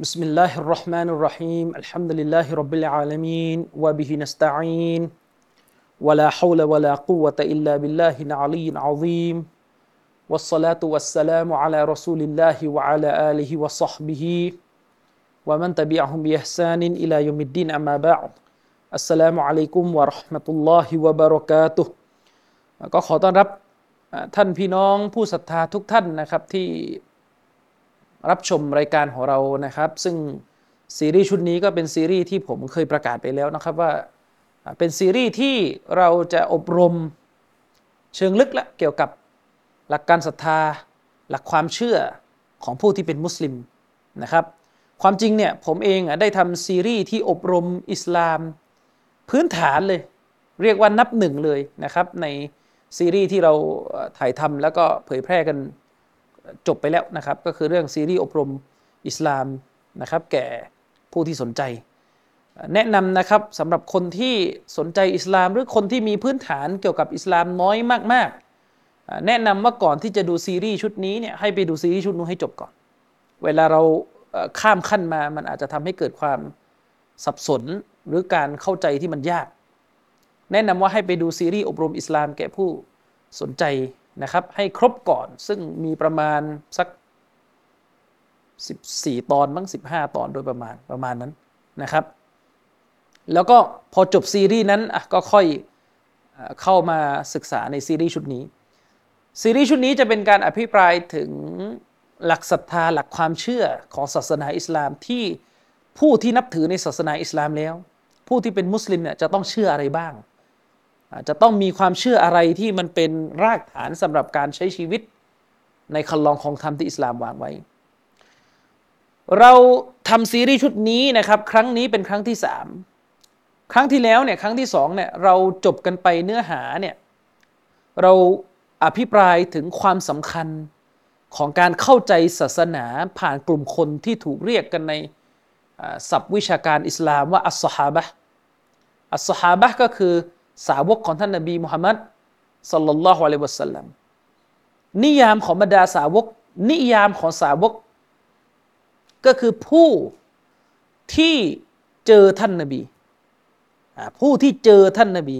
بسم الله الرحمن الرحيم الحمد لله رب العالمين وبه نستعين ولا حول ولا قوة إلا بالله العلي العظيم والصلاة والسلام على رسول الله وعلى آله وصحبه ومن تبعهم بإحسان إلى يوم الدين أما بعد السلام عليكم ورحمة الله وبركاته ก็ขอต้อนรับท่านพี่น้องผู้ศรัทธาทุกท่านนะครับที่ รับชมรายการของเรานะครับ ซึ่งซีรีส์ชุดนี้ก็เป็นซีรีส์ที่ผมเคยประกาศไปแล้วนะครับว่าเป็นซีรีส์ที่เราจะอบรมเชิงลึกและเกี่ยวกับหลักการศรัทธา หลักความเชื่อของผู้ที่เป็นมุสลิมนะครับ ความจริงเนี่ยผมเองได้ทำซีรีส์ที่อบรมอิสลาม พื้นฐานเลย เรียกว่านับหนึ่งเลยนะครับ ในซีรีส์ที่เราถ่ายทำแล้วก็เผยแพร่กัน จบไปแล้วนะครับ ก็คือเรื่องซีรีส์อบรมอิสลามนะครับแก่ผู้ที่สนใจ แนะนำนะครับสำหรับคนที่สนใจอิสลามหรือคนที่มีพื้นฐานเกี่ยวกับอิสลามน้อยมากๆ แนะนำว่าก่อนที่จะดูซีรีส์ชุดนี้เนี่ยให้ไปดูซีรีส์ชุดนู้นให้จบก่อน เวลาเราข้ามขั้นมามันอาจจะทำให้เกิดความสับสนหรือการเข้าใจที่มันยาก แนะนำว่าให้ไปดูซีรีส์อบรมอิสลามแก่ผู้สนใจ นะครับให้ครบก่อนซึ่งมีประมาณสัก 14 ตอนบ้าง15 ตอนโดยประมาณประมาณนั้นนะครับ แล้วก็พอจบซีรีส์นั้นก็ค่อยเข้ามาศึกษาในซีรีส์ชุดนี้ ซีรีส์ชุดนี้จะเป็นการอภิปรายถึงหลักศรัทธาหลักความเชื่อของศาสนาอิสลามที่ผู้ที่นับถือในศาสนาอิสลามแล้ว ผู้ที่เป็นมุสลิมเนี่ยจะต้องเชื่ออะไรบ้าง จะต้องมีความเชื่ออะไรที่มันเป็นรากฐานสำหรับการใช้ชีวิตในคันลองของธรรมที่อิสลามวางไว้ เราทำซีรีส์ชุดนี้นะครับ ครั้งนี้เป็นครั้งที่สามครั้งที่แล้วเนี่ยครั้งที่สองเนี่ยเราจบกันไปเนื้อหาเนี่ยเราอภิปรายถึงความสำคัญของการเข้าใจศาสนาผ่านกลุ่มคนที่ถูกเรียกกันในศัพท์วิชาการอิสลามว่าอัสซฮาบะอัสซฮาบะก็คือ สาวกของท่านนบีมุฮัมมัดสัลลัลลอฮุอะลัยวะสัลลัมนิยามของบรรดาสาวก นิยามของสาวก ก็คือผู้ที่เจอท่านนบีผู้ที่เจอท่านนบี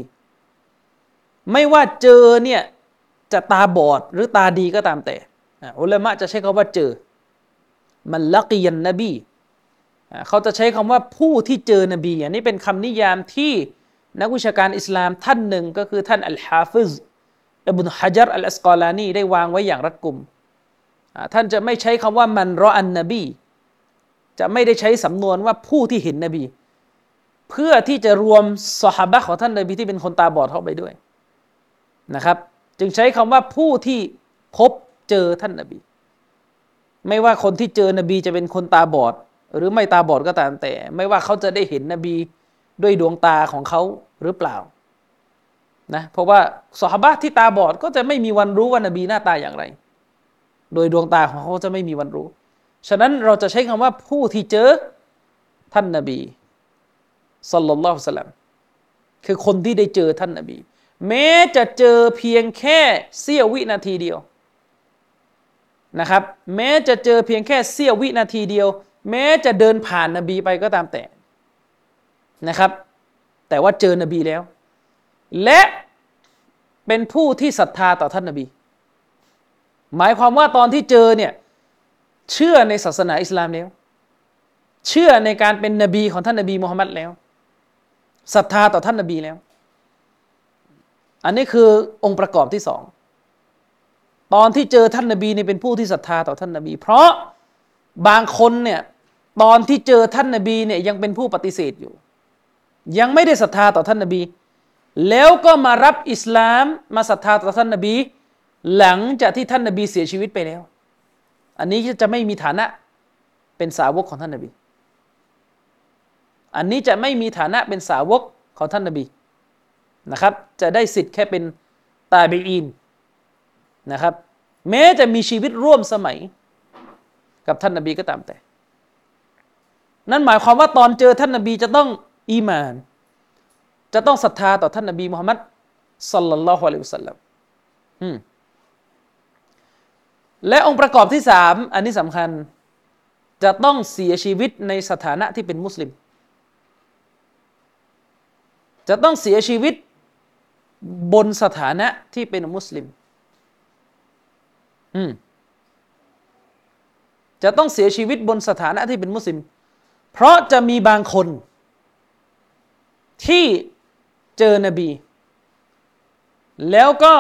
ไม่ว่าเจอเนี่ยจะตาบอดหรือตาดีก็ตามแต่อุลามะจะใช้คำว่าเจอ มันลักียันนบีเขาจะใช้คำว่าผู้ที่เจอนบีอันนี้เป็นคำนิยามที่ นักวิชาการอิสลามท่านหนึ่งก็คือท่านอัลฮาฟิซอับุนฮะจัรอัลอัสกอลานีได้วางไว้อย่างรัดกุม ท่านจะไม่ใช้คำว่ามันรออันนบี จะไม่ได้ใช้สำนวนว่าผู้ที่เห็นนบี เพื่อที่จะรวมสหบะของท่านนบีที่เป็นคนตาบอดเข้าไปด้วยนะครับ จึงใช้คำว่าผู้ที่พบเจอท่านนบี ไม่ว่าคนที่เจอนบีจะเป็นคนตาบอด หรือไม่ตาบอดก็ตามแต่ ไม่ว่าเขาจะได้เห็นนบี ด้วยดวงตาของเขาหรือเปล่านะเพราะว่าสหบะที่ตาบอดก็จะไม่มีวันรู้ว่านบีหน้าตาอย่างไร โดยดวงตาของเขาจะไม่มีวันรู้ ฉะนั้นเราจะใช้คำว่าผู้ที่เจอท่านนบีสัลลัลลอฮุสลัมคือคนที่ได้เจอท่านนบี แม้จะเจอเพียงแค่เสี้ยววินาทีเดียวนะครับ แม้จะเจอเพียงแค่เสี้ยววินาทีเดียว แม้จะเดินผ่านนบีไปก็ตามแต่ นะครับ แต่ว่าเจอนบีแล้ว และเป็นผู้ที่ศรัทธาต่อท่านนบี หมายความว่าตอนที่เจอเนี่ยเชื่อในศาสนาอิสลามแล้ว เชื่อในการเป็นนบีของท่านนบีมุฮัมมัดแล้วศรัทธาต่อท่านนบีแล้ว อันนี้คือองค์ประกอบที่สองตอนที่เจอท่านนบีเนี่ยเป็นผู้ที่ศรัทธาต่อท่านนบี เพราะบางคนเนี่ยตอนที่เจอท่านนบีเนี่ยยังเป็นผู้ปฏิเสธอยู่ ยังไม่ได้ศรัทธาต่อท่านนบี แล้วก็มารับอิสลามมาศรัทธาต่อท่านนบี หลังจากที่ท่านนบีเสียชีวิตไปแล้ว อันนี้จะไม่มีฐานะเป็นสาวกของท่านนบี อันนี้จะไม่มีฐานะเป็นสาวกของท่านนบีนะครับ จะได้สิทธิ์แค่เป็นตาบีอินนะครับ แม้จะมีชีวิตร่วมสมัย กับท่านนบีก็ตามแต่ นั่นหมายความว่าตอนเจอท่านนบีจะต้อง อีมาน จะต้องศรัทธาต่อท่านนบีมุฮัมมัดสัลลัลลอฮุอะลัยฮิวสัลลัมและองค์ประกอบที่สามอันนี้สำคัญ จะต้องเสียชีวิตในสถานะที่เป็นมุสลิม จะต้องเสียชีวิตบนสถานะที่เป็นมุสลิม อืมจะต้องเสียชีวิตบนสถานะที่เป็นมุสลิม เพราะจะมีบางคน ที่เจอนบี แล้วก็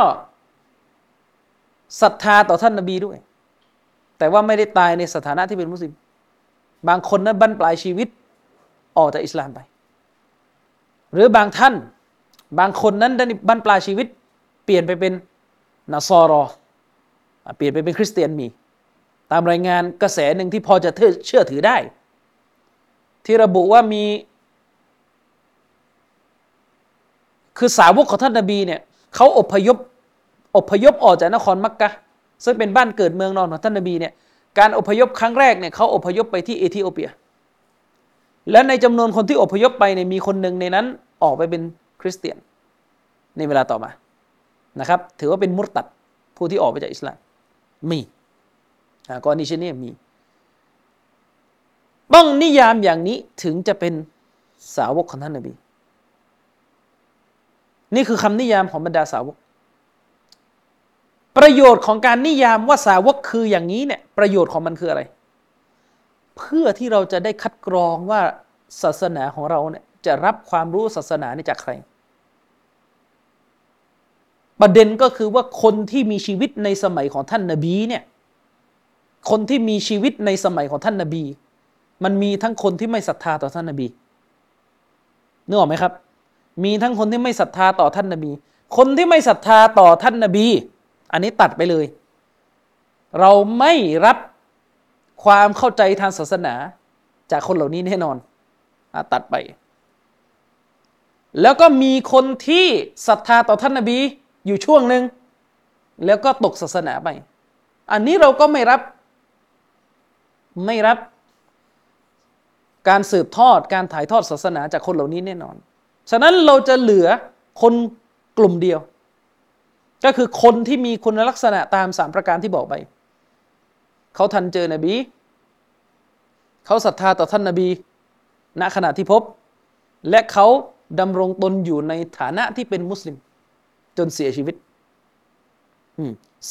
ศรัทธาต่อท่านนบีด้วย แต่ว่าไม่ได้ตายในสถานะที่เป็นมุสลิม บางคนนั้นบั้นปลายชีวิตออกจากอิสลามไป หรือบางท่าน บางคนนั้นได้บั้นปลายชีวิต เปลี่ยนไปเป็นนาซอรอ เปลี่ยนไปเป็นคริสเตียนมี ตามรายงานกระแสหนึ่งที่พอจะเชื่อถือได้ ที่ระบุว่ามี คือสาวกของท่านนบีเนี่ยเขาอพยพอพยพออกจากนครมักกะซึ่งเป็นบ้านเกิดเมืองนอนของท่านนบีเนี่ยการอพยพครั้งแรกเนี่ยเขาอพยพไปที่เอธิโอเปีย และในจำนวนคนที่อพยพไปเนี่ยมีคนหนึ่งในนั้นออกไปเป็นคริสเตียน ในเวลาต่อมานะครับ ถือว่าเป็นมุตตัดผู้ที่ออกไปจากอิสลามมีกรณีเช่นนี้มี ต้องนิยามอย่างนี้ถึงจะเป็นสาวกของท่านนบี นี่คือคำนิยามของบรรดาสาวก ประโยชน์ของการนิยามว่าสาวกคืออย่างนี้เนี่ยประโยชน์ของมันคืออะไร เพื่อที่เราจะได้คัดกรองว่าศาสนาของเราเนี่ยจะรับความรู้ศาสนานี้จากใคร ประเด็นก็คือว่าคนที่มีชีวิตในสมัยของท่านนาบีเนี่ยคนที่มีชีวิตในสมัยของท่านนาบี มันมีทั้งคนที่ไม่ศรัทธาต่อท่านนาบีนึกออกไหมครับ มีทั้งคนที่ไม่ศรัทธาต่อท่านนาบี คนที่ไม่ศรัทธาต่อท่านนาบี อันนี้ตัดไปเลย เราไม่รับความเข้าใจทางศาสนา จากคนเหล่านี้แน่นอนอตัดไป แล้วก็มีคนที่ศรัทธาต่อท่านนบีอยู่ช่วงหนึ่งแล้วก็ตกศาสนาไป อันนี้เราก็ไม่รับไม่รับการสืบทอดการถ่ายทอดศาสนาจากคนเหล่านี้แน่นอน ฉะนั้นเราจะเหลือคนกลุ่มเดียว ก็คือคนที่มีคุณลักษณะตามสามประการที่บอกไป เขาทันเจอนบี เขาศรัทธาต่อท่านนบี ณขณะที่พบ และเขาดำรงตนอยู่ในฐานะที่เป็นมุสลิม จนเสียชีวิต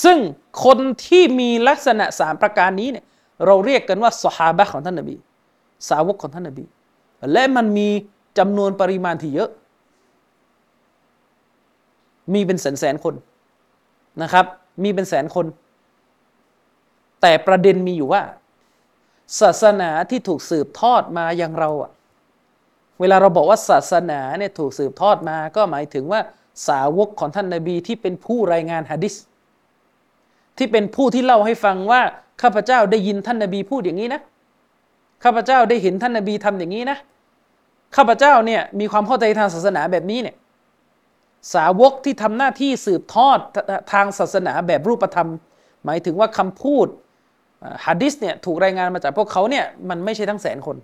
ซึ่งคนที่มีลักษณะสามประการนี้เนี่ยเราเรียกกันว่าสฮาบะของท่านนบี สาวกของท่านนบี และมันมี จำนวนปริมาณที่เยอะ มีเป็นแสนแสนคนนะครับ มีเป็นแสนคน แต่ประเด็นมีอยู่ว่า ศาสนาที่ถูกสืบทอดมาอย่างเราอะเวลาเราบอกว่าศาสนาเนี่ยถูกสืบทอดมา ก็หมายถึงว่าสาวกของท่านนาบีที่เป็นผู้รายงานฮะดิษที่เป็นผู้ที่เล่าให้ฟังว่าข้าพเจ้าได้ยินท่านนาบีพูดอย่างนี้นะข้าพเจ้าได้เห็นท่านนาบีทำอย่างนี้นะ ข้าพเจ้าเนี่ยมีความเข้าใจทางศาสนาแบบนี้เนี่ยสาวกที่ทำหน้าที่สืบทอดทางศาสนาแบบรูปธรรม หมายถึงว่าคำพูดฮะดิษเนี่ยถูกรายงานมาจากพวกเขาเนี่ยมันไม่ใช่ทั้งแสนคน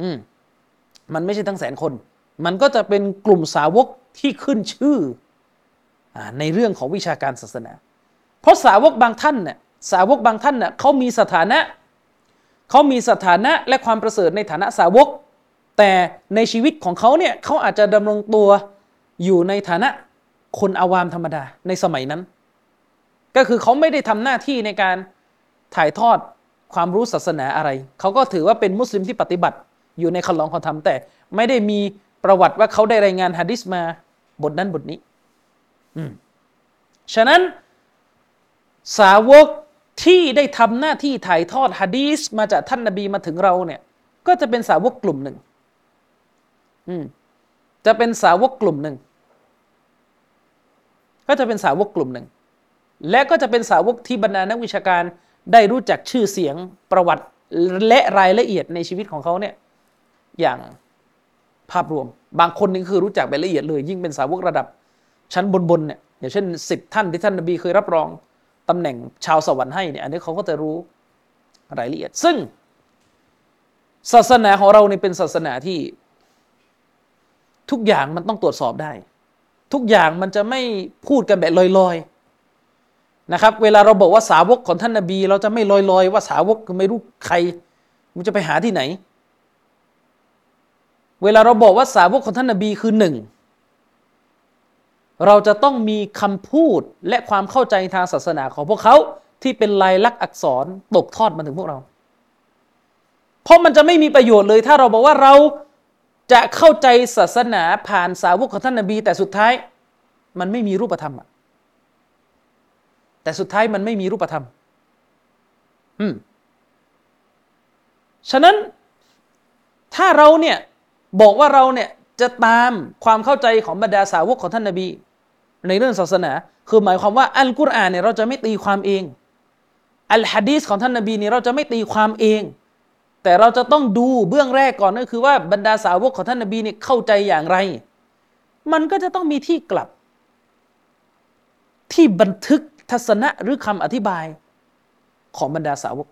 อืมมันไม่ใช่ทั้งแสนคน มันก็จะเป็นกลุ่มสาวกที่ขึ้นชื่ออในเรื่องของวิชาการศาสนา เพราะสาวกบางท่านเนี่ยสาวกบางท่านเนี่ยเขามีสถานะเขามีสถานะและความประเสริฐในฐานะสาวก แต่ในชีวิตของเขาเนี่ยเขาอาจจะดำรงตัวอยู่ในฐานะคนอาวามธรรมดาในสมัยนั้น ก็คือเขาไม่ได้ทำหน้าที่ในการถ่ายทอดความรู้ศาสนาอะไร เขาก็ถือว่าเป็นมุสลิมที่ปฏิบัติอยู่ในคันลองเขาทำแต่ไม่ได้มีประวัติว่าเขาได้รายงานฮะดิษมาบทนั้นบทนี้ อืม ฉะนั้นสาวกที่ได้ทำหน้าที่ถ่ายทอดฮะดีสมาจากท่านนาบีมาถึงเราเนี่ย ก็จะเป็นสาวกกลุ่มหนึ่ง จะเป็นสาวกกลุ่มหนึ่ง ก็จะเป็นสาวกกลุ่มหนึ่ง และก็จะเป็นสาวกที่บรรดานักวิชาการได้รู้จักชื่อเสียงประวัติและรายละเอียดในชีวิตของเขาเนี่ย อย่างภาพรวม บางคนนี่คือรู้จักแบบละเอียดเลย ยิ่งเป็นสาวกระดับ ชั้นบนๆเนี่ยอย่างเช่นสิบท่านที่ท่านนบีเคยรับรองตำแหน่งชาวสวรรค์ให้เนี่ยอันนี้เขาก็จะรู้รายละเอียด ซึ่ง ศาสนาของเราเนี่เป็นศาสนาที่ ทุกอย่างมันต้องตรวจสอบได้ ทุกอย่างมันจะไม่พูดกันแบบลอยๆนะครับ เวลาเราบอกว่าสาวกของท่านนบี เราจะไม่ลอยลอยว่าสาวกไม่รู้ใคร มันจะไปหาที่ไหน เวลาเราบอกว่าสาวกของท่านนบีคือหนึ่งเราจะต้องมีคำพูดและความเข้าใจทางศาสนาของพวกเขาที่เป็นลายลักษณ์อักษรตกทอดมาถึงพวกเรา เพราะมันจะไม่มีประโยชน์เลยถ้าเราบอกว่าเรา จะเข้าใจศาสนาผ่านสาวกของท่านนบี แต่สุดท้ายมันไม่มีรูปธรรมอะแต่สุดท้ายมันไม่มีรูปธรรม อืม ฉะนั้นถ้าเราเนี่ยบอกว่าเราเนี่ยจะตามความเข้าใจของบรรดาสาวกของท่านนบี ในเรื่องศาสนา คือหมายความว่าอัลกุรอานเนี่ยเราจะไม่ตีความเอง อัลฮะดีสของท่านนบีเนี่ยเราจะไม่ตีความเอง แต่เราจะต้องดูเบื้องแรกก่อนก็คือว่าบรรดาสาวกของท่านนบีเนี่ยเข้าใจอย่างไร มันก็จะต้องมีที่กลับ ที่บันทึกทัศนะหรือคำอธิบายของบรรดาสาวก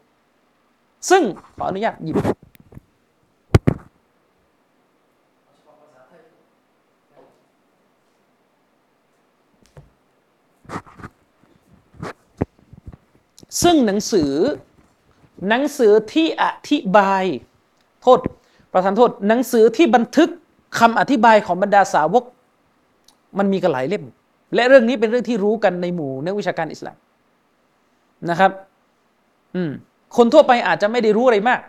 ซึ่งขออนุญาตหยิบซึ่งหนังสือ หนังสือที่อธิบาย โทษ ประธานโทษ หนังสือที่บันทึกคำอธิบายของบรรดาสาวก มันมีกันหลายเล่ม และเรื่องนี้เป็นเรื่องที่รู้กันในหมู่นักวิชาการอิสลามนะครับ อืม คนทั่วไปอาจจะไม่ได้รู้อะไรมาก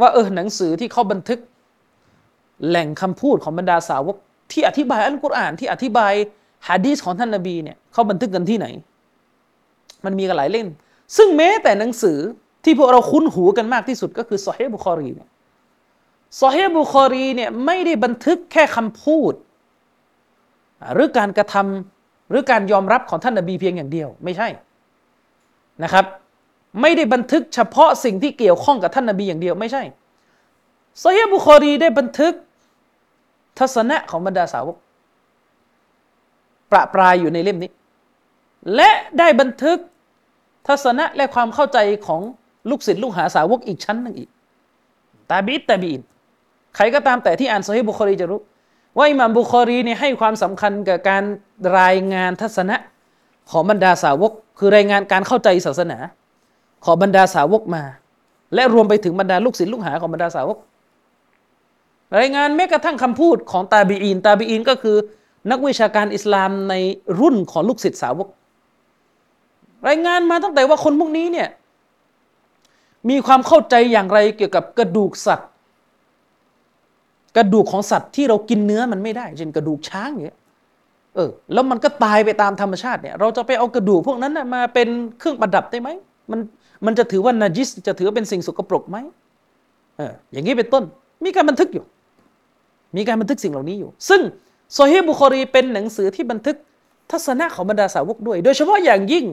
ว่าเออหนังสือที่เขาบันทึก แหล่งคำพูดของบรรดาสาวก ที่อธิบายอัลกุรอานที่อธิบายฮะดีษของท่านนบีเนี่ยเขาบันทึกกันที่ไหน มันมีกันหลายเล่มซึ่งแม้แต่หนังสือ ที่พวกเราคุ้นหูกันมากที่สุดก็คือซอฮีฮ์บุคอรีเนี่ยซอฮีฮ์บุคอรีเนี่ยไม่ได้บันทึกแค่คำพูด หรือการกระทำหรือการยอมรับของท่านนบีเพียงอย่างเดียว ไม่ใช่นะครับ ไม่ได้บันทึกเฉพาะสิ่งที่เกี่ยวข้องกับท่านนบีอย่างเดียวไม่ใช่ซอฮีฮ์บุคอรีได้บันทึกทัศนะของบรรดาสาวกประปรายอยู่ในเล่มนี้ และได้บันทึกทัศนะและความเข้าใจของ ลูกศิษย์ลูกหาสาวกอีกชั้นหนึ่งอีก ตาบิดตาบีนใครก็ตามแต่ที่อ่านโซฮีบุคอรีจะรู้ ว่าอิหม่ามบุคอรีเนี่ยให้ความสำคัญกับการรายงานทัศนะ ของบรรดาสาวก คือรายงานการเข้าใจศาสนา ของบรรดาสาวกมา และรวมไปถึงบรรดาลูกศิษย์ลูกหาของบรรดาสาวก รายงานแม้กระทั่งคำพูดของตาบีอินตาบีอินก็คือ นักวิชาการอิสลามในรุ่นของลูกศิษย์สาวก รายงานมาตั้งแต่ว่าคนพวกนี้เนี่ย มีความเข้าใจอย่างไรเกี่ยวกับกระดูกสัตว์ กระดูกของสัตว์ที่เรากินเนื้อมันไม่ได้เช่นกระดูกช้างเนี่ยเออแล้วมันก็ตายไปตามธรรมชาติเนี่ยเราจะไปเอากระดูกพวกนั้นนะมาเป็นเครื่องประดับได้ไหมมันมันจะถือว่านาจิสจะถือเป็นสิ่งสกปรกไหมเอออย่างนี้เป็นต้น มีการบันทึกอยู่ มีการบันทึกสิ่งเหล่านี้อยู่ ซึ่งซอฮีฮ์บุคอรีเป็นหนังสือที่บันทึกทัศนะของบรรดาสาวกด้วย โดยเฉพาะอย่างยิ่ง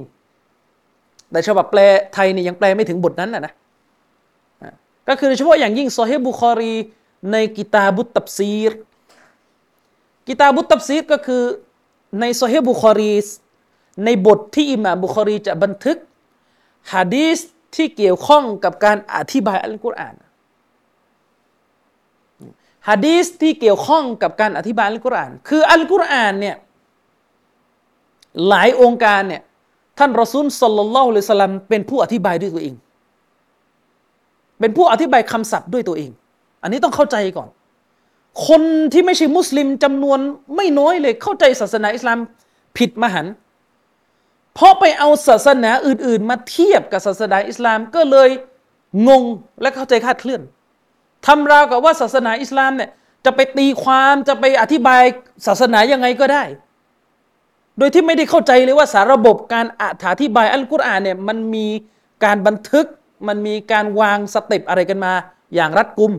แต่ฉบับแปลไทยนี่ยังแปลไม่ถึงบทนั้นนะนะ ก็คือโดยเฉพาะอย่างยิ่งซอฮีฮ์บุคอรี ในكتاب التفسير كتاب التفسيرก็คือในซอฮีฮ์บุคอรี ในบทที่อิหม่ามบุคอรีจะบันทึกฮะดีสที่เกี่ยวข้องกับการอธิบายอัลกุรอานฮะดีสที่เกี่ยวข้องกับการอธิบายอัลกุรอาน คืออัลกุรอานเนี่ยหลายองค์การเนี่ยท่านรอซูลสัลลัลลอฮุอะลัยฮิสลามเป็นผู้อธิบายด้วยตัวเอง เป็นผู้อธิบายคำศัพท์ด้วยตัวเอง อันนี้ต้องเข้าใจก่อน คนที่ไม่ใช่มุสลิมจำนวนไม่น้อยเลยเข้าใจศาสนาอิสลามผิดมหันต์เพราะไปเอาศาสนาอื่น ๆ มาเทียบกับศาสนาอิสลามก็เลยงงและเข้าใจคาดเคลื่อนทำราวกับว่าศาสนาอิสลามเนี่ยจะไปตีความจะไปอธิบายศาสนายังไงก็ได้ โดยที่ไม่ได้เข้าใจเลยว่าสารระบบการอธิบายอัลกุรอานเนี่ยมันมีการบันทึก มันมีการวาง step อะไรกันมา อย่างรัดกุม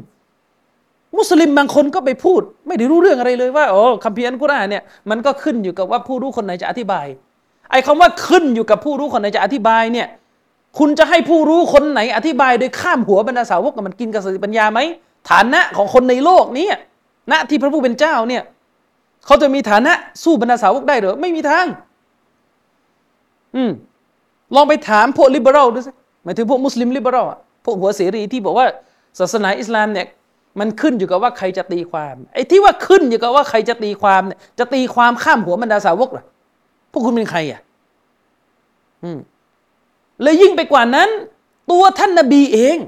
มุสลิมบางคนก็ไปพูด ไม่ได้รู้เรื่องอะไรเลยว่าโอ้คัมภีร์อัลกุรอานเนี่ยมันก็ขึ้นอยู่กับว่าผู้รู้คนไหนจะอธิบายไอ้คาว่าขึ้นอยู่กับผู้รู้คนไหนจะอธิบายเนี่ยคุณจะให้ผู้รู้คนไหนอธิบายโดยข้ามหัวบรรดาสาวกกับมันกินกับสติปัญญาไหมฐานะของคนในโลกนี้ณที่พระผู้เป็นเจ้าเนี่ยเขาจะมีฐานะสู้บรรดาสาวกได้หรือไม่มีทาง อืมลองไปถามพวกลิเบอรัลดูสิ หมายถึงพวกมุสลิมลิเบอรัลอะพวกหัวเสรีที่บอกว่าศาสนาอิสลามเนี่ยมันขึ้นอยู่กับว่าใครจะตีความไอ้ที่ว่าขึ้นอยู่กับว่าใครจะตีความเนี่ยจะตีความข้ามหัวบรรดาสาวกเหรอพวกคุณเป็นใครอะอืมเลยยิ่งไปกว่านั้น ตัวท่านนบีเอง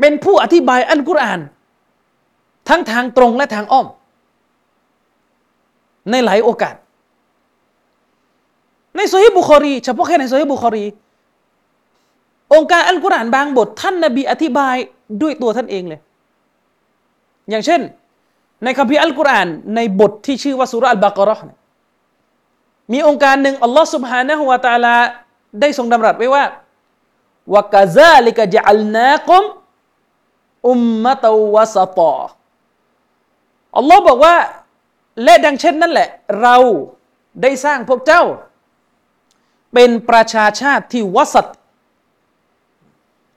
เป็นผู้อธิบายอัลกุรอาน ทั้งทางตรงและทางอ้อม ในหลายโอกาส ในโซฮีบุคอรี เฉพาะแค่ในโซฮีบุคอรี องค์การอัลกุรอานบางบท ท่านนบีอธิบายด้วยตัวท่านเองเลย อย่างเช่น ในคัมภีร์อัลกุรอานในบทที่ชื่อว่าสุรอัลบากรอห์มีองค์การหนึ่งอัลลอฮ์ سبحانه และ تعالى ได้ทรงดำรัสไว้ว่าวกาซาลิกะจัลนาคุมอุมมะตวะสตออัลลอฮ์บอกว่า และดังเช่นนั่นแหละ เราได้สร้างพวกเจ้า เป็นประชาชาติที่วสัต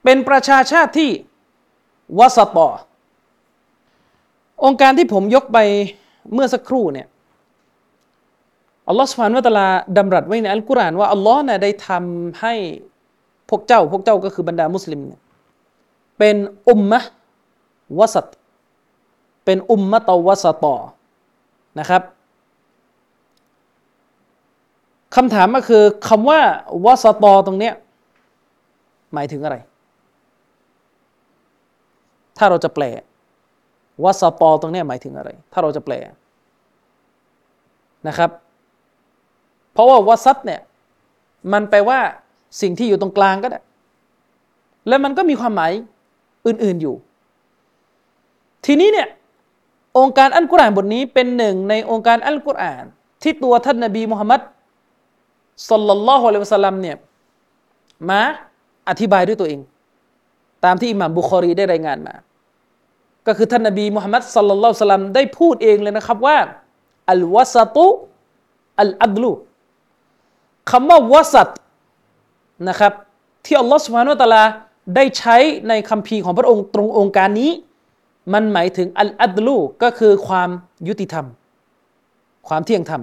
เป็นประชาชาติที่วสตอองค์การที่ผมยกไปเมื่อสักครู่เนี่ยอัลลอฮฺสุบฮานวะตะลาดำรัสไว้ในอัลกุรอานว่าอัลลอฮ์น่ะได้ทำให้พวกเจ้า พวกเจ้าก็คือบรรดามุสลิมเนี่ยเป็นอุมมะวสัตเป็นอุมมะตวสตอนะครับคำถามก็คือคำว่าวสตอตรงเนี้ยหมายถึงอะไร ถ้าเราจะแปลวสตอตรงนี้หมายถึงอะไร ถ้าเราจะแปลนะครับ เพราะว่าวสัตเนี่ยมันแปลว่าสิ่งที่อยู่ตรงกลางก็ได้ และมันก็มีความหมายอื่นๆอยู่ ทีนี้เนี่ยองค์การอัลกุรอานบทนี้เป็นหนึ่งในองค์การอัลกุรอาน ที่ตัวท่านนบีมุฮัมมัดสลลัลลอฮุอะลัยฮิวะสัลลัมเนี่ยมาอธิบายด้วยตัวเอง ตามที่อิหม่ามบุคอรีได้รายงานมา ก็คือท่านนบีมุฮัมมัดสัลลัลลอฮุสลัมได้พูดเองเลยนะครับว่าอัลวะสตุอัลอัดลูคำว่าวสัตนะครับ ที่อัลลอฮฺสุบฮานุตะลาได้ใช้ในคำพีของพระองค์ตรงองค์การนี้ มันหมายถึงอัลอัดลูก็คือความยุติธรรม ความเที่ยงธรรม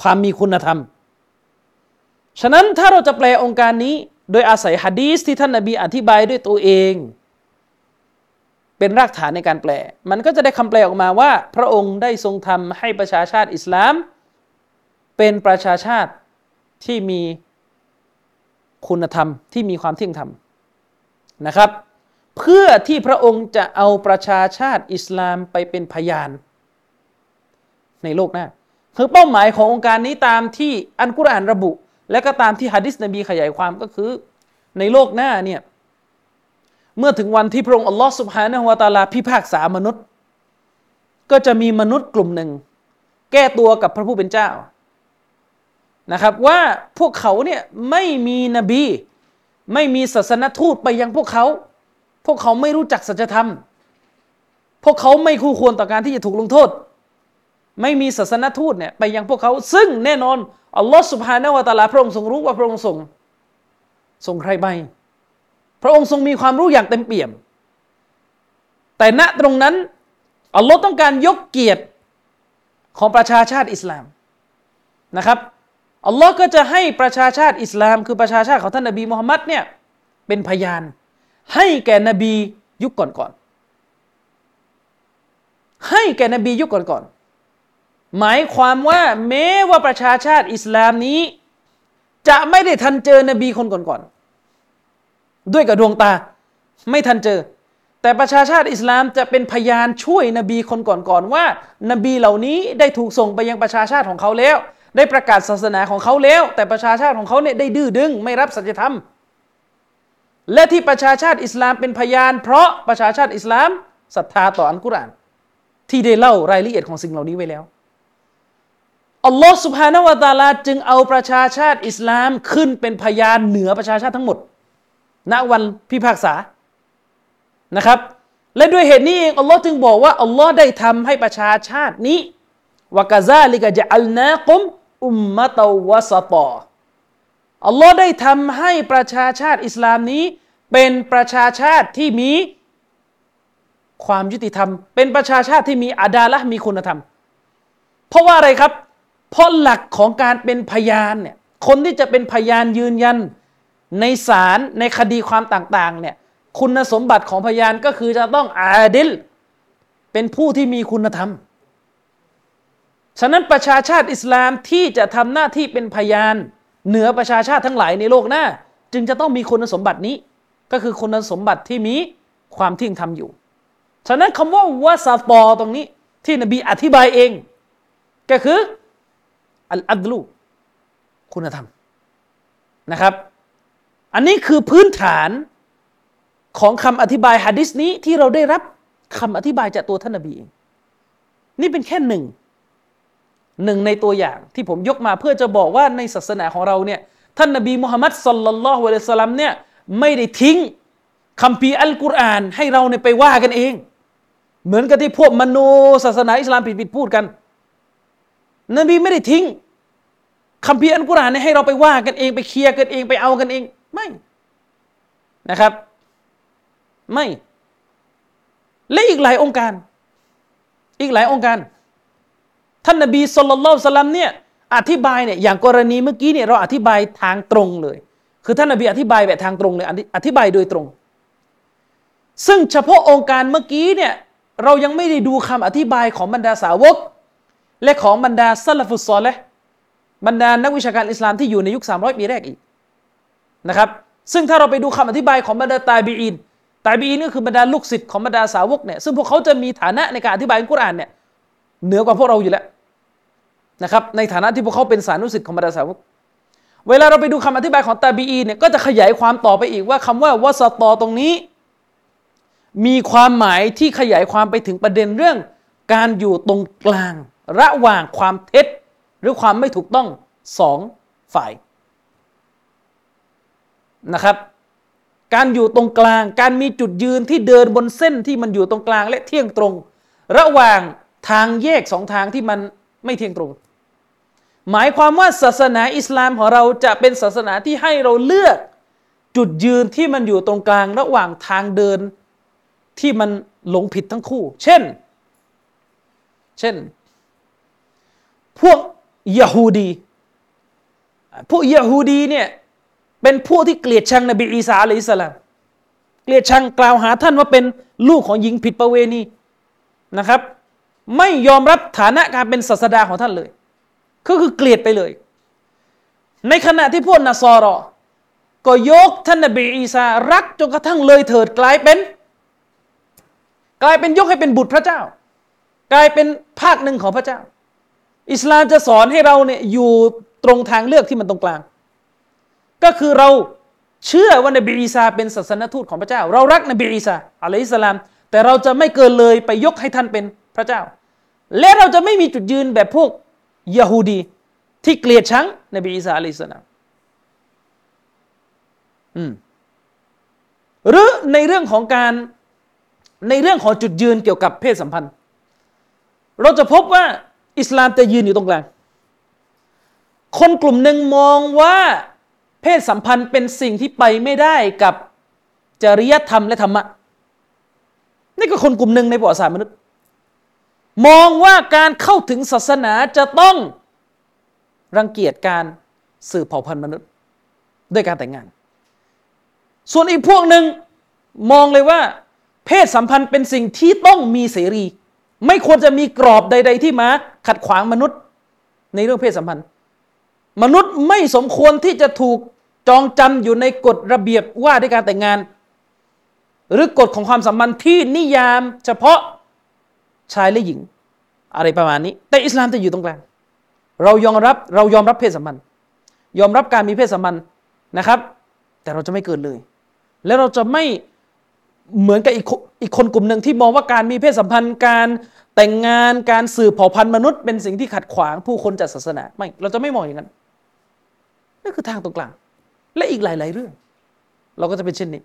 ความมีคุณธรรม ฉะนั้นถ้าเราจะแปลองค์การนี้ โดยอาศัยฮะดีสที่ท่านนาบีอธิบายด้วยตัวเอง เป็นรากฐานในการแปล มันก็จะได้คำแปลออกมาว่า พระองค์ได้ทรงทำให้ประชาชาติอิสลาม เป็นประชาชาติที่มีคุณธรรมที่มีความเที่ยงธรรมนะครับ เพื่อที่พระองค์จะเอาประชาชาติอิสลามไปเป็นพยาน ในโลกหน้าคือเป้าหมายขององค์การนี้ตามที่อันกุรอานระบุ และก็ตามที่ฮะดิษนบีขยายความก็คือ ในโลกหน้าเนี่ยเมื่อถึงวันที่พระองค์อัลลอฮ์สุบฮานะฮวาตาลาพิพากษามนุษย์ ก็จะมีมนุษย์กลุ่มหนึ่ง แก้ตัวกับพระผู้เป็นเจ้านะครับ ว่าพวกเขาเนี่ยไม่มีนบี ไม่มีศาสนทูตไปยังพวกเขา พวกเขาไม่รู้จักสัจธรรม พวกเขาไม่คู่ควรต่อการที่จะถูกลงโทษ ไม่มีศาสนทูตเนี่ยไปยังพวกเขา ซึ่งแน่นอน อัลลอฮฺสุบฮานาวะตาลาพระองค์ทรงรู้ว่าพระองค์ทรงทรงใครไปพระองค์ทรงมีความรู้อย่างเต็มเปี่ยม แต่ณตรงนั้นอัลลอฮ์ต้องการยกเกียรติของประชาชาติอิสลามนะครับอัลลอฮ์ก็จะให้ประชาชาติอิสลาม คือประชาชาติของท่านนบีมุฮัมมัดเนี่ยเป็นพยาน ให้แก่นบียุคก่อนๆให้แก่นบียุคก่อนๆ หมายความว่าแม้ว่าประชาชาติอิสลามนี้ จะไม่ได้ทันเจอนบีคนก่อนๆด้วยกับดวงตา ไม่ทันเจอ แต่ประชาชาติอิสลามจะเป็นพยานช่วยนบีคนก่อนๆว่า นบีเหล่านี้ได้ถูกส่งไปยังประชาชาติของเขาแล้ว ได้ประกาศศาสนาของเขาแล้ว แต่ประชาชาติของเขาเนี่ยได้ดื้อดึง ไม่รับสัจธรรม และที่ประชาชาติอิสลามเป็นพยาน เพราะประชาชาติอิสลามศรัทธาต่ออัลกุรอาน ที่ได้เล่ารายละเอียดของสิ่งเหล่านี้ไว้แล้ว อัลลอฮ์สุบฮานาวะตาลาจึงเอาประชาชาติอิสลามขึ้นเป็นพยานเหนือประชาชาติทั้งหมด ณวันพิพากษานะครับ และด้วยเหตุนี้เองอัลลอฮ์จึงบอกว่าอัลลอฮ์ได้ทำให้ประชาชาตินี้วกาซาลิกะจะอัลนาคุมอุมมะตวสตออัลลอฮ์ได้ทำให้ประชาชาติอิสลามนี้ เป็นประชาชาติที่มีความยุติธรรม เป็นประชาชาติที่มีอาดาละมีคุณธรรม เพราะว่าอะไรครับ เพราะหลักของการเป็นพยานเนี่ยคนที่จะเป็นพยานยืนยันในศาลในคดีความต่างๆเนี่ยคุณสมบัติของพยานก็คือจะต้องอาดิล เป็นผู้ที่มีคุณธรรม ฉะนั้นประชาชาติอิสลามที่จะทำหน้าที่เป็นพยาน เหนือประชาชาติทั้งหลายในโลกหน้า จึงจะต้องมีคุณสมบัตินี้ ก็คือคุณสมบัติที่มีความเที่ยงธรรมอยู่ ฉะนั้นคำว่าวาซาตอตรงนี้ที่นบีอธิบายเอง ก็คือ อัลอัดลูคุณธรรมนะครับ อันนี้คือพื้นฐานของคำอธิบายฮะดิษนี้ที่เราได้รับคำอธิบายจากตัวท่านนบีเองนี่เป็นแค่หนึ่งหนึ่งในตัวอย่างที่ผมยกมาเพื่อจะบอกว่าในศาสนาของเราเนี่ยท่านนบีมุฮัมมัดสัลลัลลอฮุอะลัยฮิสลามเนี่ยไม่ได้ทิ้งคำพีอัลกุรอานให้เราเนี่ยไปว่ากันเอง เหมือนกับที่พวกมโนศาสนาอิสลามผิดๆพูดกัน นบีไม่ได้ทิ้งคำพีอัลกุรอานเนี่ยให้เราไปว่ากันเองไปเคลียร์กันเองไปเอากันเอง ไม่นะครับ ไม่ และอีกหลายองค์การ อีกหลายองค์การ ท่านนบีสุลต่านสลัมเนี่ยอธิบายเนี่ยอย่างกรณีเมื่อกี้เนี่ยเราอธิบายทางตรงเลย คือท่านนบีอธิบายแบบทางตรงเลยอธิบายโดยตรง ซึ่งเฉพาะองค์การเมื่อกี้เนี่ยเรายังไม่ได้ดูคำอธิบายของบรรดาสาวก และของบรรดาซัลฟุตซอลและบรรดานักวิชาการอิสลามที่อยู่ในยุค 300 ปีแรกอีกนะครับ ซึ่งถ้าเราไปดูคำอธิบายของบรรดาตาบีอินตาบีอินก็คือบรรดาลูกศิษย์ของบรรดาสาวกเนี่ยซึ่งพวกเขาจะมีฐานะในการอธิบายกุรอานเนี่ยเหนือกว่าพวกเราอยู่แล้วนะครับในฐานะที่พวกเขาเป็นสานุสิทธิ์ของบรรดาสาวก เวลาเราไปดูคำอธิบายของตาบีอีเนี่ยก็จะขยายความต่อไปอีกว่าคำว่าวสตอตรงนี้ มีความหมายที่ขยายความไปถึงประเด็นเรื่อง การอยู่ตรงกลาง ระหว่างความเท็จหรือความไม่ถูกต้องสองฝ่ายนะครับ การอยู่ตรงกลาง การมีจุดยืนที่เดินบนเส้นที่มันอยู่ตรงกลางและเที่ยงตรง ระหว่างทางแยกสองทางที่มันไม่เที่ยงตรง หมายความว่าศาสนาอิสลามของเราจะเป็นศาสนาที่ให้เราเลือกจุดยืนที่มันอยู่ตรงกลาง ระหว่างทางเดินที่มันหลงผิดทั้งคู่ เช่น เช่น พวกยะฮูดีพวกยะฮูดีเนี่ยเป็นพวกที่เกลียดชังนบีอีสาอะลัยฮิสลามเกลียดชังกล่าวหาท่านว่าเป็นลูกของหญิงผิดประเวณีนะครับ ไม่ยอมรับฐานะการเป็นศาสดาของท่านเลย ก็คือเกลียดไปเลย ในขณะที่พวกนาซอรอก็ยกท่านนบีอีสารักจนกระทั่งเลยเถิดกลายเป็น กลายเป็นยกให้เป็นบุตรพระเจ้า กลายเป็นภาคหนึ่งของพระเจ้า อิสลามจะสอนให้เราเนี่ยอยู่ตรงทางเลือกที่มันตรงกลาง ก็คือเราเชื่อว่านบีอีสาเป็นศาสนทูตของพระเจ้า เรารักนบีอีสาอะลัยฮิสลาม แต่เราจะไม่เกินเลยไปยกให้ท่านเป็นพระเจ้า และเราจะไม่มีจุดยืนแบบพวกยะฮูดี ที่เกลียดชังนบีอีสาอะลัยฮิสลามอืมหรือในเรื่องของการในเรื่องของจุดยืนเกี่ยวกับเพศสัมพันธ์ เราจะพบว่า อิสลามจะยืนอยู่ตรงกลาง คนกลุ่มหนึ่งมองว่าเพศสัมพันธ์เป็นสิ่งที่ไปไม่ได้กับจริยธรรมและธรรมะ นี่ก็คนกลุ่มหนึ่งในประวัติศาสตร์มนุษย์ มองว่าการเข้าถึงศาสนาจะต้องรังเกียจการสืบเผ่าพันธุ์มนุษย์ด้วยการแต่งงาน ส่วนอีกพวกหนึ่งมองเลยว่า เพศสัมพันธ์เป็นสิ่งที่ต้องมีเสรี ไม่ควรจะมีกรอบใด ๆ ที่มาขัดขวางมนุษย์ ในเรื่องเพศสัมพันธ์ มนุษย์ไม่สมควรที่จะถูกจองจำอยู่ในกฎระเบียบว่าด้วยการแต่งงาน หรือกฎของความสัมพันธ์ที่นิยามเฉพาะชายและหญิง อะไรประมาณนี้ แต่อิสลามจะอยู่ตรงกลางเรายอมรับเรายอมรับเพศสัมพันธ์ ยอมรับการมีเพศสัมพันธ์นะครับ แต่เราจะไม่เกินเลย แล้วเราจะไม่ เหมือนกับอีกอีกคนกลุ่มหนึ่งที่มองว่าการมีเพศสัมพันธ์การแต่งงานการสืบเผ่าพันธุ์มนุษย์เป็นสิ่งที่ขัดขวางผู้คนจัดศาสนาไม่เราจะไม่มองอย่างนั้นนั่นคือทางตรงกลาง และอีกหลาย ๆ เรื่อง เราก็จะเป็นเช่นนี้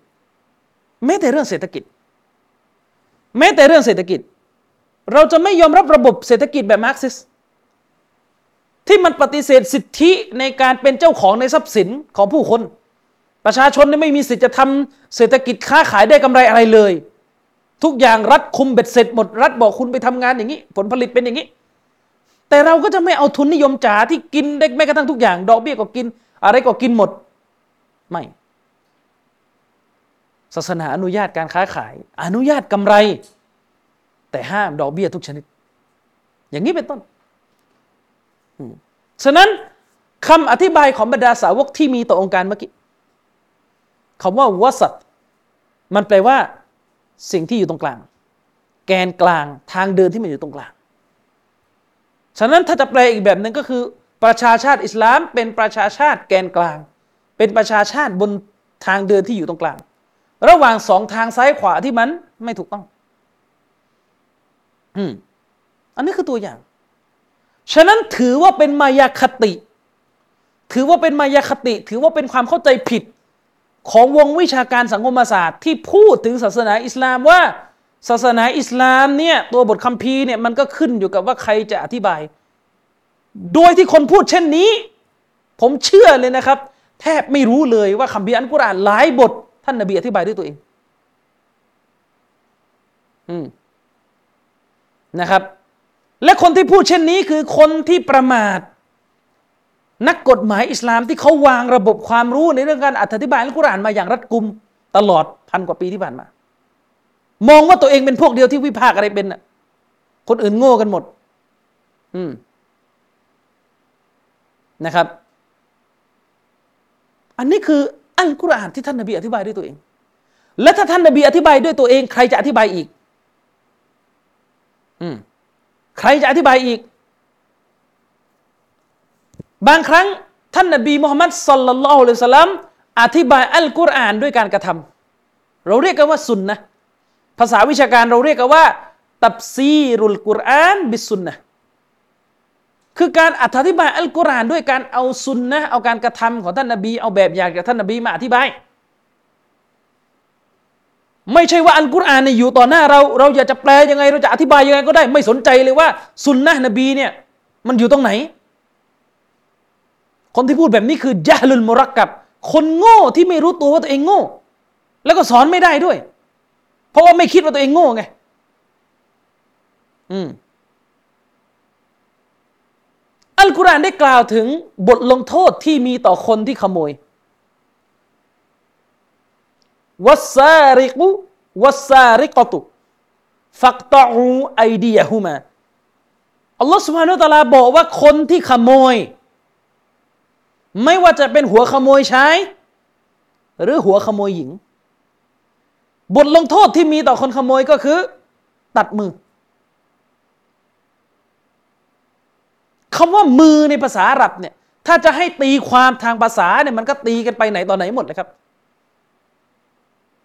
แม้แต่เรื่องเศรษฐกิจ แม้แต่เรื่องเศรษฐกิจ เราจะไม่ยอมรับระบบเศรษฐกิจแบบมาร์กซิสที่มันปฏิเสธสิทธิในการเป็นเจ้าของในทรัพย์สินของผู้คน ประชาชนไม่มีสิทธิ์จะทำเศรษฐกิจค้าขายได้กำไรอะไรเลย ทุกอย่างรัฐคุมเบ็ดเสร็จหมดรัฐบอกคุณไปทำงานอย่างนี้ ผลผลิตเป็นอย่างนี้ แต่เราก็จะไม่เอาทุนนิยมจ๋าที่กินได้แม้กระทั่งทุกอย่าง ดอกเบี้ยก็กิน อะไรก็กินหมด ไม่ศาสนาอนุญาตการค้าขาย อนุญาตกำไร แต่ห้ามดอกเบี้ยทุกชนิด อย่างนี้เป็นต้นฉะนั้นคำอธิบายของบรรดาสาวกที่มีต่อองค์การเมื่อกี้ คำว่าวสัตมันแปลว่า สิ่งที่อยู่ตรงกลาง แกนกลางทางเดินที่มันอยู่ตรงกลาง ฉะนั้นถ้าจะแปลอีกแบบหนึ่งก็คือ ประชาชาติอิสลาม เป็นประชาชาติแกนกลาง เป็นประชาชาติบนทางเดินที่อยู่ตรงกลาง ระหว่างสองทางซ้ายขวาที่มันไม่ถูกต้อง อืมอันนี้คือตัวอย่าง ฉะนั้นถือว่าเป็นมายาคติ ถือว่าเป็นมายาคติ ถือว่าเป็นความเข้าใจผิด ของวงวิชาการสังคมศาสตร์ ที่พูดถึงศาสนาอิสลามว่า ศาสนาอิสลามเนี่ยตัวบทคัมภีร์เนี่ยมันก็ขึ้นอยู่กับว่าใครจะอธิบาย โดยที่คนพูดเช่นนี้ ผมเชื่อเลยนะครับ แทบไม่รู้เลยว่าคัมภีร์อัลกุรอานหลายบท ท่านนบีอธิบายด้วยตัวเองอืมนะครับ และคนที่พูดเช่นนี้คือคนที่ประมาท นักกฎหมายอิสลามที่เขาวางระบบความรู้ในเรื่องการอธิบายอัลกุรอานมาอย่างรัดกุมตลอดพันกว่าปีที่ผ่านมา มองว่าตัวเองเป็นพวกเดียวที่วิพากษ์อะไรเป็นน่ะคนอื่นโง่กันหมด อืมนะครับ อันนี้คืออัลกุรอานที่ท่านนบีอธิบายด้วยตัวเอง และถ้าท่านนบีอธิบายด้วยตัวเอง ใครจะอธิบายอีก อืมใครจะอธิบายอีก บางครั้งท่านนบีมุฮัมมัดสัลลัลลอฮุอะลัยฮิสลามอธิบายอัลกุรอานด้วยการกระทำเราเรียกกันว่าสุนนะภาษาวิชาการเราเรียกกันว่า ตับซีรุลกุรอานบิสุนนะคือการอธิบายอัลกุรอานด้วยการเอาสุนนะเอาการกระทำของท่านนบี เอาแบบอย่างจากท่านนบีมาอธิบาย ไม่ใช่ว่าอัลกุรอานเนี่ยอยู่ต่อหน้าเรา เราอยากจะแปลยังไงเราจะอธิบายยังไงก็ได้ ไม่สนใจเลยว่าสุนนะนบีเนี่ยมันอยู่ตรงไหน คนที่พูดแบบนี้คือจะลุลมุรักกับ คนโง่ที่ไม่รู้ตัวว่าตัวเองโง่ แล้วก็สอนไม่ได้ด้วย เพราะว่าไม่คิดว่าตัวเองโง่ไง อืมอัลกุรอานได้กล่าวถึงบทลงโทษที่มีต่อคนที่ขโมยวัสซาริกุวัสซาริกตุฟักตออูไอดียะฮุมาอัลลอฮฺสุบฮานุตะลาบอกว่าคนที่ขโมย ไม่ว่าจะเป็นหัวขโมยชายหรือหัวขโมยหญิง บทลงโทษที่มีต่อคนขโมยก็คือ ตัดมือคำว่ามือในภาษาอาหรับเนี่ย ถ้าจะให้ตีความทางภาษาเนี่ยมันก็ตีกันไปไหนตอนไหนหมดเลยครับ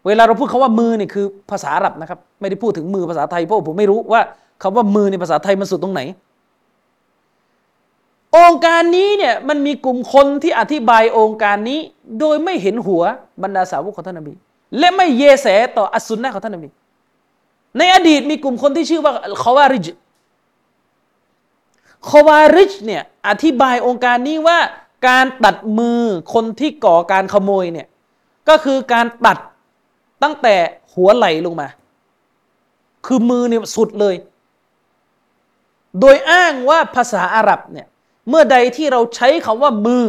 เวลาเราพูดคาว่ามือเนี่ยคือภาษาอาหรับนะครับ ไม่ได้พูดถึงมือภาษาไทยเพราะผมไม่รู้ว่าคำว่ามือในภาษาไทยมันสุดตรงไหน องค์การนี้เนี่ยมันมีกลุ่มคนที่อธิบายองค์การนี้ โดยไม่เห็นหัวบรรดาสาวกของท่านนบี และไม่เยแสต่ออัสุนนะของท่านนบี ในอดีตมีกลุ่มคนที่ชื่อว่าคาวาริจคาวาริชเนี่ยอธิบายองค์การนี้ว่าการตัดมือคนที่ก่อการขโมยเนี่ยก็คือการตัดตั้งแต่หัวไหล่ลงมา คือมือเนี่ยสุดเลย โดยอ้างว่าภาษาอาหรับเนี่ย เมื่อใดที่เราใช้คำว่ามือ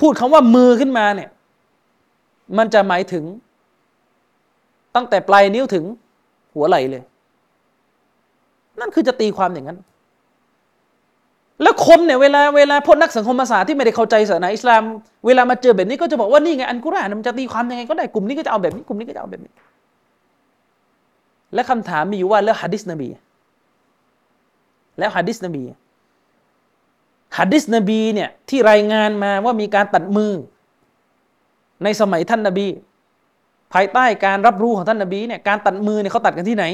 พูดคำว่ามือขึ้นมาเนี่ย มันจะหมายถึง ตั้งแต่ปลายนิ้วถึงหัวไหล่เลย นั่นคือจะตีความอย่างนั้น แล้วคนเนี่ยเวลาเวลาพวกนักสังคมศาสตร์ที่ไม่ได้เข้าใจศาสนาอิสลาม เวลามาเจอแบบนี้ก็จะบอกว่านี่ไงอันกุรอานมันจะตีความยังไงก็ได้กลุ่มนี้ก็จะเอาแบบนี้กลุ่มนี้ก็จะเอาแบบนี้ และคำถามมีอยู่ว่าแล้วฮะดิษนบี แล้วฮะดิษนบี ฮะดิษนบีเนี่ยที่รายงานมาว่ามีการตัดมือ ในสมัยท่านนบี ภายใต้การรับรู้ของท่านนบีเนี่ยการตัดมือเนี่ยเขาตัดกันที่ไหน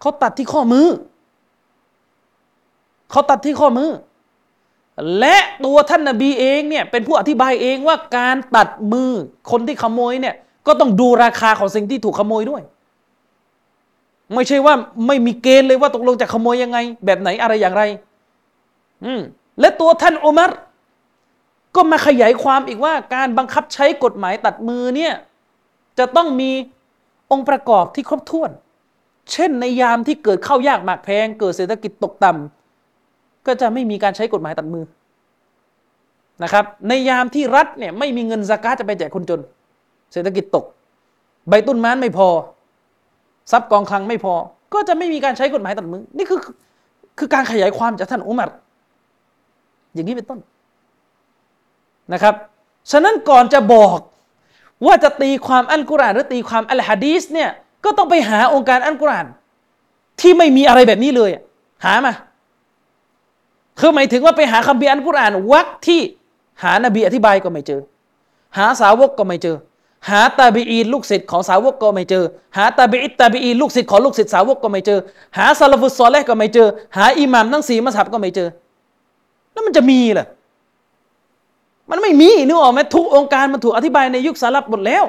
เขาตัดที่ข้อมือเขาตัดที่ข้อมือ และตัวท่านนาบีเองเนี่ยเป็นผู้อธิบายเองว่าการตัดมือคนที่ขโมยเนี่ยก็ต้องดูราคาของสิ่งที่ถูกขโมยด้วย ไม่ใช่ว่าไม่มีเกณฑ์เลยว่าตกลงจะขโมยยังไง แบบไหนอะไรอย่างไร อืมและตัวท่านอุมัรก็มาขยายความอีกว่า การบังคับใช้กฎหมายตัดมือเนี่ยจะต้องมีองค์ประกอบที่ครบถ้วน เช่นในยามที่เกิดข้าวยากหมากแพง เกิดเศรษฐกิจตกต่ำก็จะไม่มีการใช้กฎหมายตัดมือนะครับ ในยามที่รัฐเนี่ยไม่มีเงินสกาจะไปแจกคนจน เศรษฐกิจตก ใบตุ้นม้านไม่พอ ทรัพย์กองคลังไม่พอ ก็จะไม่มีการใช้กฎหมายตัดมือ นี่คือคือการขยายความจากท่านอุมัร อย่างนี้เป็นต้นนะครับฉะนั้นก่อนจะบอกว่าจะตีความอัลกุรอานหรือตีความอัลฮะดีสเนี่ยก็ต้องไปหาองค์การอัลกุรอานที่ไม่มีอะไรแบบนี้เลย หามาคือหมายถึงว่าไปหาคัมภีอัลกุรอานวักที่หานบีอธิบายก็ไม่เจอ หาสาวกก็ไม่เจอ หาตาบีอีลูกศิษย์ของสาวกก็ไม่เจอ หาตาบีอิตาบีอีลูกศิษย์ของลูกศิษย์สาวกก็ไม่เจอ หาซาลฟุตซอลเลก็ไม่เจอ หาอิหมัมทั้งสี่มัสฮับก็ไม่เจอ แล้วมันจะมีเหรอมันไม่มีนึกออกไหมทุกองค์การมันถูกอธิบายในยุคสารับหมดแล้ว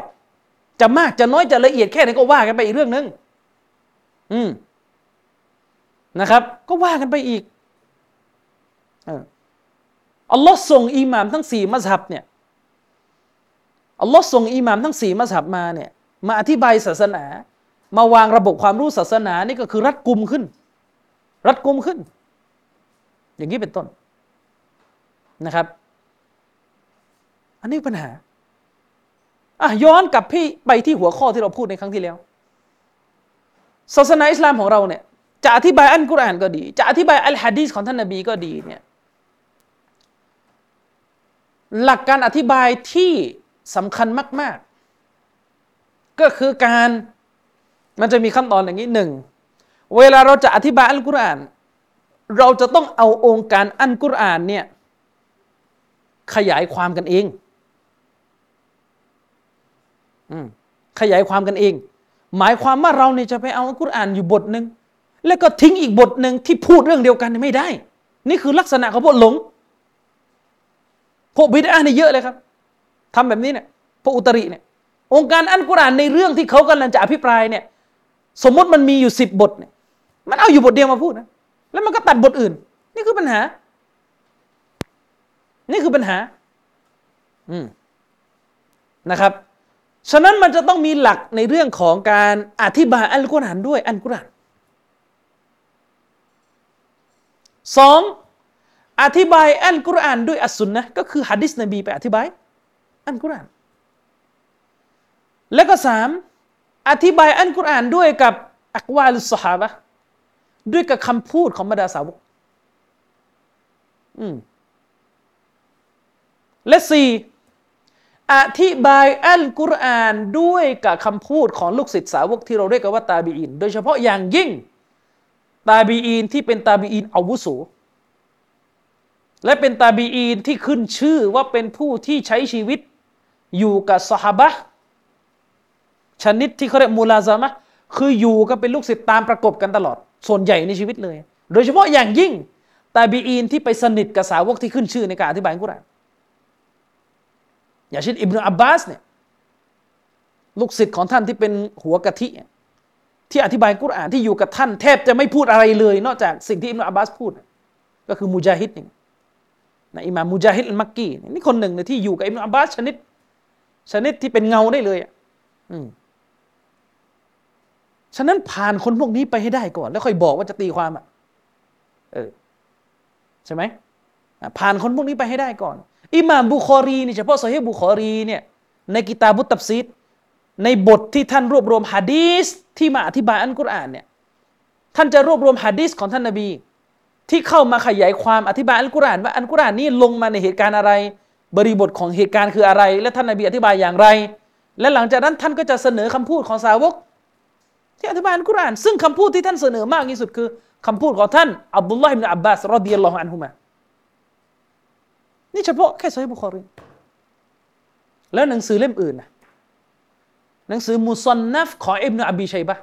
จะมากจะน้อยจะละเอียดแค่ไหนก็ว่ากันไปอีกเรื่องหนึ่งอืมนะครับ ก็ว่ากันไปอีกอัลลอฮ์ส่งอิหมามทั้งสี่มัสฮับเนี่ยอัลลอฮ์ส่งอิหมามทั้งสี่มัสฮับมาเนี่ยมาอธิบายศาสนา มาวางระบบความรู้ศาสนานี่ก็คือรัดกุมขึ้น รัดกุมขึ้น อย่างนี้เป็นต้น นะครับ อันนี้ปัญหาอะย้อนกลับพี่ไปที่หัวข้อที่เราพูดในครั้งที่แล้วศาสนาอิสลามของเราเนี่ยจะอธิบายอัลกุรอานก็ดี จะอธิบายอัลฮะดีษของท่านนบีก็ดีเนี่ยหลักการอธิบายที่สำคัญมาก ๆ ก็คือการมันจะมีขั้นตอนอย่างนี้หนึ่งเวลาเราจะอธิบายอัลกุรอาน เราจะต้องเอาองค์การอัลกุรอานเนี่ย ขยายความกันเองขยายความกันเอง หมายความว่าเราเนี่ยจะไปเอาอัลกุรอานอยู่บทหนึ่งแล้วก็ทิ้งอีกบทหนึ่งที่พูดเรื่องเดียวกันไม่ได้ นี่คือลักษณะของพวกหลง พวกบิดาเนี่ยเยอะเลยครับทำแบบนี้เนี่ยพวกอุตริเนี่ย องค์การอันกุรอานในเรื่องที่เขากำลังจะอภิปรายเนี่ย สมมติมันมีอยู่สิบบทเนี่ย มันเอาอยู่บทเดียวมาพูดนะ แล้วมันก็ตัดบทอื่น นี่คือปัญหา นี่คือปัญหา อืมนะครับ ฉะนั้นมันจะต้องมีหลักในเรื่องของการอธิบายอัลกุรอานด้วยอัลกุรอานสองอธิบายอัลกุรอานด้วยอัสซุนนะก็คือฮะดิษนบีไปอธิบายอัลกุรอานแล้วก็สามอธิบายอัลกุรอานด้วยกับอักวาลุสฮาบะด้วยกับคำพูดของบรรดาสาวกอืม และสี่อธิบายอัลกุรอานด้วยกับคำพูดของลูกศิษย์สาวกที่เราเรียกกันว่าตาบีอิน โดยเฉพาะอย่างยิ่งตาบีอินที่เป็นตาบีอินอาวุโสและเป็นตาบีอีนที่ขึ้นชื่อว่าเป็นผู้ที่ใช้ชีวิตอยู่กับสหบะชนิดที่เขาเรียกมูลาซามะคืออยู่ก็เป็นลูกศิษย์ตามประกบกันตลอด ส่วนใหญ่ในชีวิตเลย โดยเฉพาะอย่างยิ่งตาบีอีนที่ไปสนิทกับสาวกที่ขึ้นชื่อในการอธิบายกุรอาน อย่างเช่นอิบนุอับบาสเนี่ยลูกศิษย์ของท่านที่เป็นหัวกะทิ ที่อธิบายกุรอานที่อยู่กับท่านแทบจะไม่พูดอะไรเลย นอกจากสิ่งที่อิบนุอับบาสพูด ก็คือมุจาฮิดนี่นะอิมามมุจาฮิดอัลมักกีนี่คนหนึ่งที่อยู่กับอิบนุอับบาสชนิด ชนิดที่เป็นเงาได้เลยอะฉะนั้นผ่านคนพวกนี้ไปให้ได้ก่อน แล้วค่อยบอกว่าจะตีความอะเออใช่ไหมผ่านคนพวกนี้ไปให้ได้ก่อน อิหม่ามบุคอรีนี่เฉพาะโซฮีบุคอรีเนี่ยในกิตาบุตตับซีดในบทที่ท่านรวบรวมฮะดีสที่มาอธิบายอันกุรอานเนี่ยท่านจะรวบรวมฮะดีสของท่านนบี ที่เข้ามาขยายความอธิบายอัลกุรอานว่าอัลกุรอานนี้ลงมาในเหตุการณ์อะไร บริบทของเหตุการณ์คืออะไร และท่านนบีอธิบายอย่างไร และหลังจากนั้นท่านก็จะเสนอคำพูดของสาวก ที่อธิบายอัลกุรอาน ซึ่งคำพูดที่ท่านเสนอมากที่สุดคือคำพูดของท่านอับดุลลอฮ์อิบนอับบาสรอดิยัลลอฮุอันฮุมา นี่เฉพาะแค่ซอยบุคอรีแล้วหนังสือเล่มอื่นนะหนังสือมุซอนนัฟของอิบนาอบีชัยบะ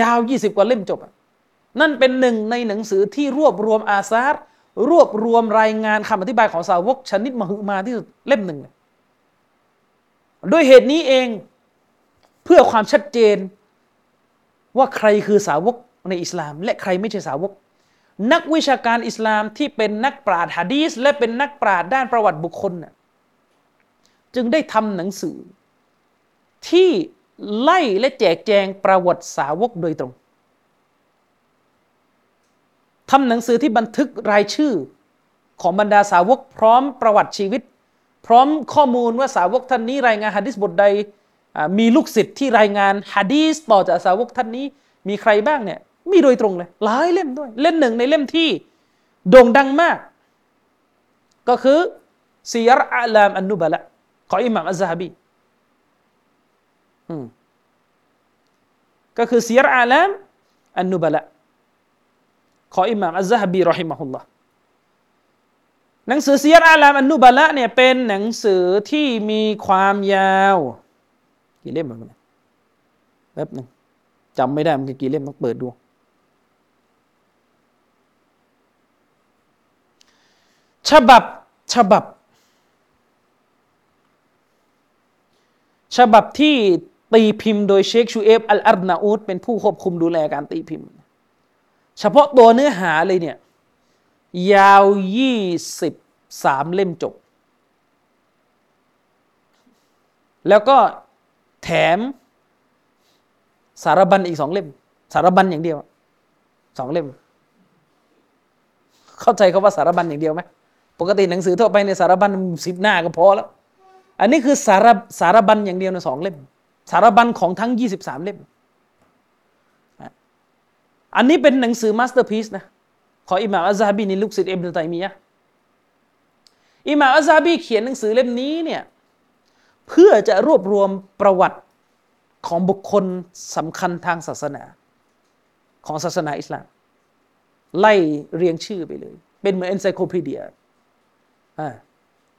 ยาวยี่สิบกว่าเล่มจบอะนั่นเป็นหนึ่งในหนังสือที่รวบรวมอาซาร์รวบรวมรายงานคำอธิบายของสาวกชนิดมหึมาที่สุดเล่มหนึ่งด้วยเหตุนี้เองเพื่อความชัดเจนว่าใครคือสาวกในอิสลาม และใครไม่ใช่สาวก นักวิชาการอิสลามที่เป็นนักปราชญ์ฮะดีสและเป็นนักปราชญ์ด้านประวัติบุคคลน่จึงได้ทำหนังสือ ที่ไล่และแจกแจงประวัติสาวกโดยตรงทำหนังสือที่บันทึกรายชื่อของบรรดาสาวก พร้อมประวัติชีวิต พร้อมข้อมูลว่าสาวกท่านนี้รายงานฮะดิษบทใดมีลูกศิษย์ที่รายงานฮะดีสต่อจากสาวกท่านนี้มีใครบ้างเนี่ย มีโดยตรงเลย หลายเล่มด้วย เล่มหนึ่งในเล่มที่โด่งดังมาก ก็คือซียรอัลามอันนุบะละของอิหม่ามอัซฮะบีก็คือซียรอัลามอันนุบะละของอิหม่ามอัซฮะบีรอฮิมะฮุลลอฮ์หนังสือซียรอัลามอันนุบะละเนี่ยเป็นหนังสือที่มีความยาวกี่เล่มมันแป๊บหนึ่งจำไม่ได้มันกี่เล่มต้องเปิดดู ฉบับฉบับ ฉบับที่ตีพิมพ์โดยเชคชูเอฟอัลอาร์นาอูดเป็นผู้ควบคุมดูแลการตีพิมพ์ เฉพาะตัวเนื้อหาเลยเนี่ย ยาวยี่สิบสามเล่มจบ แล้วก็แถมสารบัญอีกสองเล่ม สารบัญอย่างเดียวสองเล่ม เข้าใจเขาว่าสารบัญอย่างเดียวไหม ปกติหนังสือทั่วไปในสารบัญสิบหน้าก็พอแล้ว อันนี้คือสารสารบัญอย่างเดียวในสองเล่ม สารบัญของทั้งยี่สิบสามเล่ม อันนี้เป็นหนังสือ masterpiece นะของอิหม่ามอัซซะฮะบีในลูกศิษย์อิบนุตัยมียะอิหม่ามอัซฮบีเขียนหนังสือเล่มนี้เนี่ยเพื่อจะรวบรวมประวัติของบุคคลสำคัญทางศาสนา ของศาสนาอิสลาม ไล่เรียงชื่อไปเลย เป็นเหมือนเอนไซโคพีเดีย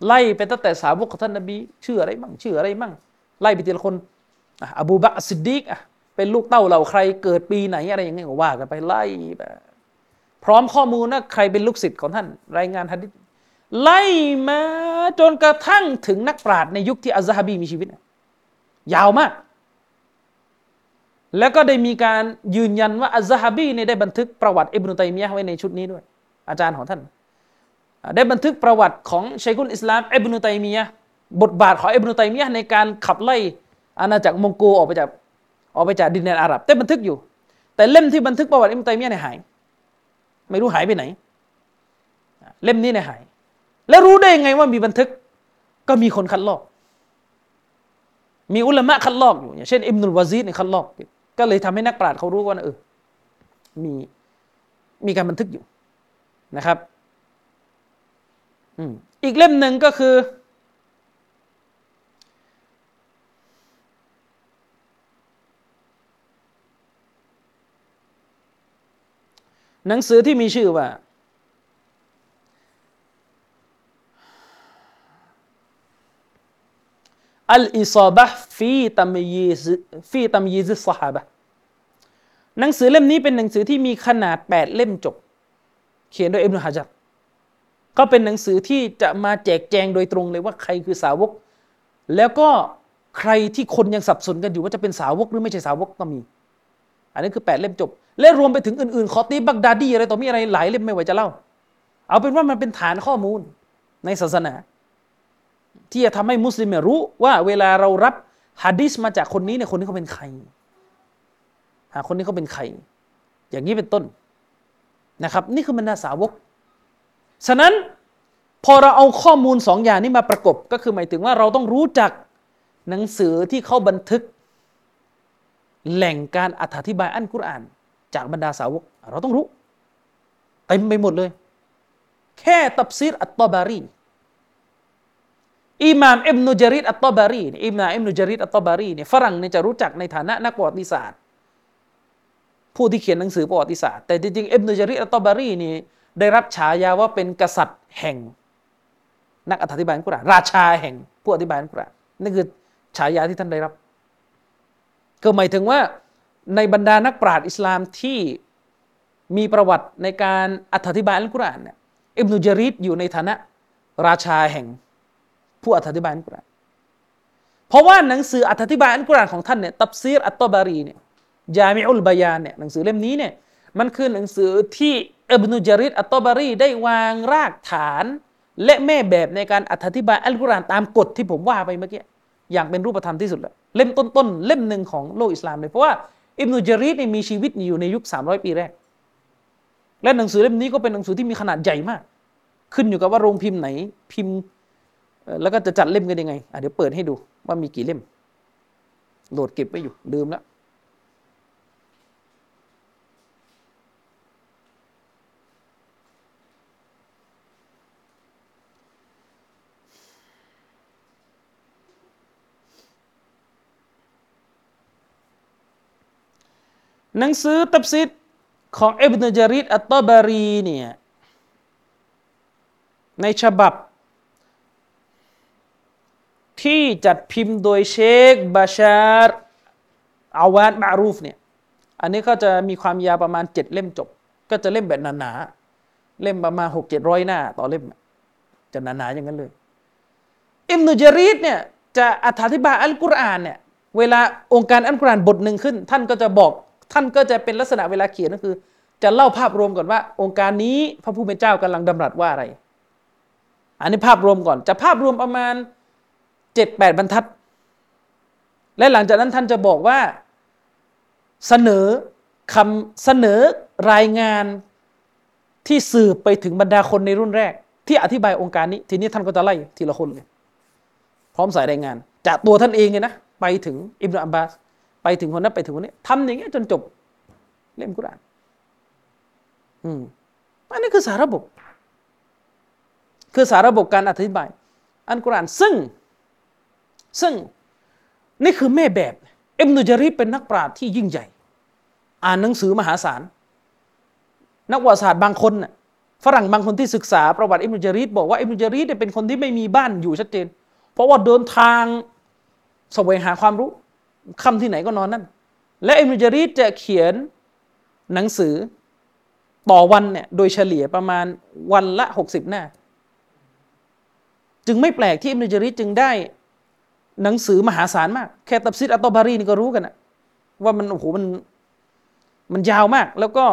ไล่ไปตั้งแต่สาวกของท่านนบีชื่ออะไรมั่งชื่ออะไรมั่ง ไล่ไปทีละคนอบูบะสิดดีกเป็นลูกเต้าเราใครเกิดปีไหนอะไรอย่างเงี้ยก็ว่ากันไปไล่ไปพร้อมข้อมูลนะใครเป็นลูกศิษย์ของท่าน รายงานฮะดิษไล่มาจนกระทั่งถึงนักปราชญ์ในยุคที่อัซาฮบีมีชีวิต ยาวมาก แล้วก็ได้มีการยืนยันว่าอัซาฮบีเนี่ยได้บันทึกประวัติอิบนุตัยมียะไว้ในชุดนี้ด้วย อาจารย์ของท่าน ได้บันทึกประวัติของชัยคุลอิสลามอิบนุตัยมียะบทบาทของอิบนุตัยมียะในการขับไล่อาณาจักรมองโกออกไปจากออกไปจากดินแดนอาหรับแต่บันทึกอยู่ แต่เล่มที่บันทึกประวัติอิบนุตัยมียะเนี่ยหาย ไม่รู้หายไปไหน เล่มนี้เนี่ยหาย แล้วรู้ได้ยังไงว่ามีบันทึกก็มีคนคัดลอก มีอุลามะคัดลอกอยู่อย่างเช่นอิบนุลวาซีดเนี่ยคัดลอก ก็เลยทำให้นักปราชญ์เขารู้ว่าเออมีมีการบันทึกอยู่นะครับ อีกเล่มหนึ่งก็คือ หนังสือที่มีชื่อว่า อัลอิซาบะฟีตัมยีซฟีตัมยีซิสฮาบะหนังสือเล่มนี้เป็นหนังสือที่มีขนาดแปดเล่มจบ เขียนโดยอิบนุฮะจัร ก็เป็นหนังสือที่จะมาแจกแจงโดยตรงเลยว่าใครคือสาวก แล้วก็ใครที่คนยังสับสนกันอยู่ว่าจะเป็นสาวกหรือไม่ใช่สาวกก็มี อันนี้คือแปดเล่มจบ และรวมไปถึงอื่นๆ คอตีบักดาดีอะไรต่อมีอะไรหลายเล่มไม่ไหวจะเล่า เอาเป็นว่ามันเป็นฐานข้อมูลในศาสนา ที่จะทำให้มุสลิมรู้ว่าเวลาเรารับฮะดิษมาจากคนนี้เนี่ยคนนี้เขาเป็นใครหาคนนี้เขาเป็นใคร อย่างนี้เป็นต้นนะครับ นี่คือบรรดาสาวก ฉะนั้นพอเราเอาข้อมูลสองอย่างนี้มาประกบก็คือหมายถึงว่าเราต้องรู้จักหนังสือที่เขาบันทึก แหล่งการอธิบายอันกุรอาน จากบรรดาสาวก เราต้องรู้เต็มไปหมดเลย แค่ตับซีรอัตตบารีอิหม่ามอิบนุจาริดอัตตบารีอิหม่ามอิบนุจาริดอัตตบารีเนี่ยฝรั่งเนี่ยจะรู้จักในฐานะนักประวัติศาสตร์ ผู้ที่เขียนหนังสือประวัติศาสตร์แต่จริงๆอิบนุจาริดอัตตบารีนี่ ได้รับฉายาว่าเป็นกษัตริย์แห่ง นักอธิบายกุรอานราชาแห่งผู้อธิบายกุรอานนั่นคือฉายาที่ท่านได้รับ ก็หมายถึงว่าในบรรดานักปราชญ์อิสลามที่มีประวัติในการอธิบายอัลกุรอานเนี่ยอิบนุจาริดอยู่ในฐานะราชาแห่งผู้อธิบายอัลกุรอานเพราะว่าหนังสืออธิบายอัลกุรอานของท่านเนี่ยตับซีรอัตตบารีเนี่ยยามิอุลบายานเนี่ยหนังสือเล่มนี้เนี่ย มันคือหนังสือที่อับนุจาริดอัตตบารีได้วางรากฐาน และแม่แบบในการอธิบายอัลกุรอานตามกฎที่ผมว่าไปเมื่อกี้อย่างเป็นรูปธรรมที่สุดแล้วเล่มต้นๆเล่มหนึ่งของโลกอิสลามเลยเพราะว่าอิบนุจาริดนี่มีชีวิตอยู่ในยุค 300 ปีแรก และหนังสือเล่มนี้ก็เป็นหนังสือที่มีขนาดใหญ่มาก ขึ้นอยู่กับว่าโรงพิมพ์ไหนพิมพ์แล้วก็จะจัดเล่มกันยังไงเดี๋ยวเปิดให้ดูว่ามีกี่เล่มโหลดเก็บไว้อยู่ลืมแล้ว หนังสือตับซิดของอิบนุจาริดอัตตบารีเนี่ยในฉบับ ที่จัดพิมพ์โดยเชคบาชาร์อาวานมารูฟเนี่ยอันนี้ก็จะมีความยาวประมาณเจ็ดเล่มจบ ก็จะเล่มแบบหนาๆเล่มประมาณหกเจ็ดร้อยหน้า ต่อเล่มจะหนาๆอย่างนั้นเลยอิมนุจารีดเนี่ยจะอธิบายอัลกุรอานเนี่ยเวลาองค์การอัลกุรอานบทหนึ่งขึ้น ท่านก็จะบอก ท่านก็จะเป็นลักษณะเวลาเขียนก็คือ จะเล่าภาพรวมก่อนว่า องค์การนี้พระผู้เป็นเจ้ากำลังดำรัสว่าอะไร อันนี้ภาพรวมก่อน จะภาพรวมประมาณเจ็ดแปดบรรทัด และหลังจากนั้นท่านจะบอกว่าเสนอคำเสนอรายงานที่สืบไปถึงบรรดาคนในรุ่นแรก ที่อธิบายองค์การนี้ ทีนี้ท่านก็จะไล่ทีละคนเลย พร้อมสายรายงาน จากตัวท่านเองเลยนะ ไปถึงอิบนาอับบาส ไปถึงคนนั้นไปถึงคนนี้ทำอย่างเงี้ยจนจบเล่มกุรอานอืมอันนี้คือสาระบบ คือสาระบบการอธิบาย อันกุรอานซึ่ง ซึ่งนี่คือแม่แบบเอิบนุจารีเป็นนักปราชญ์ที่ยิ่งใหญ่ อ่านหนังสือมหาศาล นักวิทยาศาสตร์บางคนน่ะฝรั่งบางคนที่ศึกษาประวัติอิบนุจารีบอกว่าอิบนุจารีเนี่ยเป็นคนที่ไม่มีบ้านอยู่ชัดเจน เพราะว่าเดินทางแสวงหาความรู้ คำที่ไหนก็นอนนั่น และอิบนุจารีจะเขียนหนังสือต่อวันเนี่ยโดยเฉลี่ยประมาณวันละหกสิบหน้า จึงไม่แปลกที่อิบนุจารีจึงได้หนังสือมหาศาลมาก แค่ตับซิดอัตตบารีนี่ก็รู้กันนะว่ามันโอ้โหมันมันยาวมาก แล้วก็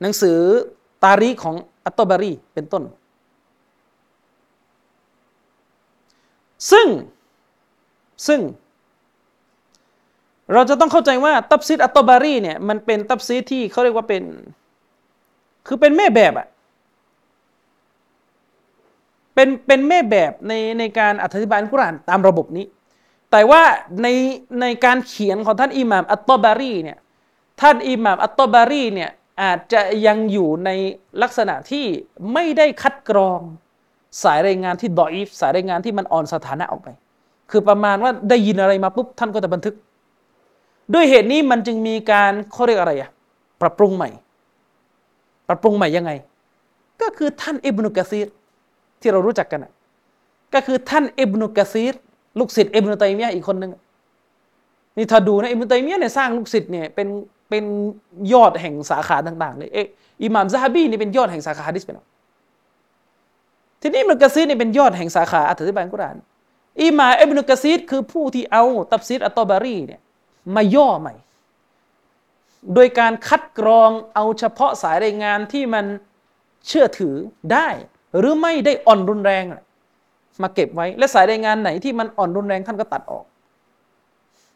หนังสือตารีของอัตตบารีเป็นต้น ซึ่ง ซึ่ง เราจะต้องเข้าใจว่าตับซิดอัตตบารีเนี่ยมันเป็นตับซิดที่เขาเรียกว่าเป็น คือเป็นแม่แบบอะเป็นเป็นแม่แบบในในการอธิบายอัลกุรอานตามระบบนี้ แต่ว่าในในการเขียนของท่านอิหม่ามอัตตบารีเนี่ยท่านอิหม่ามอัตตบารีเนี่ยอาจจะยังอยู่ในลักษณะที่ไม่ได้คัดกรองสายรายงานที่ดออีฟสายรายงานที่มันอ่อนสถานะออกไป คือประมาณว่าได้ยินอะไรมาปุ๊บท่านก็จะบันทึก ด้วยเหตุนี้มันจึงมีการเขาเรียกอะไรอะปรับปรุงใหม่ ปรับปรุงใหม่ยังไง ก็คือท่านอิบนุกะซีรที่เรารู้จักกันก็คือท่านอิบนุกะซีรลูกศิษย์อิบนุตัยมียะอีกคนหนึ่งนี่ถ้าดูนะอิบนุตัยมียะเนี่ยสร้างลูกศิษย์เนี่ยเป็นเป็นยอดแห่งสาขาต่างๆเลยเออิหม่ามซะฮบีนี่เป็นยอดแห่งสาขาฮะดิษเป็นทีนี้อิบนุกะซีรนี่เป็นยอดแห่งสาขาอธิบายกุรอาน อิหม่าอิบนุกะซีรคือผู้ที่เอาตับซีรอัตตบารีเนี่ยมาย่อใหม่ โดยการคัดกรองเอาเฉพาะสายรายงานที่มันเชื่อถือได้ หรือไม่ได้อ่อนรุนแรงมาเก็บไว้ และสายรายงานไหนที่มันอ่อนรุนแรงท่านก็ตัดออก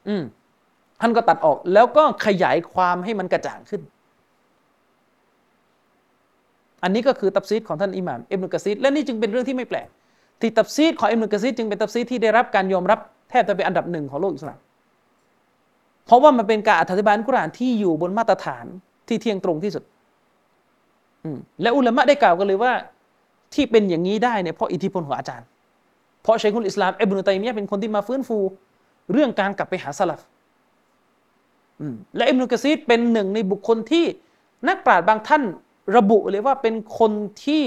อืมท่านก็ตัดออก แล้วก็ขยายความให้มันกระจ่างขึ้น อันนี้ก็คือตับซีดของท่านอิหม่ามเอ็มนุกะซีดและนี่จึงเป็นเรื่องที่ไม่แปลก ที่ตับซีดของเอ็มนุกะซีดจึงเป็นตับซีดที่ได้รับการยอมรับแทบจะเป็นอันดับหนึ่งของโลกอิสลามเพราะว่ามันเป็นการอธิบายกุรอานที่อยู่บนมาตรฐานที่เที่ยงตรงที่สุดและอุลามะได้กล่าวกันเลยว่า ที่เป็นอย่างนี้ได้เนี่ยเพราะอิทธิพลของอาจารย์ เพราะเชคุลอิสลามอิบนุตัยมียะเป็นคนที่มาฟื้นฟู เรื่องการกลับไปหาสลับและอิบนุกะซีดเป็นหนึ่งในบุคคลที่นักปราชญ์บางท่านระบุเลยว่าเป็นคนที่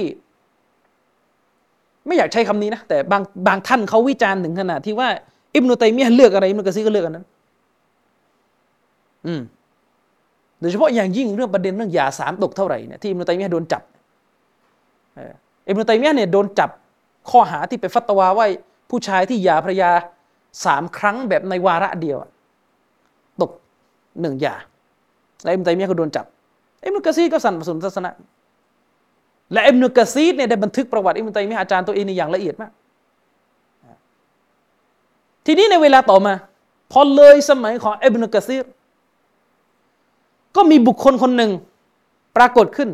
ไม่อยากใช้คำนี้นะแต่บางบางท่านเขาวิจารณ์ถึงขนาดที่ว่า อิบนุตัยมียเลือกอะไรอิบนุกะซีก็เลือกอันนั้น อืมโดยเฉพาะอย่างยิ่งเรื่องประเด็นเรื่องยาสามตกเท่าไหร่เนี่ยที่อิบนุตัยมียโดนจับอิบนุตัยมียเนี่ยโดนจับข้อหาที่ไปฟัตวาว่าผู้ชายที่ยาภรยาสามครั้งแบบในวาระเดียวตกหนึ่งยาและอิบนุตัยมียก็โดนจับอิบนุกะซีก็สั่นสุนศาสนา และอิบนุกะซีดเนี่ยได้บันทึกประวัติอิบนุตัยมีอาจารย์ตัวเองในอย่างละเอียดมาก ทีนี้ในเวลาต่อมา พอเลยสมัยของอิบนุกะซีรก็มีบุคคลคนหนึ่งปรากฏขึ้น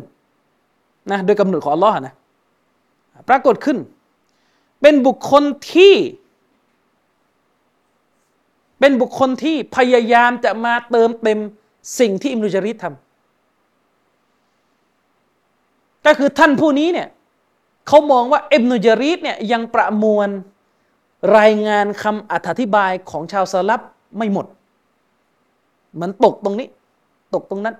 นะโดยกำหนดของอัลลอฮ์นะปรากฏขึ้น เป็นบุคคลที่ เป็นบุคคลที่พยายามจะมาเติมเต็มสิ่งที่อิมรุจาริดทำ ก็คือท่านผู้นี้เนี่ยเขามองว่าเอิบนุจาริดเนี่ยยังประมวลรายงานคำอธิบายของชาวสลับไม่หมด มันตกตรงนี้ ตกตรงนั้น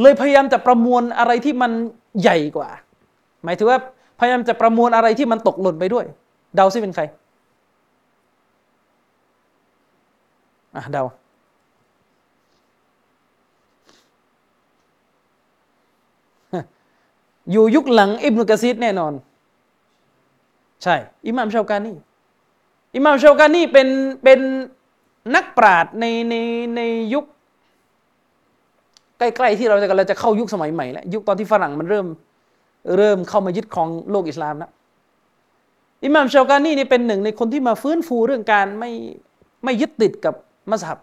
เลยพยายามจะประมวลอะไรที่มันใหญ่กว่า หมายถึงว่าพยายามจะประมวลอะไรที่มันตกหล่นไปด้วย เดาซิเป็นใครอะเดา อยู่ยุคหลังอิบนุกะซีดแน่นอน ใช่ อิหม่ามชาวกานีอิหม่ามชาวกานีเป็นเป็นนักปราชญ์ในในในยุค ใกล้ๆที่เราจะกำลังจะเข้ายุคสมัยใหม่แล้วยุคตอนที่ฝรั่งมันเริ่มเริ่มเข้ามายึดครองโลกอิสลามแล้วอิหม่ามชาวกานีนี่เป็นหนึ่งในคนที่มาฟื้นฟูเรื่องการไม่ไม่ยึดติดกับมัสฮับ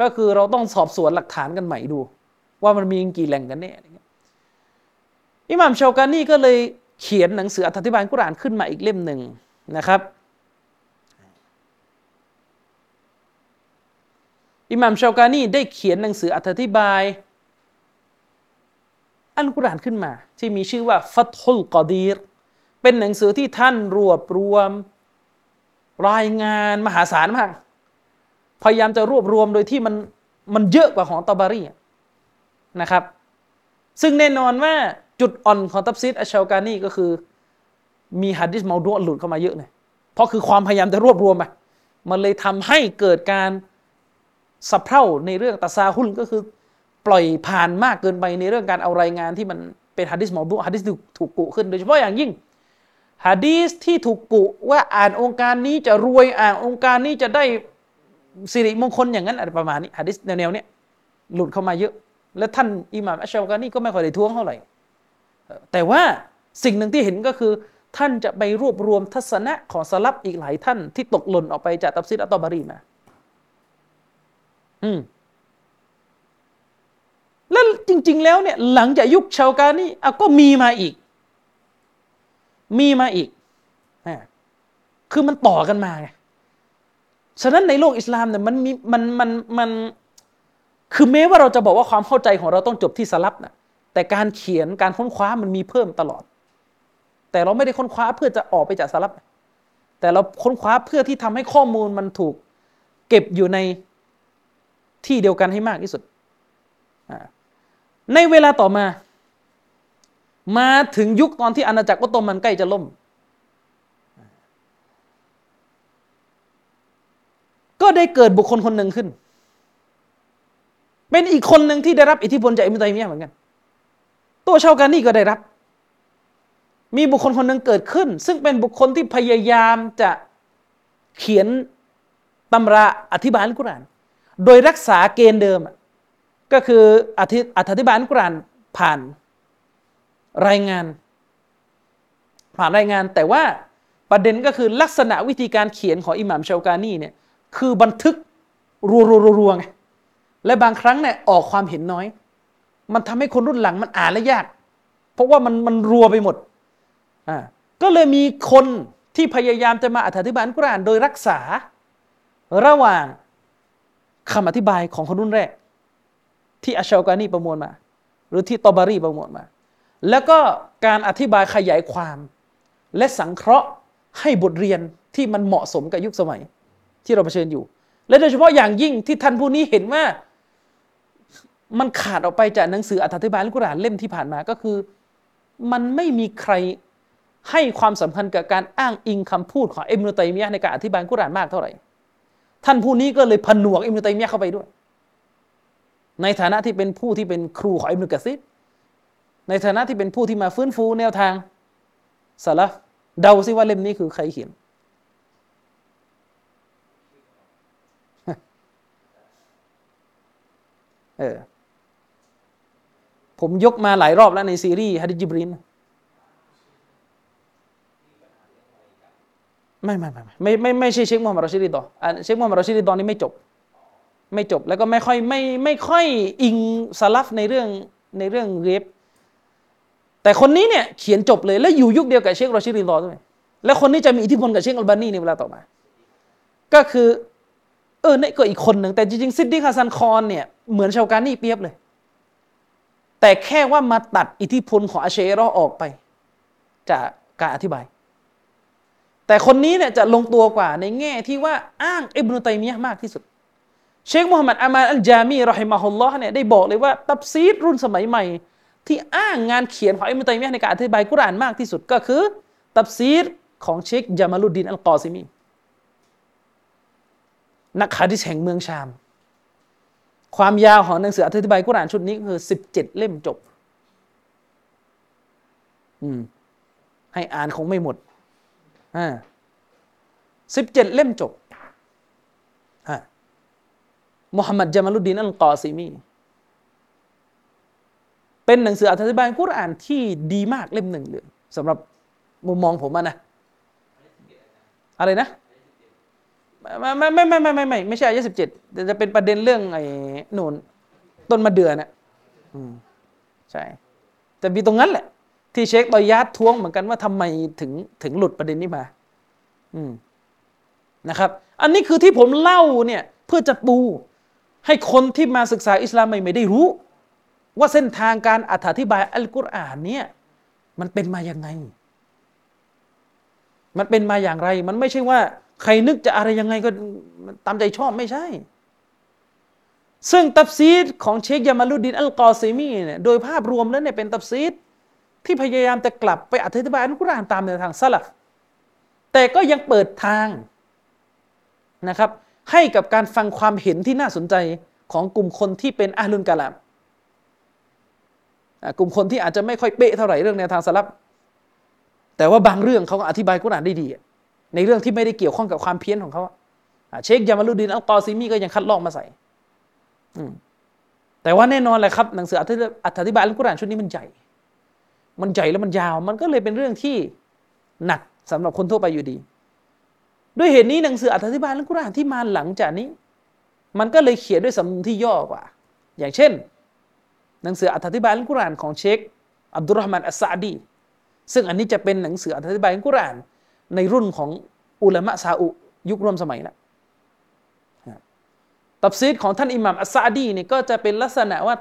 ก็คือเราต้องสอบสวนหลักฐานกันใหม่ดู ว่ามันมีกี่แหล่งกันแน่ อิหม่ามชาวกานีก็เลยเขียนหนังสืออธิบายกุรานขึ้นมาอีกเล่มหนึ่งนะครับอิหม่ามชาวกานีได้เขียนหนังสืออธิบาย อัลกุรอานขึ้นมา ที่มีชื่อว่าฟัตุลกอดีรเป็นหนังสือที่ท่านรวบรวม รายงานมหาศาลมาก พยายามจะรวบรวมโดยที่มันมันเยอะกว่าของตอบารีนะครับ ซึ่งแน่นอนว่า จุดอ่อนของตับซิดอัชชากานีก็คือ มีฮัดดิสมาดูหลุดเข้ามาเยอะเลยเพราะคือความพยายามจะรวบรวมไปมันเลยทำให้เกิดการสะเพร่าในเรื่องتساهلก็คือ ปล่อยผ่านมากเกินไปในเรื่องการเอารายงานที่มันเป็นฮะดีษ موضوع ฮะดีษถูกกุขึ้นโดยเฉพาะอย่างยิ่งฮะดีษที่ถูกกุว่าอ่านโองการนี้จะรวยอ่านโองการนี้จะได้สิริมงคลอย่างนั้นอะไรประมาณนี้ฮะดีษแนวๆเนี้ยหลุดเข้ามาเยอะ และท่านอิหม่ามอัชเชากานีก็ไม่ค่อยได้ท้วงเท่าไหร่ แต่ว่าสิ่งหนึ่งที่เห็นก็คือ ท่านจะไปรวบรวมทัศนะของสลัฟอีกหลายท่านที่ตกหล่นออกไปจากตัฟซีรอัตตอบารีมา อืมแล้วจริง ๆ แล้วเนี่ยหลังจากยุคชาวกานี่ะก็มีมาอีก มีมาอีกคือมันต่อกันมาไงฉะนั้นในโลกอิสลามเนี่ยมันมีมันมันมัน คือแม้ว่าเราจะบอกว่าความเข้าใจของเราต้องจบที่สลับนะ แต่การเขียนการค้นคว้ามันมีเพิ่มตลอด แต่เราไม่ได้ค้นคว้าเพื่อจะออกไปจากสลับ แต่เราค้นคว้าเพื่อที่ทำให้ข้อมูลมันถูกเก็บอยู่ในที่เดียวกันให้มากที่สุด ในเวลาต่อมา มาถึงยุคตอนที่อาณาจักรออตโตมันใกล้จะล่ม ก็ได้เกิดบุคคลคนหนึ่งขึ้น เป็นอีกคนหนึ่งที่ได้รับอิทธิพลจากอิมตัยมียเหมือนกัน ตัวชาวกานี่ก็ได้รับ มีบุคคลคนหนึ่งเกิดขึ้น ซึ่งเป็นบุคคลที่พยายามจะเขียนตำราอธิบายอัลกุรอาน โดยรักษาเกณฑ์เดิม ก็คืออธิอธิบายอัลกุรอานผ่านรายงาน ผ่านรายงาน แต่ว่าประเด็นก็คือลักษณะวิธีการเขียนของอิหม่ามชาวกานี่เนี่ยคือบันทึกรัวๆไงและบางครั้งเนี่ยออกความเห็นน้อย มันทำให้คนรุ่นหลังมันอ่านแล้วยาก เพราะว่ามันมันรัวไปหมดอ่าก็เลยมีคนที่พยายามจะมาอธิบายกุรานโดยรักษา ระหว่างคำอธิบายของคนรุ่นแรก ที่อัชชากานีประมวลมา หรือที่ตอบารีประมวลมา แล้วก็การอธิบายขยายความ และสังเคราะห์ให้บทเรียนที่มันเหมาะสมกับยุคสมัย ที่เราเผชิญอยู่ และโดยเฉพาะอย่างยิ่งที่ท่านผู้นี้เห็นว่า มันขาดออกไปจากหนังสืออธิบายอัลกุรอานเล่มที่ผ่านมาก็คือ มันไม่มีใครให้ความสำคัญกับการอ้างอิงคำพูดของอิมนุตัยมียะในการอธิบายกุรอานมากเท่าไหร่ ท่านผู้นี้ก็เลยผนวกอิมนุตัยมียะเข้าไปด้วย ในฐานะที่เป็นผู้ที่เป็นครูของอิมนุกะซิดในฐานะที่เป็นผู้ที่มาฟื้นฟูแนวทางสาระเดาซิว่าเล่มนี้คือใครเขียนเออ ผมยกมาหลายรอบแล้วในซีรีส์ฮัดิจิบรินไม่ไม่ไม่ไม่ไม่ไม่ใช่เชคมูฮัมหมัดรอชิดีต่อเชคมูฮัมหมัดรอชิดีตอนนี้ไม่จบ ไม่จบแล้วก็ไม่ค่อยไม่ไม่ค่อยอิงสลับในเรื่องในเรื่องเรฟแต่คนนี้เนี่ยเขียนจบเลยแล้วอยู่ยุคเดียวกับเชครอชีดริฎอด้วยแล้วคนนี้จะมีอิทธิพลกับเชคอัลบานีในเวลาต่อมา ก็คือ เออเนี่ยก็อีกคนหนึ่งแต่จริงๆซิดดีกฮาซันคอนเนี่ยเหมือนเชากานีเปี๊ยบเลย แต่แค่ว่ามาตัดอิทธิพลของอาชาอิเราะห์ออกไป จากการอธิบาย แต่คนนี้เนี่ยจะลงตัวกว่าในแง่ที่ว่าอ้างอิบนุตัยมียะมากที่สุด เชคมูฮัมหมัดอามานอัลจามีرحمه اللهเนี่ยได้บอกเลยว่า ตัฟซีรรุ่นสมัยใหม่ ที่อ้างงานเขียนของอิมตัยมียะในการอธิบายกุรานมากที่สุดก็คือ ตับซีดของเชคจามาลุดดินอัลกอซิมีนักฮะดิษแห่งเมืองชาม ความยาวของหนังสืออธิบายกุรานชุดนี้คือสิบเจ็ดเล่มจบ อืม ให้อ่านคงไม่หมดอ่าสิบเจ็ดเล่มจบฮะมุฮัมมัดจามาลุดดีนอัลกอซิมีเป็นหนังสืออธิบายกุรอานที่ดีมากเล่มหนึ่งเลยสำหรับมุมมองผมนะ อะไรนะ ไม่ไม่ไม่ไม่ไม่ไม่ไม่ใช่อายะสิบเจ็ดแต่จะเป็นประเด็นเรื่องไอ้หนุนต้นมะเดื่อนะอืใช่ แต่มีตรงนั้นแหละ ที่เชคตอยยัดท้วงเหมือนกันว่าทำไมถึงถึงหลุดประเด็นนี้มา อืมนะครับ อันนี้คือที่ผมเล่าเนี่ย เพื่อจะปู ให้คนที่มาศึกษาอิสลามใหม่ๆได้รู้ ว่าเส้นทางการอธิบายอัลกุรอานเนี่ย มันเป็นมาอย่างไง มันเป็นมาอย่างไร มันไม่ใช่ว่า ใครนึกจะอะไรยังไงก็ตามใจชอบไม่ใช่ ซึ่งตับซีดของเชคยามาลุดดินอัลกอซีมีเนี่ยโดยภาพรวมแล้วเนี่ยเป็นตับซีดที่พยายามจะกลับไปอธิบายอัลกุรอานตามแนวทางสลับแต่ก็ยังเปิดทางนะครับ ให้กับการฟังความเห็นที่น่าสนใจของกลุ่มคนที่เป็นอาลุนกะลามกลุ่มคนที่อาจจะไม่ค่อยเป๊ะเท่าไหร่เรื่องแนวทางสลับแต่ว่าบางเรื่องเขาก็อธิบายกุรอานได้ดี ในเรื่องที่ไม่ได้เกี่ยวข้องกับความเพี้ยนของเขาเชคยามาลุดินอัลกอซีมีก็ยังคัดลอกมาใส่แต่ว่าแน่นอนแหละครับหนังสืออธิบายอัลกุรอานชุดนี้มันใหญ่ มันใหญ่แล้วมันยาว มันก็เลยเป็นเรื่องที่หนักสำหรับคนทั่วไปอยู่ดี ด้วยเหตุนี้หนังสืออธิบายอัลกุรอานที่มาหลังจากนี้ มันก็เลยเขียนด้วยสำนวนที่ย่อกว่า อย่างเช่น หนังสืออธิบายอัลกุรอานของเชคอับดุลรห์มานอัสซาดี ซึ่งอันนี้จะเป็นหนังสืออธิบายอัลกุรอาน ในรุ่นของอุลามะซาอุยุคร่วมสมัยแล้วตับซีดของท่านอิหม่ามอัสซาดีเนี่ยก็จะเป็นลักษณะว่า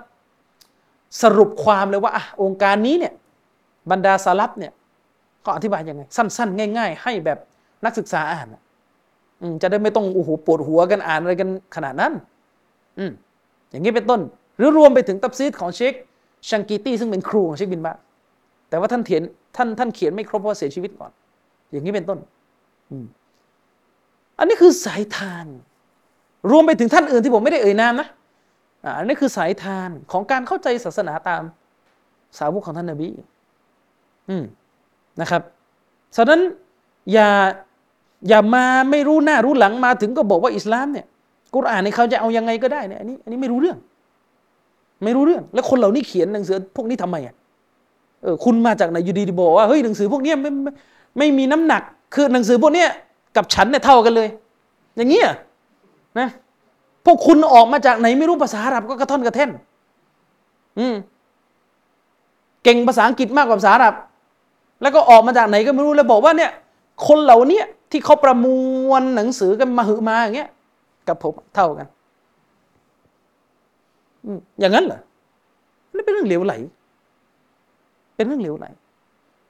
สรุปความเลยว่าอะองค์การนี้เนี่ยบรรดาสาลับเนี่ยก็อธิบายยังไง สั้น ๆ ง่าย ๆ ให้แบบนักศึกษาอ่านจะได้ไม่ต้องโอ้โหปวดหัวกันอ่านอะไรกันขนาดนั้น อืมอย่างนี้เป็นต้น หรือรวมไปถึงตับซีดของเชคชังกีตี้ซึ่งเป็นครูของเชคบินบาแต่ว่าท่านเขียนท่านท่านเขียนไม่ครบเพราะเสียชีวิตก่อน อย่างนี้เป็นต้นอันนี้คือสายทาน รวมไปถึงท่านอื่นที่ผมไม่ได้เอ่ยนามนะอันนี้คือสายทานของการเข้าใจศาสนาตามสาวกของท่านนบีอืมนะครับฉะนั้นอย่าอย่ามาไม่รู้หน้ารู้หลังมาถึงก็บอกว่าอิสลามเนี่ยกุรอานในเขาจะเอายังไงก็ได้เนี่ยอันนี้อันนี้ไม่รู้เรื่อง ไม่รู้เรื่อง แล้วคนเหล่านี้เขียนหนังสือพวกนี้ทำไมอะเออคุณมาจากไหนอยู่ดีๆบอกว่าเฮ้ยหนังสือพวกนี้ไม่ ไม่มีน้ำหนัก คือหนังสือพวกนี้กับฉันเนี่ยเท่ากันเลย อย่างเงี้ยนะพวกคุณออกมาจากไหนไม่รู้ภาษาอาหรับก็กระท่อนกระแท่น อืมเก่งภาษาอังกฤษมากกว่าภาษาอาหรับ แล้วก็ออกมาจากไหนก็ไม่รู้แล้วบอกว่าเนี่ย คนเหล่านี้ที่เขาประมวลหนังสือกันมาหือมาอย่างเงี้ยกับผมเท่ากันอย่างนั้นเหรอนี่เป็นเรื่องเหลวไหล เป็นเรื่องเหลวไหล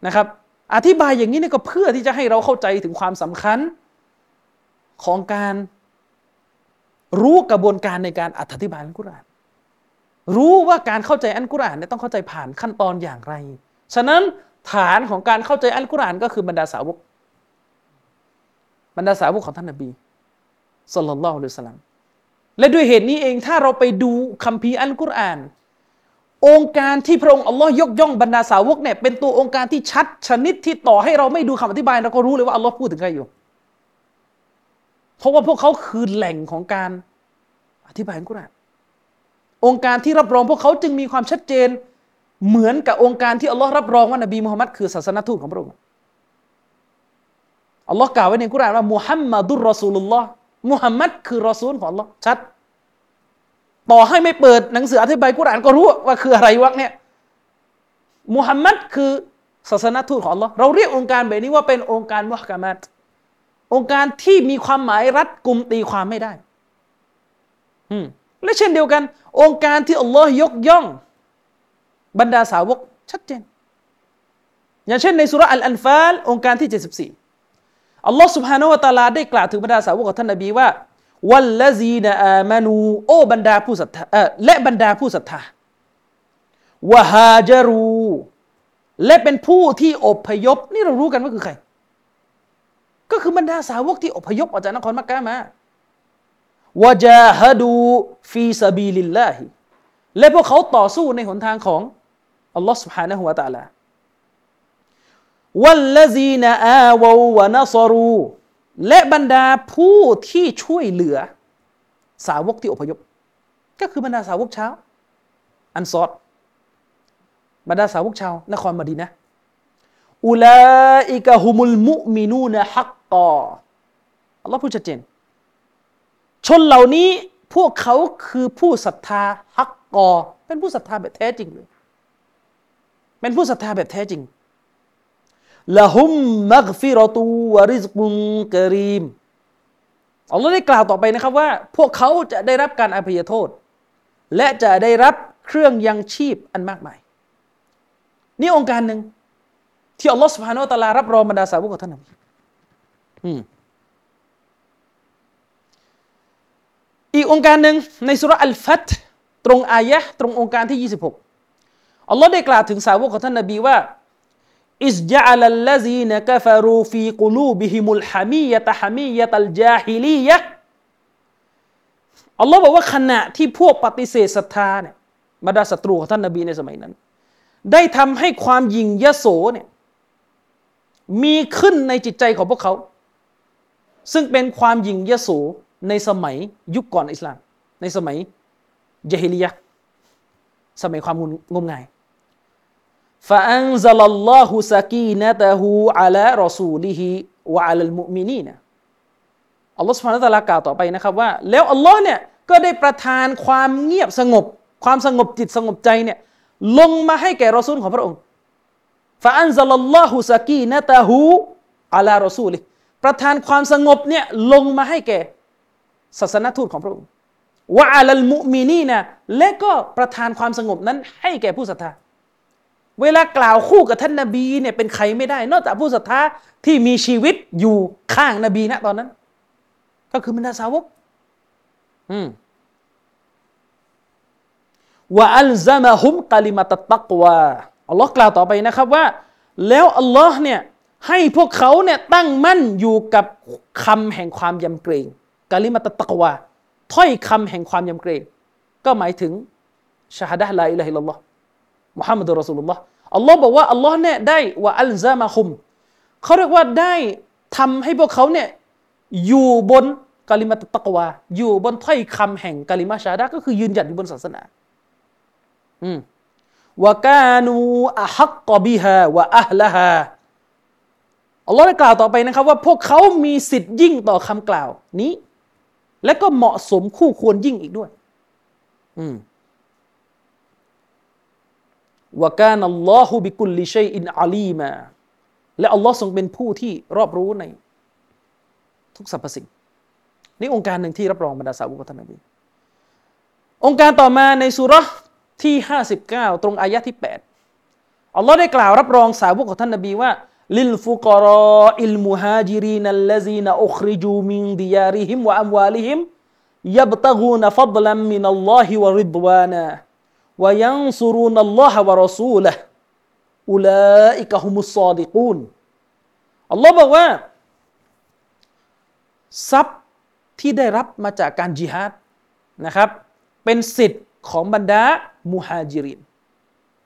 นะครับ อธิบายอย่างนี้เนี่ยก็เพื่อที่จะให้เราเข้าใจถึงความสำคัญของการรู้กระบวนการในการอธิบายอัลกุรอาน รู้ว่าการเข้าใจอัลกุรอานเนี่ยต้องเข้าใจผ่านขั้นตอนอย่างไร ฉะนั้นฐานของการเข้าใจอัลกุรอานก็คือบรรดาสาวก บรรดาสาวกของท่านนบีสุลต่านละฮ์สลัมและด้วยเหตุนี้เองถ้าเราไปดูคัมภีร์อัลกุรอาน องค์การที่พระองค์อัลลอฮ์ยกย่องบรรดาสาวกเนี่ยเป็นตัวองค์การที่ชัดชนิดที่ต่อให้เราไม่ดูคำอธิบายเราก็รู้เลยว่าอัลลอฮ์พูดถึงใครอยู่ เพราะว่าพวกเขาคือแหล่งของการอธิบายกุรอานองค์การที่รับรองพวกเขาจึงมีความชัดเจนเหมือนกับองค์การที่อัลลอฮ์รับรองว่านบีมุฮัมมัดคือศาสนทูตของพระองค์อัลลอฮ์กล่าวไว้ในกุรอานว่ามุฮัมมัดุลรอซูลุลลอฮ์มุฮัมมัดคือรอซูลของอัลลอฮ์ชัด ต่อให้ไม่เปิดหนังสืออธิบายกุรานก็รู้ว่าคืออะไรวะเนี่ยมุฮัมมัดคือศาสนทูตของอัลลอฮ์เราเรียกองค์การแบบนี้ว่าเป็นองค์การมุฮักามัดองค์การที่มีความหมายรัดกุมตีความไม่ได้อืมและเช่นเดียวกัน องค์การที่อัลลอฮ์ยกย่อง บรรดาสาวกชัดเจน อย่างเช่นในสุรอัลอันฟาลองค์การที่ 74อัลลอฮ์สุบฮานาวะตาลาได้กล่าวถึงบรรดาสาวกของท่านนบีว่า วัลลซีนอามานูโอบรรดาผู้ศรัทธาและบรรดาผู้ศรัทธาวะฮาจารู และเป็นผู้ที่อพยพ นี่เรารู้กันว่าคือใคร ก็คือบรรดาสาวกที่อพยพออกจากนครมักกะมาวะจาฮดูฟีซาบีลิลลาฮิและพวกเขาต่อสู้ในหนทางของอัลลอฮ์ سبحانه และ تعالى วัลลซีนอาววะนัสรู และบรรดาผู้ที่ช่วยเหลือ สาวกที่อพยพ ก็คือบรรดาสาวกเช้า อันซอดบรรดาสาวกชาวนครมดีนะอุลาอิกะฮุมุลมุมินูนะฮักกออัลลอฮ์พูดชัดเจน ชนเหล่านี้พวกเขาคือผู้ศรัทธาฮักกอ เป็นผู้ศรัทธาแบบแท้จริงเลยเป็นผู้ศรัทธาแบบแท้จริง ละหุมมักฟิรตูวริสกุนกรีมอัลลอฮ์ได้กล่าวต่อไปนะครับว่า พวกเขาจะได้รับการอภัยโทษ และจะได้รับเครื่องยังชีพอันมากมาย นี่องค์การหนึ่งที่อัลลอฮ์สุบฮานาอัลลอฮ์รับรองบรรดาสาวกของท่านนบีอีกองค์การหนึ่งในสุรอัลฟัตตรงอายะตรงองค์การที่ 26อัลลอฮ์ได้กล่าวถึงสาวกของท่านนบีว่า อิสจัลลซีนกฟรูฟีกุลูบิฮิมุลฮามียะตฮามียะตัลจาฮิลียะอัลลอฮ์บอกว่าขณะที่พวกปฏิเสธศรัทธาเนี่ยบรรดาศัตรูของท่านนบีในสมัยนั้น ได้ทำให้ความยิงยโสเนี่ยมีขึ้นในจิตใจของพวกเขา ซึ่งเป็นความยิงยโสในสมัยยุคก่อนอิสลาม ในสมัยเจฮิลียะสมัยความงมงาย ฟาอันซัลลอฮุสกีนะตะฮูอัลารอซูลิฮิวะอัลลมุมินีนะอัลลอฮฺสุบฮานะตะลากล่าวต่อไปนะครับว่า แล้วอัลลอฮ์เนี่ยก็ได้ประทานความเงียบสงบ ความสงบจิตสงบใจเนี่ยลงมาให้แก่รอซูลของพระองค์ฟาอันซัลลอฮุสกีนะตะฮูอัลารอซูลิประทานความสงบเนี่ยลงมาให้แก่ศาสนทูตของพระองค์วะอัลลมุมินีนะและก็ประทานความสงบนั้นให้แก่ผู้ศรัทธา เวลากล่าวคู่กับท่านนาบีเนี่ยเป็นใครไม่ได้ นอกจากผู้ศรัทธาที่มีชีวิตอยู่ข้างนบีนะตอนนั้น ก็คือบรรดาสาวกอืมวะอัลซามะฮุมกาลิมาตตักวาอัลลอฮ์กล่าวต่อไปนะครับว่า แล้วอัลลอฮ์เนี่ยให้พวกเขาเนี่ยตั้งมั่นอยู่กับคำแห่งความยำเกรงكلمة التقوىถ้อยคำแห่งความยำเกรง ก็หมายถึงشهادة لا إله إلا الله محمد رسول اللهอัลลอฮ์บอกว่าอัลลอฮ์เนี่ยได้وألزمهمเขาเรียกว่าได้ทำให้พวกเขาเนี่ยอยู่บนكلمة التقوى อยู่บนถ้อยคำแห่งكلمة الشهادةก็คือยืนหยัดอยู่บนศาสนา อืมวกานูอะฮักกบิฮาวะอัลละฮาอัลลอฮ์ได้กล่าวต่อไปนะครับ ว่าพวกเขามีสิทธิ์ยิ่งต่อคำกล่าวนี้ และก็เหมาะสมคู่ควรยิ่งอีกด้วย อืม วกานัลลอฮุบิกุลลิชัยอินอาลีมาและอัลลอฮ์ทรงเป็นผู้ที่รอบรู้ในทุกสรรพสิ่ง นี่องค์การหนึ่งที่รับรองบรรดาสาวกท่านนบีโองการต่อมาในซูเราะฮ์ที่ 59 ตรงอายะที่ 8 อัลลอฮ์ได้กล่าวรับรองสาวกของท่านนบีว่าللفقراء المهاجرين الذين أخرجوا من ديارهم وأموالهم يبتغون فضلا من الله ورضوانا وينصرون الله ورسوله أولئك هم الصادقونอัลลอฮ์บอกว่า ทรัพย์ที่ได้รับมาจากการจิฮาดนะครับ เป็นสิทธิ์ของบรรดามุฮาจิริน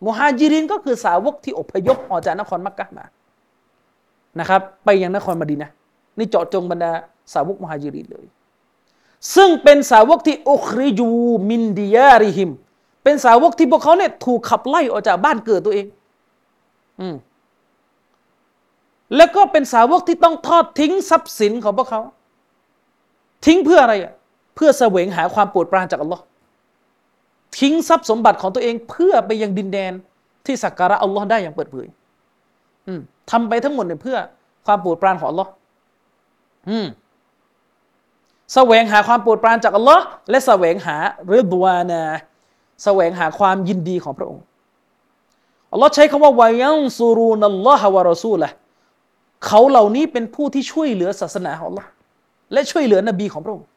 มุฮาจิรินก็คือสาวกที่อพยพออกจากนครมักกะมานะครับ ไปยังนครมดีนะนี่เจาะจงบรรดาสาวกมุฮาจิรินเลย ซึ่งเป็นสาวกที่อุคริจูมินดิยาริฮิม เป็นสาวกที่พวกเขาเนี่ยถูกขับไล่ออกจากบ้านเกิดตัวเอง อืมแล้วก็เป็นสาวกที่ต้องทอดทิ้งทรัพย์สินของพวกเขา ทิ้งเพื่ออะไรอะเพื่อแสวงหาความโปรดปรานจากอัลลอฮ์ทิ้งทรัพย์สมบัติของตัวเองเพื่อไปยังดินแดนที่สักการะอัลลอฮ์ได้อย่างเปิดเผยทำไปทั้งหมดเนี่ยเพื่อความโปรดปรานของอัลลอฮ์อืมแสวงหาความโปรดปรานจากอัลลอฮ์และแสวงหาเรือบวานา แสวงหาความยินดีของพระองค์อัลลอฮ์ใช้คำว่าวายังซูรูนัลลอฮะวะรอซูละเขาเหล่านี้เป็นผู้ที่ช่วยเหลือศาสนาของอัลลอฮ์และช่วยเหลือนบีของพระองค์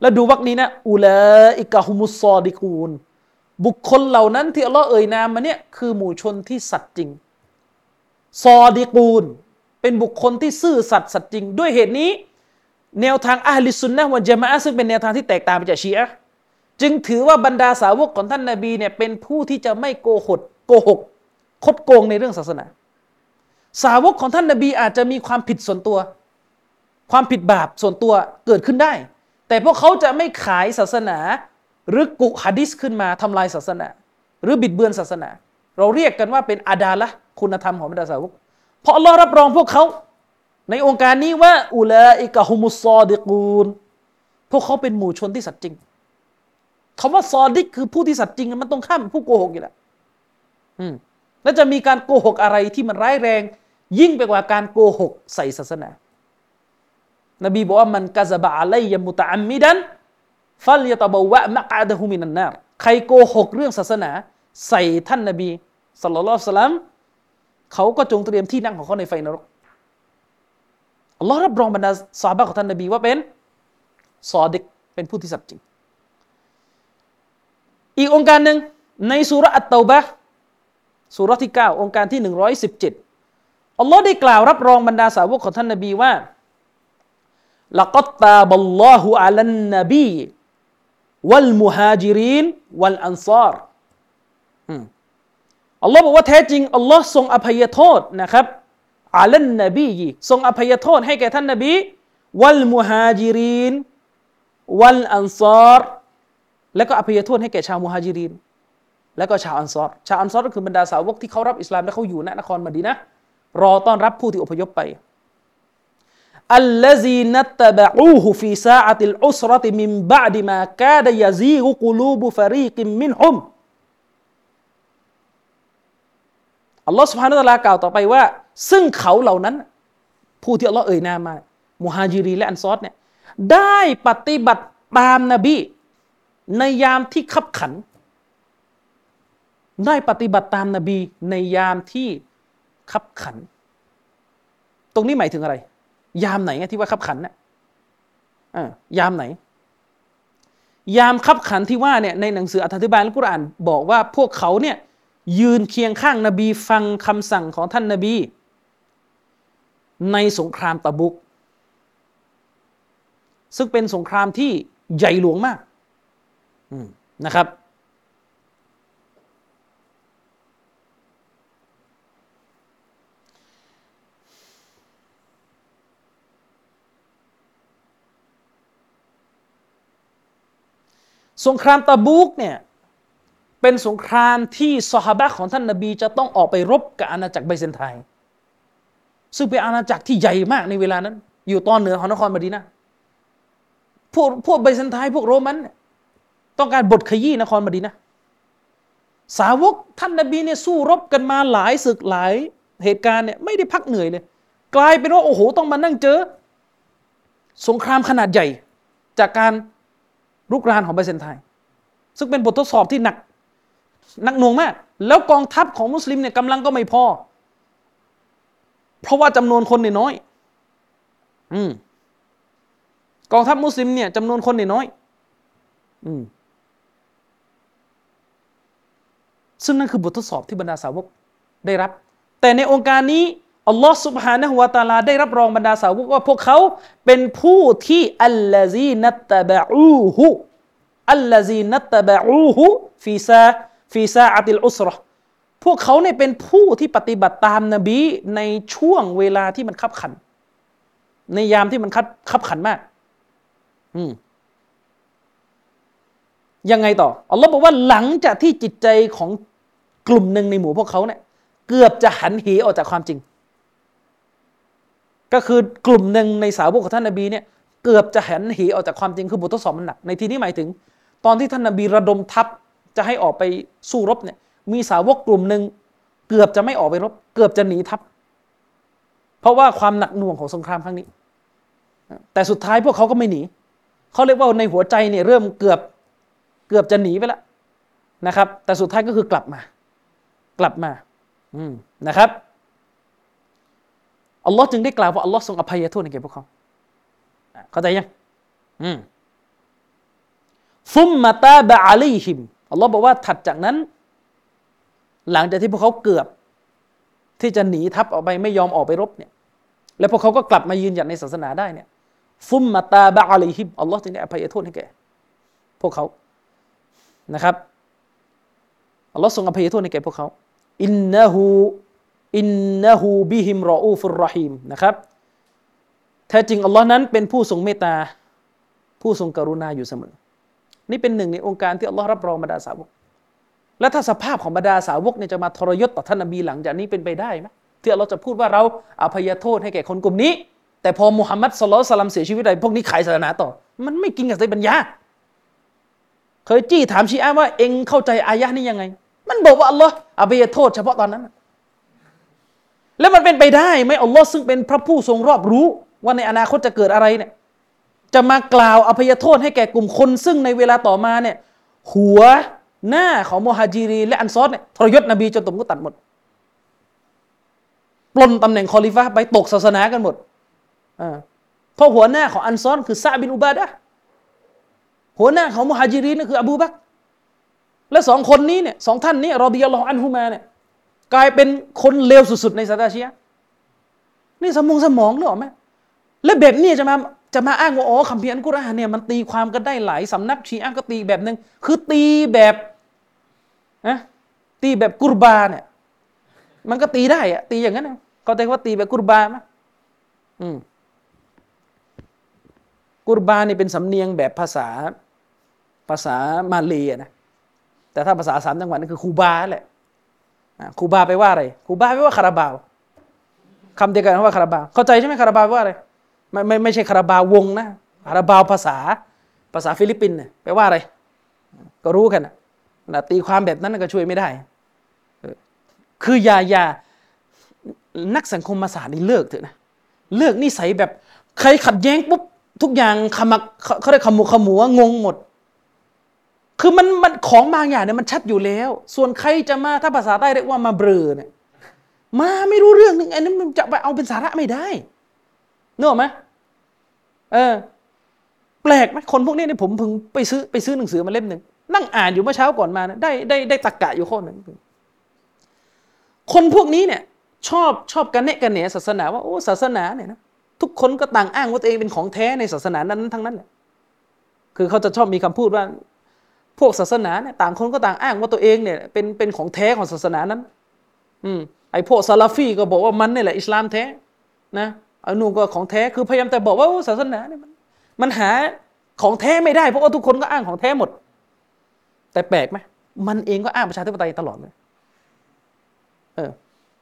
แล้วดูวรรคนี้นะอุลาอิกะฮุมุสซอดิกูนบุคคลเหล่านั้นที่อัลลอฮ์เอ่ยนามมาเนี่ยคือหมู่ชนที่สัตย์จริง ซอดิกูนเป็นบุคคลที่ซื่อสัตย์สัตย์จริง ด้วยเหตุนี้ แนวทางอาลิสุนนะวันจามะซึ่งเป็นแนวทางที่แตกต่างไปจากชีอะ จึงถือว่าบรรดาสาวกของท่านนาบีเนี่ยเป็นผู้ที่จะไม่โกหกโกหกคดโกงในเรื่องศาสนา สาวกของท่านนาบีอาจจะมีความผิดส่วนตัว ความผิดบาปส่วนตัวเกิดขึ้นได้ แต่พวกเขาจะไม่ขายศาสนา หรือกุฮะดิษขึ้นมาทำลายศาสนา หรือบิดเบือนศาสนา เราเรียกกันว่าเป็นอาดาละคุณธรรมของบรรดาสาวก เพราะอัลลอฮ์รับรองพวกเขา ในองค์การนี้ว่าอุลาอิกะฮุมุสซอดิกูนพวกเขาเป็นหมู่ชนที่สัตย์จริง คำว่าซอดิกคือผู้ที่สัตย์จริงมันต้องข้ามผู้โกหกอยู่แล้วแล้วจะมีการโกหกอะไรที่มันร้ายแรง ยิ่งไปกว่าการโกหกใส่ศาสนา นบีบอกว่ามันกะซบะอะลัยมุตะอัมมิดันฟัลยตะบวะมะกาดะฮุมินันนาใครโกหกเรื่องศาสนา ใส่ท่านนบีสัลลัลลอฮุสลัมเขาก็จงเตรียมที่นั่งของเขาในไฟนรกอัลลอฮ์รับรองบรรดาสาบะของท่านนบีว่าเป็นซอดิกเป็นผู้ที่สัตย์จริง อีกองค์การหนึ่งในสุรอัตตาบะสุรที่9องค์การที่ 117 อัลลอฮ์ได้กล่าวรับรองบรรดาสาวกของท่านนบีว่าละกัตตาบัลลอฮุอัลันนบีวัลมุฮาจิรินวัลอันซารอัลลอฮ์บอกว่าแท้จริงอัลลอฮ์ทรงอภัยโทษนะครับعلى النبيทรงอภัยโทษให้แก่ท่านนบี والمهاجرين والأنصار แล้วก็อภัยโทษให้แก่ชาวมุฮาจิริน แล้วก็ชาวอันซอรชาวอันซอรก็คือบรรดาสาวกที่เขารับอิสลามและเขาอยู่ณนครมดีนะรอต้อนรับผู้ที่อพยพไปالذين اتبعوه في ساعة العسرة من بعد ما كاد يزيغ قلوب فريق منهمอัลลอฮ์สุบฮานะตะลากล่าวต่อไปว่า ซึ่งเขาเหล่านั้น ผู้ที่อัลลอฮ์เอ่ยนามมามุฮาจิรีและอันซอรเนี่ยได้ปฏิบัติตามนบี ในยามที่ขับขัน ได้ปฏิบัติตามนาบีในยามที่ขับขัน ตรงนี้หมายถึงอะไร ยามไหนที่ว่าขับขันนะ่ะยามไหน ยามขับขันที่ว่าเนี่ยในหนังสืออธิบายอัลกุรอานบอกว่าพวกเขาเนี่ยยืนเคียงข้างนบีฟังคำสั่งของท่านนบี ในสงครามตะบุก ซึ่งเป็นสงครามที่ใหญ่หลวงมาก นะครับ สงครามตะบูกเนี่ยเป็นสงครามที่สหบะของท่านนบี จะต้องออกไปรบกับอาณาจักรไบเซนไทน์ซึ่งเป็นอาณาจักรที่ใหญ่มากในเวลานั้น อยู่ตอนเหนือของนครมดีนะพวกพวกไบเซนไทน์พวกโรมันเนี่ย ต้องการบทขยี้นครมดีนะสาวกท่านนบีเนี่ยสู้รบกันมาหลายศึกหลายเหตุการณ์เนี่ยไม่ได้พักเหนื่อยเลย กลายเป็นว่าโอ้โหต้องมานั่งเจอ สงครามขนาดใหญ่ จากการรุกรานของไบเซนไทน์ซึ่งเป็นบททดสอบที่หนักหนักหน่วงมาก แล้วกองทัพของมุสลิมเนี่ยกำลังก็ไม่พอ เพราะว่าจำนวนคนเนี่ยน้อย อืมกองทัพมุสลิมเนี่ยจำนวนคนเนี่ยน้อย อืม ซึ่งนั่นคือบททดสอบที่บรรดาสาวกได้รับ แต่ในองค์การนี้อัลลอฮ์سبحانه وتعالىได้รับรองบรรดาสาวกว่าพวกเขาเป็นผู้ที่الذين اتبعوه الذين اتبعوه في سا في ساعة العسرةพวกเขาเนี่ยเป็นผู้ที่ปฏิบัติตามนบีในช่วงเวลาที่มันคับขัน ในยามที่มันคับคับขันมาก อืมยังไงต่ออัลลอฮ์บอกว่าหลังจากที่จิตใจของ กลุ่มหนึ่งในหมู่พวกเขาเนี่ยเกือบจะหันเหออกจากความจริง ก็คือกลุ่มหนึ่งในสาวกของท่านนบีเนี่ยเกือบจะหันเหออกจากความจริงคือบททดสอบมันหนักในที่นี้หมายถึง ตอนที่ท่านนบีระดมทัพจะให้ออกไปสู้รบเนี่ยมีสาวกกลุ่มหนึ่งเกือบจะไม่ออกไปรบ เกือบจะหนีทัพ เพราะว่าความหนักหน่วงของสงครามครั้งนี้ แต่สุดท้ายพวกเขาก็ไม่หนีเขาเรียกว่าในหัวใจเนี่ยเริ่มเกือบเกือบจะหนีไปแล้วนะครับ แต่สุดท้ายก็คือกลับมา กลับมาอืมนะครับอัลลอฮ์จึงได้กล่าวว่าอัลลอฮ์ทรงอภัยโทษให้แก่พวกเขาเข้าใจยังอืมฟุมมาตาบะอาลีฮิมอัลลอฮ์บอกว่าถัดจากนั้น หลังจากที่พวกเขาเกือบ ที่จะหนีทัพออกไปไม่ยอมออกไปรบเนี่ย แล้วพวกเขาก็กลับมายืนหยัดในศาสนาได้เนี่ย ฟุมมาตาบะอาลีฮิมอัลลอฮ์จึงได้อภัยโทษให้แก่พวกเขานะครับอัลลอฮ์ทรงอภัยโทษให้แก่พวกเขา อินนะฮูอินนะฮูบิฮิมรออูฟุรรหีมนะครับแท้จริงอัลลอฮ์นั้นเป็นผู้ทรงเมตตา ผู้ทรงกรุณาอยู่เสมอ นี่เป็นหนึ่งในองค์การที่อัลลอฮ์รับรองบรรดาสาวก และถ้าสภาพของบรรดาสาวกเนี่ยจะมาทรยศต่อท่านนบีหลังจากนี้เป็นไปได้ไหมที่เราจะพูดว่าเราอภัยโทษให้แก่คนกลุ่มนี้ แต่พอมุฮัมมัดสุลตัลลัมเสียชีวิตไปพวกนี้ขายศาสนาต่อ มันไม่กินกับสติปัญญา เคยจี้ถามชีอะว่าเองเข้าใจอายะนี้ยังไง มันบอกว่าอัลลอฮ์อภัยโทษเฉพาะตอนนั้น แล้วมันเป็นไปได้ไหมอัลลอฮ์ซึ่งเป็นพระผู้ทรงรอบรู้ ว่าในอนาคตจะเกิดอะไรเนี่ยจะมากล่าวอภัยโทษให้แก่กลุ่มคน ซึ่งในเวลาต่อมาเนี่ยหัวหน้าของมุฮาจิรีน และอันซอรเนี่ยทรยศนบีจนตกมุรตัดหมดปล้นตำแหน่งคอลิฟะไปตกศาสนากันหมดเพราะหัวหน้าของอันซอรคือซะอัดบินอุบาดะหัวหน้าของมุฮาจิรีนคือ อบูบัก และสองคนนี้เนี่ยสองท่านนี้رضي الله عنهماเนี่ยกลายเป็นคนเลวสุดๆ ในศาสนาชีอะนี่สมองสมองหรือเปล่าไหมและแบบนี้จะมาจะมาอ้างว่าอ๋อคัมภีร์กุรอานเนี่ยมันตีความกันได้หลายสำนักชีอะก็ตีแบบหนึ่งคือตีแบบนะตีแบบกุรบาเนี่ยมันก็ตีได้อะตีอย่างนั้นเขาแต่ว่าตีแบบกุรบาไหมอืมกุรบานี่เป็นสำเนียงแบบภาษาภาษามาเลยนะ แต่ถ้าภาษาสามจังหวัดนี่นคือคูบาแหละคูบาไปว่าอะไรคูบาไปว่าคาราบาวคำเดียวกันว่าคาราบาวเข้าใจใช่ไหมคาราบาวว่าอะไรไม่ไม่ไม่ใช่คาราบาววงนะคาราบาวภาษาภาษาฟิลิปปินส์เนี่ยแปลว่าอะไร ก็รู้กันนะตีความแบบนั้นก็ช่วยไม่ได้ คืออย่าอย่านักสังคมศาสตร์นี่เลิกเถอะนะเลิกนิสัยแบบใครขัดแย้งปุ๊บทุกอย่างขมักเขาเรียกขมุขมัวงงหมด คือมันมันของบางอย่างเนี่ยมันชัดอยู่แล้ว ส่วนใครจะมาถ้าภาษาใต้เรียกว่ามาเบลอเนี่ยมาไม่รู้เรื่องนึงไอ้นั้นมันจะไปเอาเป็นสาระไม่ได้นึกออกไหมเออ แปลกไหมคนพวกนี้เนี่ยผมเพิ่งไปซื้อไปซื้อหนังสือมาเล่มหนึ่งนั่งอ่านอยู่เมื่อเช้าก่อนมานะได้ได้ได้ตะกกะอยู่ข้อหนึ่งคนพวกนี้เนี่ย ชอบชอบกันเนะกันเหนศาสนาว่าโอ้ศาสนาเนี่ยนะทุกคนก็ต่างอ้างว่าตัวเองเป็นของแท้ในศาสนานั้นทั้งนั้นแหละคือเขาจะชอบมีคำพูดว่า พวกศาสนาเนี่ยต่างคนก็ต่างอ้างว่าตัวเองเนี่ยเป็นเป็นของแท้ของศาสนานั้น อืมไอ้พวกซาลาฟีก็บอกว่ามันนี่แหละอิสลามแท้นะอันนู้ก็ของแท้คือพยายามแต่บอกว่าศาสนาเนี่ยมันมันหาของแท้ไม่ได้เพราะว่าทุกคนก็อ้างของแท้หมด แต่แปลกไหมมันเองก็อ้างประชาธิปไตยตลอดเลยเออ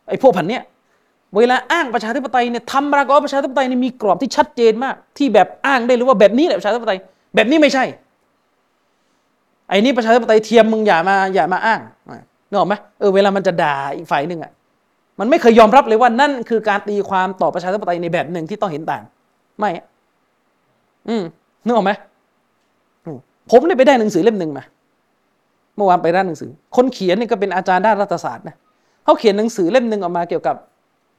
ไอ้พวกผันเนี้ยเวลาอ้างประชาธิปไตยเนี่ยทำปรากฏประชาธิปไตยเนี่ยมีกรอบที่ชัดเจนมาก ที่แบบอ้างได้หรือว่าแบบนี้แหละประชาธิปไตย แบบนี้ไม่ใช่ ไอ้นี่ประชาธิปไตยเทียมมึงอย่ามาอย่ามาอ้างนึกออกไหมเออเวลามันจะด่าอีกฝ่ายหนึ่งอะมันไม่เคยยอมรับเลยว่านั่นคือการตีความต่อประชาธิปไตยในแบบหนึ่งที่ต้องเห็นต่าง ไม่ อืมนึกออกไหมผมได้ไปได้หนังสือเล่มหนึ่งมาเมื่อวานไปร้านหนังสือ คนเขียนนี่ก็เป็นอาจารย์ด้านรัฐศาสตร์นะเขาเขียนหนังสือเล่มหนึ่งออกมาเกี่ยวกับ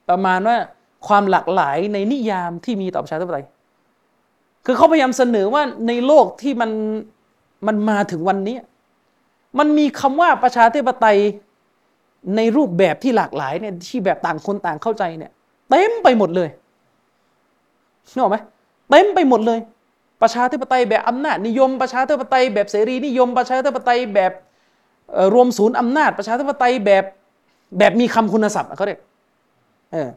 ประมาณว่าความหลากหลายในนิยามที่มีต่อประชาธิปไตย คือเขาพยายามเสนอว่าในโลกที่มัน มันมาถึงวันนี้ มันมีคำว่าประชาธิปไตยในรูปแบบที่หลากหลายเนี่ยที่แบบต่างคนต่างเข้าใจเนี่ยเต็มไปหมดเลยนึกออกไหมเต็มไปหมดเลย ประชาธิปไตยแบบอำนาจนิยม ประชาธิปไตยแบบเสรีนิยม ประชาธิปไตยแบบรวมศูนย์อำนาจ ประชาธิปไตยแบบแบบมีคำคุณศัพท์เขาเรียกเออ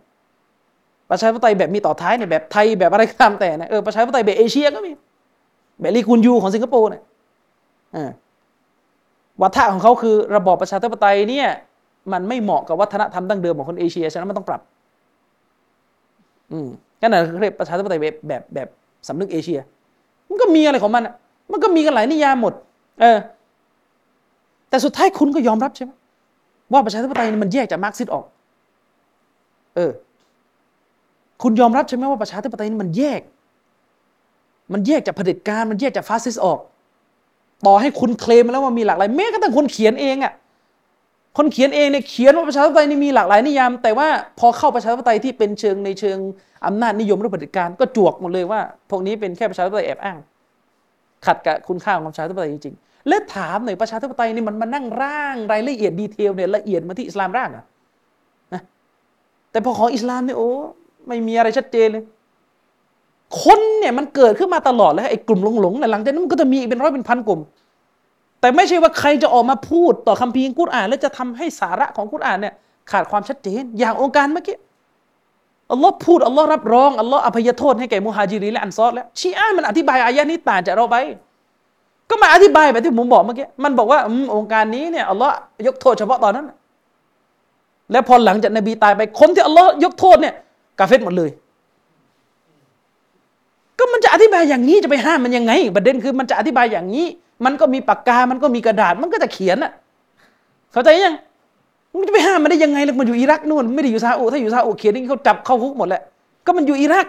ประชาธิปไตยแบบมีต่อท้ายเนี่ยแบบไทยแบบอะไรก็ตามแต่เนี่ยเออประชาธิปไตยแบบเอเชียก็มีแบบลีกุนยูของสิงคโปร์เนี่ย วัฒนของเขาคือระบอบประชาธิปไตยเนี่ย มันไม่เหมาะกับวัฒนธรรมดั้งเดิมของคนเอเชียฉะนั้นมันต้องปรับ อืมนั่นเรียกประชาธิปไตยแบบแบบแบบสำนึกเอเชีย มันก็มีอะไรของมันมันก็มีกันหลายนิยามหมด เออ แต่สุดท้ายคุณก็ยอมรับใช่ไหมว่าประชาธิปไตยมันแยกจากมาร์กซิสต์ออก เออ คุณยอมรับใช่ไหมว่าประชาธิปไตยมันแยก มันแยกจากเผด็จการ มันแยกจากฟาสซิสต์ออก ต่อให้คุณเคลมแล้วว่ามีหลากหลายแม้กระทั่งคนเขียนเองอะ่ะคนเขียนเองเนี่ยเขียนว่าประชาธิปไตยนี่มีหลากหลายนิยาม แต่ว่าพอเข้าประชาธิปไตยที่เป็นเชิงในเชิงอำนาจนิยมหรือเผด็จการก็จวกหมดเลยว่า พวกนี้เป็นแค่ประชาธิปไตยแอบอ้าง ขัดกับคุณค่าของประชาธิปไตยจริงๆและถามหน่อยประชาธิปไตยนี่มันมานั่งร่างรายละเอียด detail เนี่ยละเอียดเท่าที่อิสลามร่างอะนะแต่พอของอิสลามเนี่ยโอ้ไม่มีอะไรชัดเจนเลย คนเนี่ยมันเกิดขึ้นมาตลอดแล้วไอ้กลุ่มหลงๆเนี่ยหลังจากนั้นมันก็จะมีเป็นร้อยเป็นพันกลุ่ม แต่ไม่ใช่ว่าใครจะออกมาพูดต่อคัมภีร์กุรอาน แล้วจะทำให้สาระของกุรอานเนี่ยขาดความชัดเจน อย่างองค์การเมื่อกี้อัลลอฮ์พูดอัลลอฮ์รับรองอัลลอฮ์อภัยโทษให้แก่มุฮัจิริและอันซอรแล้วชีอะมันอธิบายอายะนี้ต่างจากเราไป ก็มาอธิบายแบบที่ผมบอกเมื่อกี้มันบอกว่าอองค์การนี้เนี่ยอัลลอฮ์ยกโทษเฉพาะตอนนั้น แล้วพอหลังจากนบีตายไปคนที่อัลลอฮ์ยกโทษเนี่ยกาเฟตหมดเลย ก็มันจะอธิบายอย่างนี้จะไปห้ามมันยังไง ประเด็นคือมันจะอธิบายอย่างนี้ มันก็มีปากกา มันก็มีกระดาษ มันก็จะเขียนอะเข้าใจยังมันจะไปห้ามมันได้ยังไงล่ะมันอยู่อิรักนู่นไม่ได้อยู่ซาอุถ้าอยู่ซาอุเขียนนี่เขาจับเข้าคุกหมดแหละก็มันอยู่อิรัก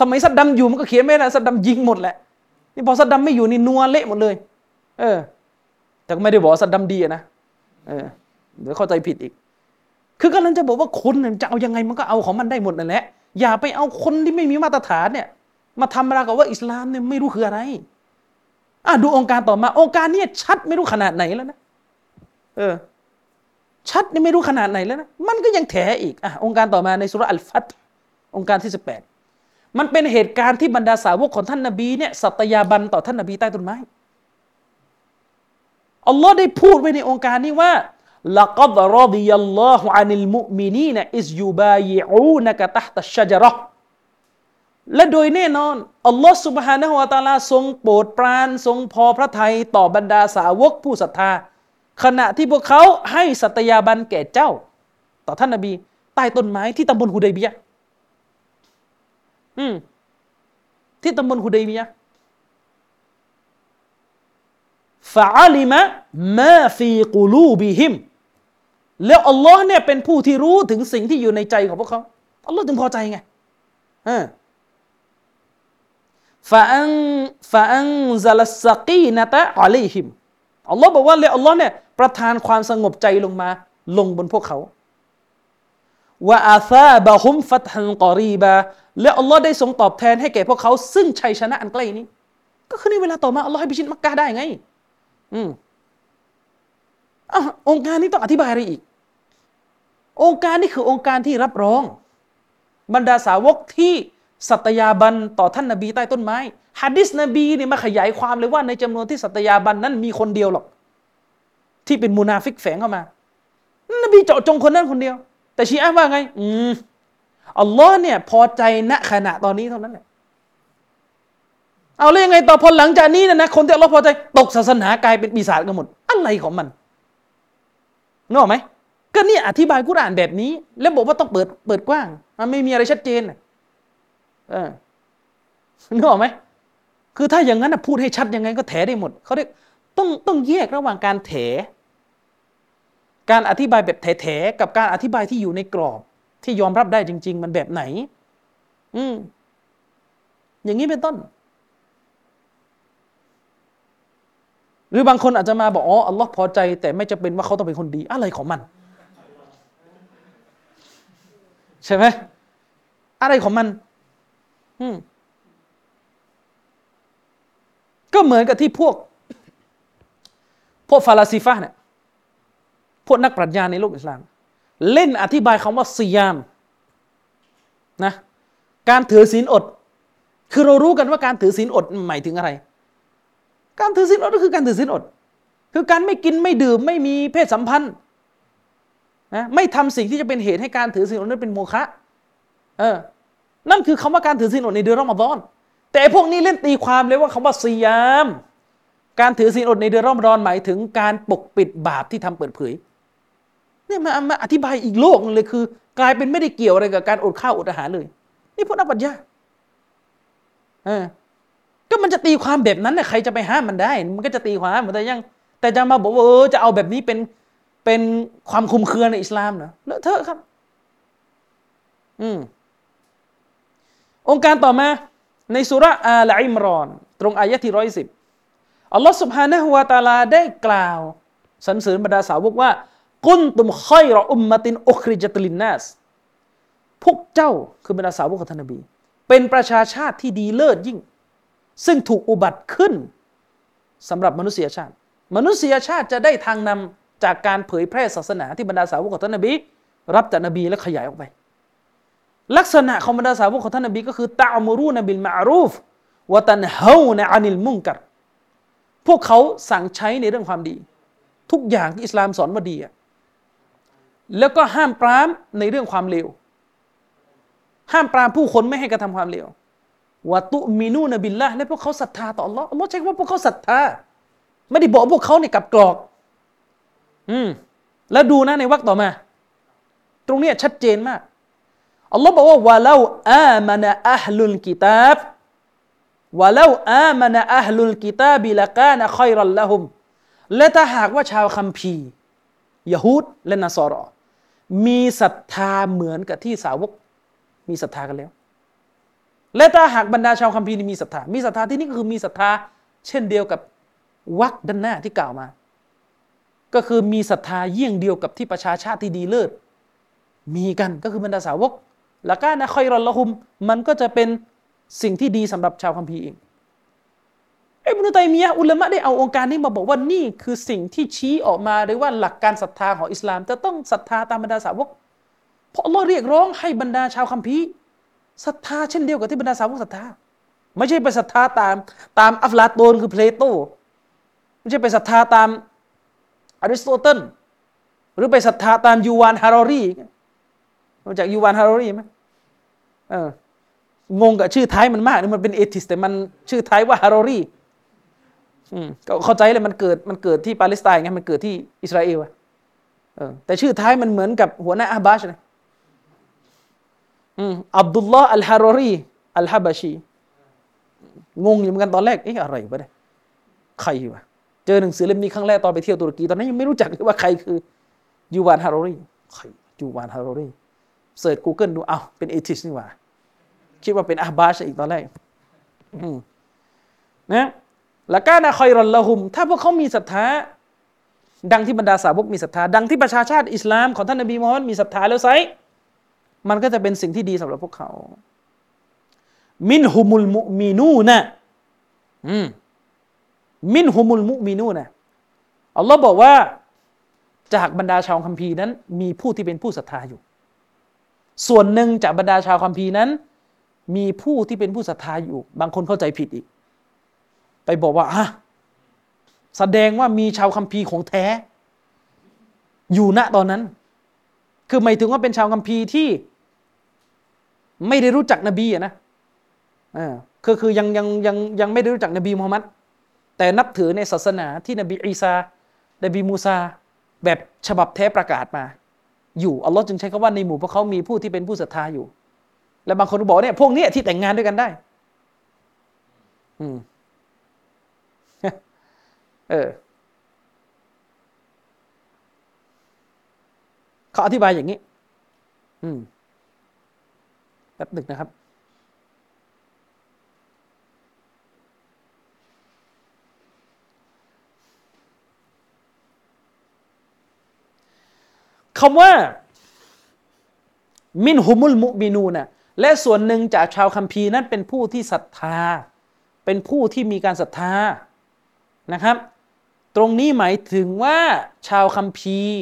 สมัยซัดดัมอยู่มันก็เขียนไม่ได้ซัดดัมยิงหมดแหละนี่พอซัดดัมไม่อยู่นี่นัวเละหมดเลย เออ แต่ก็ไม่ได้บอกซัดดัมดีนะเออเดี๋ยวเข้าใจผิดอีก คือกำลังจะบอกว่าคนจะเอายังไงมันก็เอาของมันได้หมดนั่นแหละอย่าไปเอาคนที่ไม่มีมาตรฐานเนี่ย มาทำราวกับว่าอิสลามเนี่ยไม่รู้คืออะไรอะดูองค์การต่อมา องค์การเนี่ยชัดไม่รู้ขนาดไหนแล้วนะเออ ชัดนี่ไม่รู้ขนาดไหนแล้วนะมันก็ยังแถอีกอะองค์การต่อมาในสุรอัลฟัตองค์การที่สิบแปดมันเป็นเหตุการณ์ที่บรรดาสาวกของท่านนบีเนี่ยสัตยาบันต่อท่านนบีใต้ต้นไม้อัลลอฮ์ได้พูดไว้ในองค์การนี้ว่าละกัดรดิยัลลอฮุอานิลมุมินีนอิสยูบายิอูนกะตะตัชชจร และโดยแน่นอนอัลลอฮ์สุบฮานะฮุวาตาลาทรงโปรดปรานทรงพอพระทัยต่อบรรดาสาวกผู้ศรัทธา ขณะที่พวกเขาให้สัตยาบันแก่เจ้า ต่อท่านนาบี ใต้ต้นไม้ที่ตำบลฮุเดเบียอืมที่ตำบลฮุเดเบียฟาอัลิมะมาฟีกูลูบิฮิมแล้วอัลลอฮ์เนี่ยเป็นผู้ที่รู้ถึงสิ่งที่อยู่ในใจของพวกเขาอัลลอฮ์ถึงพอใจไงอ่า ฟาอันฟาอันซัลสกีนะตะอัลีฮิมอัลลอฮ์บอกว่าเลยอัลลอฮ์เนี่ยประทานความสงบใจลงมา ลงบนพวกเขาว่าอาซาบะฮุมฟัตฮันกอรีบาและอัลลอฮ์ได้ทรงตอบแทนให้แก่พวกเขา ซึ่งชัยชนะอันใกล้นี้ ก็คือในเวลาต่อมาอัลลอฮ์ให้พิชิตมักกะได้ไง อืมอะองค์การนี้ต้องอธิบายอะไรอีก องค์การนี้คือองค์การที่รับรอง บรรดาสาวกที่ สัตยาบันต่อท่านนบีใต้ต้นไม้ฮะดิษนบีเนี่ยมาขยายความเลยว่าในจำนวนที่สัตยาบันนั้นมีคนเดียวหรอก ที่เป็นมูนาฟิกแฝงเข้ามา นบีเจาะจงคนนั้นคนเดียว แต่ชีอะว่าไง อืมอัลลอฮ์เนี่ยพอใจณขณะตอนนี้เท่านั้นแหละเอาเลยยังไงต่อพอหลังจากนี้นะนะคนที่อัลลอฮ์พอใจตกศาสนากลายเป็นปีศาจกันหมด อะไรของมันนึกออกไหมก็นี่อธิบายกุรอานแบบนี้ แล้วบอกว่าต้องเปิดเปิดกว้างมันไม่มีอะไรชัดเจน เออนึกออกไหมคือถ้าอย่างนั้นพูดให้ชัดยังไงก็แถได้หมดเขาเรียกต้องต้องแยกระหว่างการแถ การอธิบายแบบแถๆกับการอธิบายที่อยู่ในกรอบ ที่ยอมรับได้จริง ๆ มันแบบไหน อืมอย่างนี้เป็นต้น หรือบางคนอาจจะมาบอกอ๋ออัลลอฮ์พอใจ แต่ไม่จะเป็นว่าเขาต้องเป็นคนดี อะไรของมัน ใช่ไหมอะไรของมัน ก็เหมือนกับที่พวก พวกฟาลาซิฟะเนี่ยพวกนักปรัชญาในโลกอิสลาม เล่นอธิบายคำว่าซียามนะการถือศีลอด คือเรารู้กันว่าการถือศีลอดหมายถึงอะไร การถือศีลอดก็คือการถือศีลอด คือการไม่กินไม่ดื่มไม่มีเพศสัมพันธ์นะไม่ทำสิ่งที่จะเป็นเหตุให้การถือศีลอดนั้นเป็นโมฆะเออ นั่นคือคำว่าการถือศีลอดในเดือนรอมฎอน แต่พวกนี้เล่นตีความเลยว่าคำว่าซียาม การถือศีลอดในเดือนรอมฎอนหมายถึงการปกปิดบาปที่ทำเปิดเผยเนี่ยมามาอธิบายอีกโลกนึงเลยคือ กลายเป็นไม่ได้เกี่ยวอะไรกับการอดข้าวอดอาหารเลย นี่พวกนักปัญญาเออก็มันจะตีความแบบนั้นเนี่ยใครจะไปห้ามมันได้ มันก็จะตีความมันแต่ยัง แต่จะมาบอกว่าเออจะเอาแบบนี้เป็นเป็นความคุมเครือในอิสลามเนะเลอะเทอะครับ อืม องค์การต่อมาในสุรอาลอิมรอน ตรงอายะที่ร้อยสิบอัลลอฮ์สุบฮานะฮุวาตาลาได้กล่าวสรรเสริญบรรดาสาวกว่า กุนตุมคอยรออุมมาตินอุคริจตลินนัสพวกเจ้าคือบรรดาสาวกของท่านนบี เป็นประชาชาติที่ดีเลิศยิ่ง ซึ่งถูกอุบัติขึ้นสำหรับมนุษยชาติ มนุษยชาติจะได้ทางนำจากการเผยแพร่ศาสนาที่บรรดาสาวกของท่านนบี รับจากนบีและขยายออกไป ลักษณะของบรรดาสาวกของท่านนบีก็คือตะมรูนบิลมารูฟวะตันเฮานะอานิลมุงกัรพวกเขาสั่งใช้ในเรื่องความดี ทุกอย่างที่อิสลามสอนว่าดีอะแล้วก็ห้ามปรามในเรื่องความเลวห้ามปรามผู้คนไม่ให้กระทำความเลววะตุมินูนบิลละและพวกเขาศรัทธาต่อ Allah อัลลอฮ์ใช้ว่าพวกเขาศรัทธา ไม่ได้บอกพวกเขาในกับกรอก อืมแล้วดูนะในวรรคต่อมา ตรงนี้ชัดเจนมาก อัลลอฮ์บอกว่าวะลาอามานะอัลลุลกิตาบวะลาอามานะอัลลุลกิตาบิละกานะคอยรัลละฮุมและถ้าหากว่าชาวคัมภีร์ยะฮูดและนัสรอมีศรัทธาเหมือนกับที่สาวก มีศรัทธากันแล้ว และถ้าหากบรรดาชาวคัมภีร์มีศรัทธา มีศรัทธาที่นี่ก็คือมีศรัทธา เช่นเดียวกับวักด้านหน้าที่กล่าวมา ก็คือมีศรัทธาเยี่ยงเดียวกับที่ประชาชาติที่ดีเลิศมีกันก็คือบรรดาสาวก ละกานะคอยรอนละหุม มันก็จะเป็นสิ่งที่ดีสำหรับชาวคัมภีร์เองอิบนุตัยมียะอุลามะได้เอาองค์การนี้มาบอกว่านี่คือสิ่งที่ชี้ออกมาเลยว่าหลักการศรัทธาของอิสลาม จะต้องศรัทธาตามบรรดาสาวก เพราะเราเรียกร้องให้บรรดาชาวคัมภีร์ศรัทธาเช่นเดียวกับที่บรรดาสาวกศรัทธา ไม่ใช่ไปศรัทธาตามตามอัฟลาโตนคือเพลโตไม่ใช่ไปศรัทธาตามอริสโตเติลหรือไปศรัทธาตามยูวาลฮารารี รู้จักยูวาลฮารารีไหมเอองงกับชื่อท้ายมันมากนี่มันเป็น atheist แต่มันชื่อท้ายว่าฮารอรีก็เข้าใจเลยมันเกิดมันเกิดที่ปาเลสไตน์ไงมันเกิดที่อิสราเอลอะแต่ชื่อท้ายมันเหมือนกับหัวหน้าอาบาชนะอับดุลลอฮ์อัลฮารอรีอัลฮะบาชีงงอยู่เหมือนกันตอนแรกเอ๊ะอะไรวะเนี่ยใครวะเจอหนังสือเล่มนี้ครั้งแรกตอนไปเที่ยวตุรกีตอนนั้นยังไม่รู้จักเลยว่าใครคือยูวาลฮารารีใครยูวาลฮารารี search Google ดู เอ้าเป็น atheist นี่หว่า คิดว่าเป็นอาบาชอีกตอนแรกนะละกานะคอยรอนละหุม ถ้าพวกเขามีศรัทธา ดังที่บรรดาสาวกมีศรัทธา ดังที่ประชาชาติอิสลามของท่านนบีมูฮัมมัดมีศรัทธาแล้วไซมันก็จะเป็นสิ่งที่ดีสำหรับพวกเขา มินฮุมุลมุมีนูนะมมินฮุมุลมุมีนูนะอัลลอฮ์บอกว่า จากบรรดาชาวคัมภีร์นั้น มีผู้ที่เป็นผู้ศรัทธาอยู่ ส่วนหนึ่งจากบรรดาชาวคัมภีร์นั้น มีผู้ที่เป็นผู้ศรัทธาอยู่ บางคนเข้าใจผิดอีก ไปบอกว่าอะแสดงว่ามีชาวคัมภีร์ของแท้ อยู่ณตอนนั้น คือหมายถึงว่าเป็นชาวคัมภีร์ที่ไม่ได้รู้จักนบีอะนะอ่าคือคือยังยังยังยังไม่ได้รู้จักนบีมูฮัมมัดแต่นับถือในศาสนาที่นบีอีสานบีมูซา แบบฉบับแท้ประกาศมา อยู่อัลลอฮ์จึงใช้คำว่าในหมู่พวกเขามีผู้ที่เป็นผู้ศรัทธาอยู่ และบางคนบอกเนี่ยพวกนี้ที่แต่งงานด้วยกันได้ อืมเออเขาอธิบายอย่างนี้ อืมแป๊บหนึ่งนะครับ คำว่า มินฮุมุลมุบินูนะและส่วนหนึ่งจากชาวคัมภีร์นั้นเป็นผู้ที่ศรัทธา เป็นผู้ที่มีการศรัทธานะครับ ตรงนี้หมายถึงว่าชาวคัมภีร์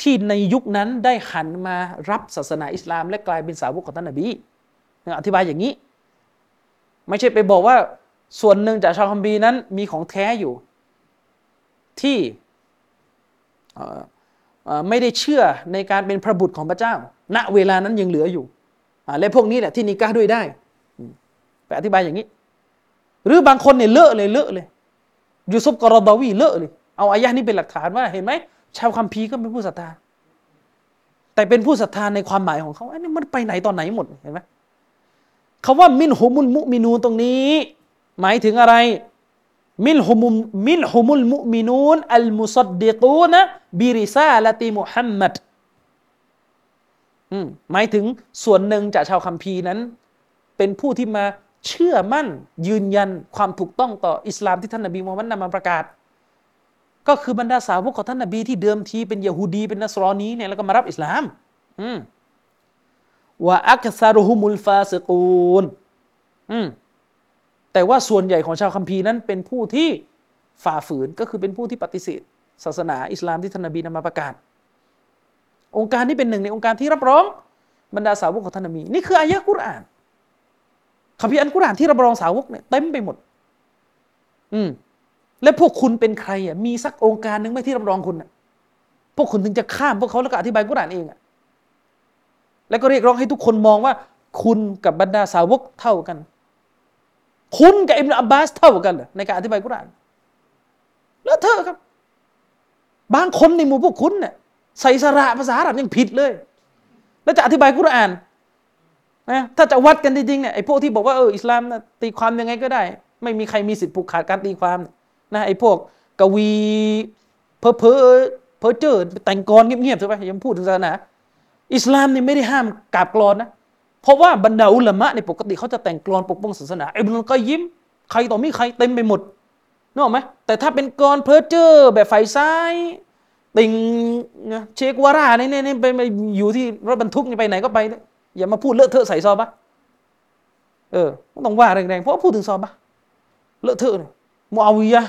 ที่ในยุคนั้นได้หันมารับศาสนาอิสลาม และกลายเป็นสาวกของท่านนบีอธิบายอย่างนี้ ไม่ใช่ไปบอกว่าส่วนหนึ่งจากชาวคัมภีร์นั้นมีของแท้อยู่ ที่ ไม่ได้เชื่อในการเป็นพระบุตรของพระเจ้า ณเวลานั้นยังเหลืออยู่และพวกนี้แหละที่นิก้าด้วยได้ไปอธิบายอย่างนี้ หรือบางคนเนี่ยเลอะเลยเลอะเลยยูซุฟกอรดาวีเลอะเลย เอาอายะนี้เป็นหลักฐานว่าเห็นไหมชาวคัมภีร์ก็เป็นผู้ศรัทธา แต่เป็นผู้ศรัทธาในความหมายของเขาอันนี้มันไปไหนตอนไหนหมดเห็นไหมคาว่ามินฮุมุลมุมินูตรงนี้ หมายถึงอะไร มินฮุมุมินฮุมุลมุมินูนอัลมุซัดดิกูนะบิริซาลติมุฮัมมัดหมายถึงส่วนหนึ่งจากชาวคัมภีร์นั้น เป็นผู้ที่มาเชื่อมั่นยืนยันความถูกต้องต่ออิสลามที่ท่านนบีมูฮัมมัดนำมาประกาศ ก็คือบรรดาสาวกของท่านนบีที่เดิมทีเป็นยะฮูดีเป็นนัสรอนีเนี่ยแล้วก็มารับอิสลามว่าอักซารุฮุมุลฟาสกูน แต่ว่าส่วนใหญ่ของชาวคัมภีร์นั้นเป็นผู้ที่ฝ่าฝืนก็คือเป็นผู้ที่ปฏิเสธศาสนาอิสลามที่ท่านนบีนำมาประกาศ องค์การนี้เป็นหนึ่งในองค์การที่รับรองบรรดาสาวกของท่านนบีนี่คืออายะกุรอานคำพิอันกุรอานที่รับรองสาวกเนี่ยเต็มไปหมด อืมและพวกคุณเป็นใครอะมีสักองค์การหนึ่งไหมที่รับรองคุณอะพวกคุณถึงจะข้ามพวกเขาแล้วก็อธิบายกุรอานเองอะแล้วก็เรียกร้องให้ทุกคนมองว่า คุณกับบรรดาสาวกเท่ากัน คุณกับอิบนาอับบาสเท่ากันเหรอในการอธิบายกุรานแล้วเธอครับ บางคนในหมู่พวกคุณเนี่ยใส่สระภาษาอาหรับยังผิดเลย แล้วจะอธิบายกุรานนะถ้าจะวัดกันจริงๆเนี่ยไอ้พวกที่บอกว่าเอออิสลามนะตีความยังไงก็ได้ ไม่มีใครมีสิทธิ์ผูกขาดการตีความนะไอ้พวกกวีเพอเพอเพอเจอแต่งกรเงียบๆใช่ไหมยังพูดถึงศาสนาอิสลามนี่ไม่ได้ห้ามกราบกรอนนะ เพราะว่าบรรดาอุลามะในปกติเขาจะแต่งกรอนปกป้องศาสนาอิบนุลก็ยิ้มใครต่อมีใครเต็มไปหมดนึกออกไหมแต่ถ้าเป็นกรอนเพอเจอร์แบบไฟซ้ายติงเชกวาร่าเนี่ยเนี่ยไปอยู่ที่รถบรรทุกไปไหนก็ไป อย่ามาพูดเลอะเทอะใส่ซอบะเออต้องว่าแรงๆเพราะพูดถึงซอบะเลอะเทอะเนี่ยมูอาวิยะ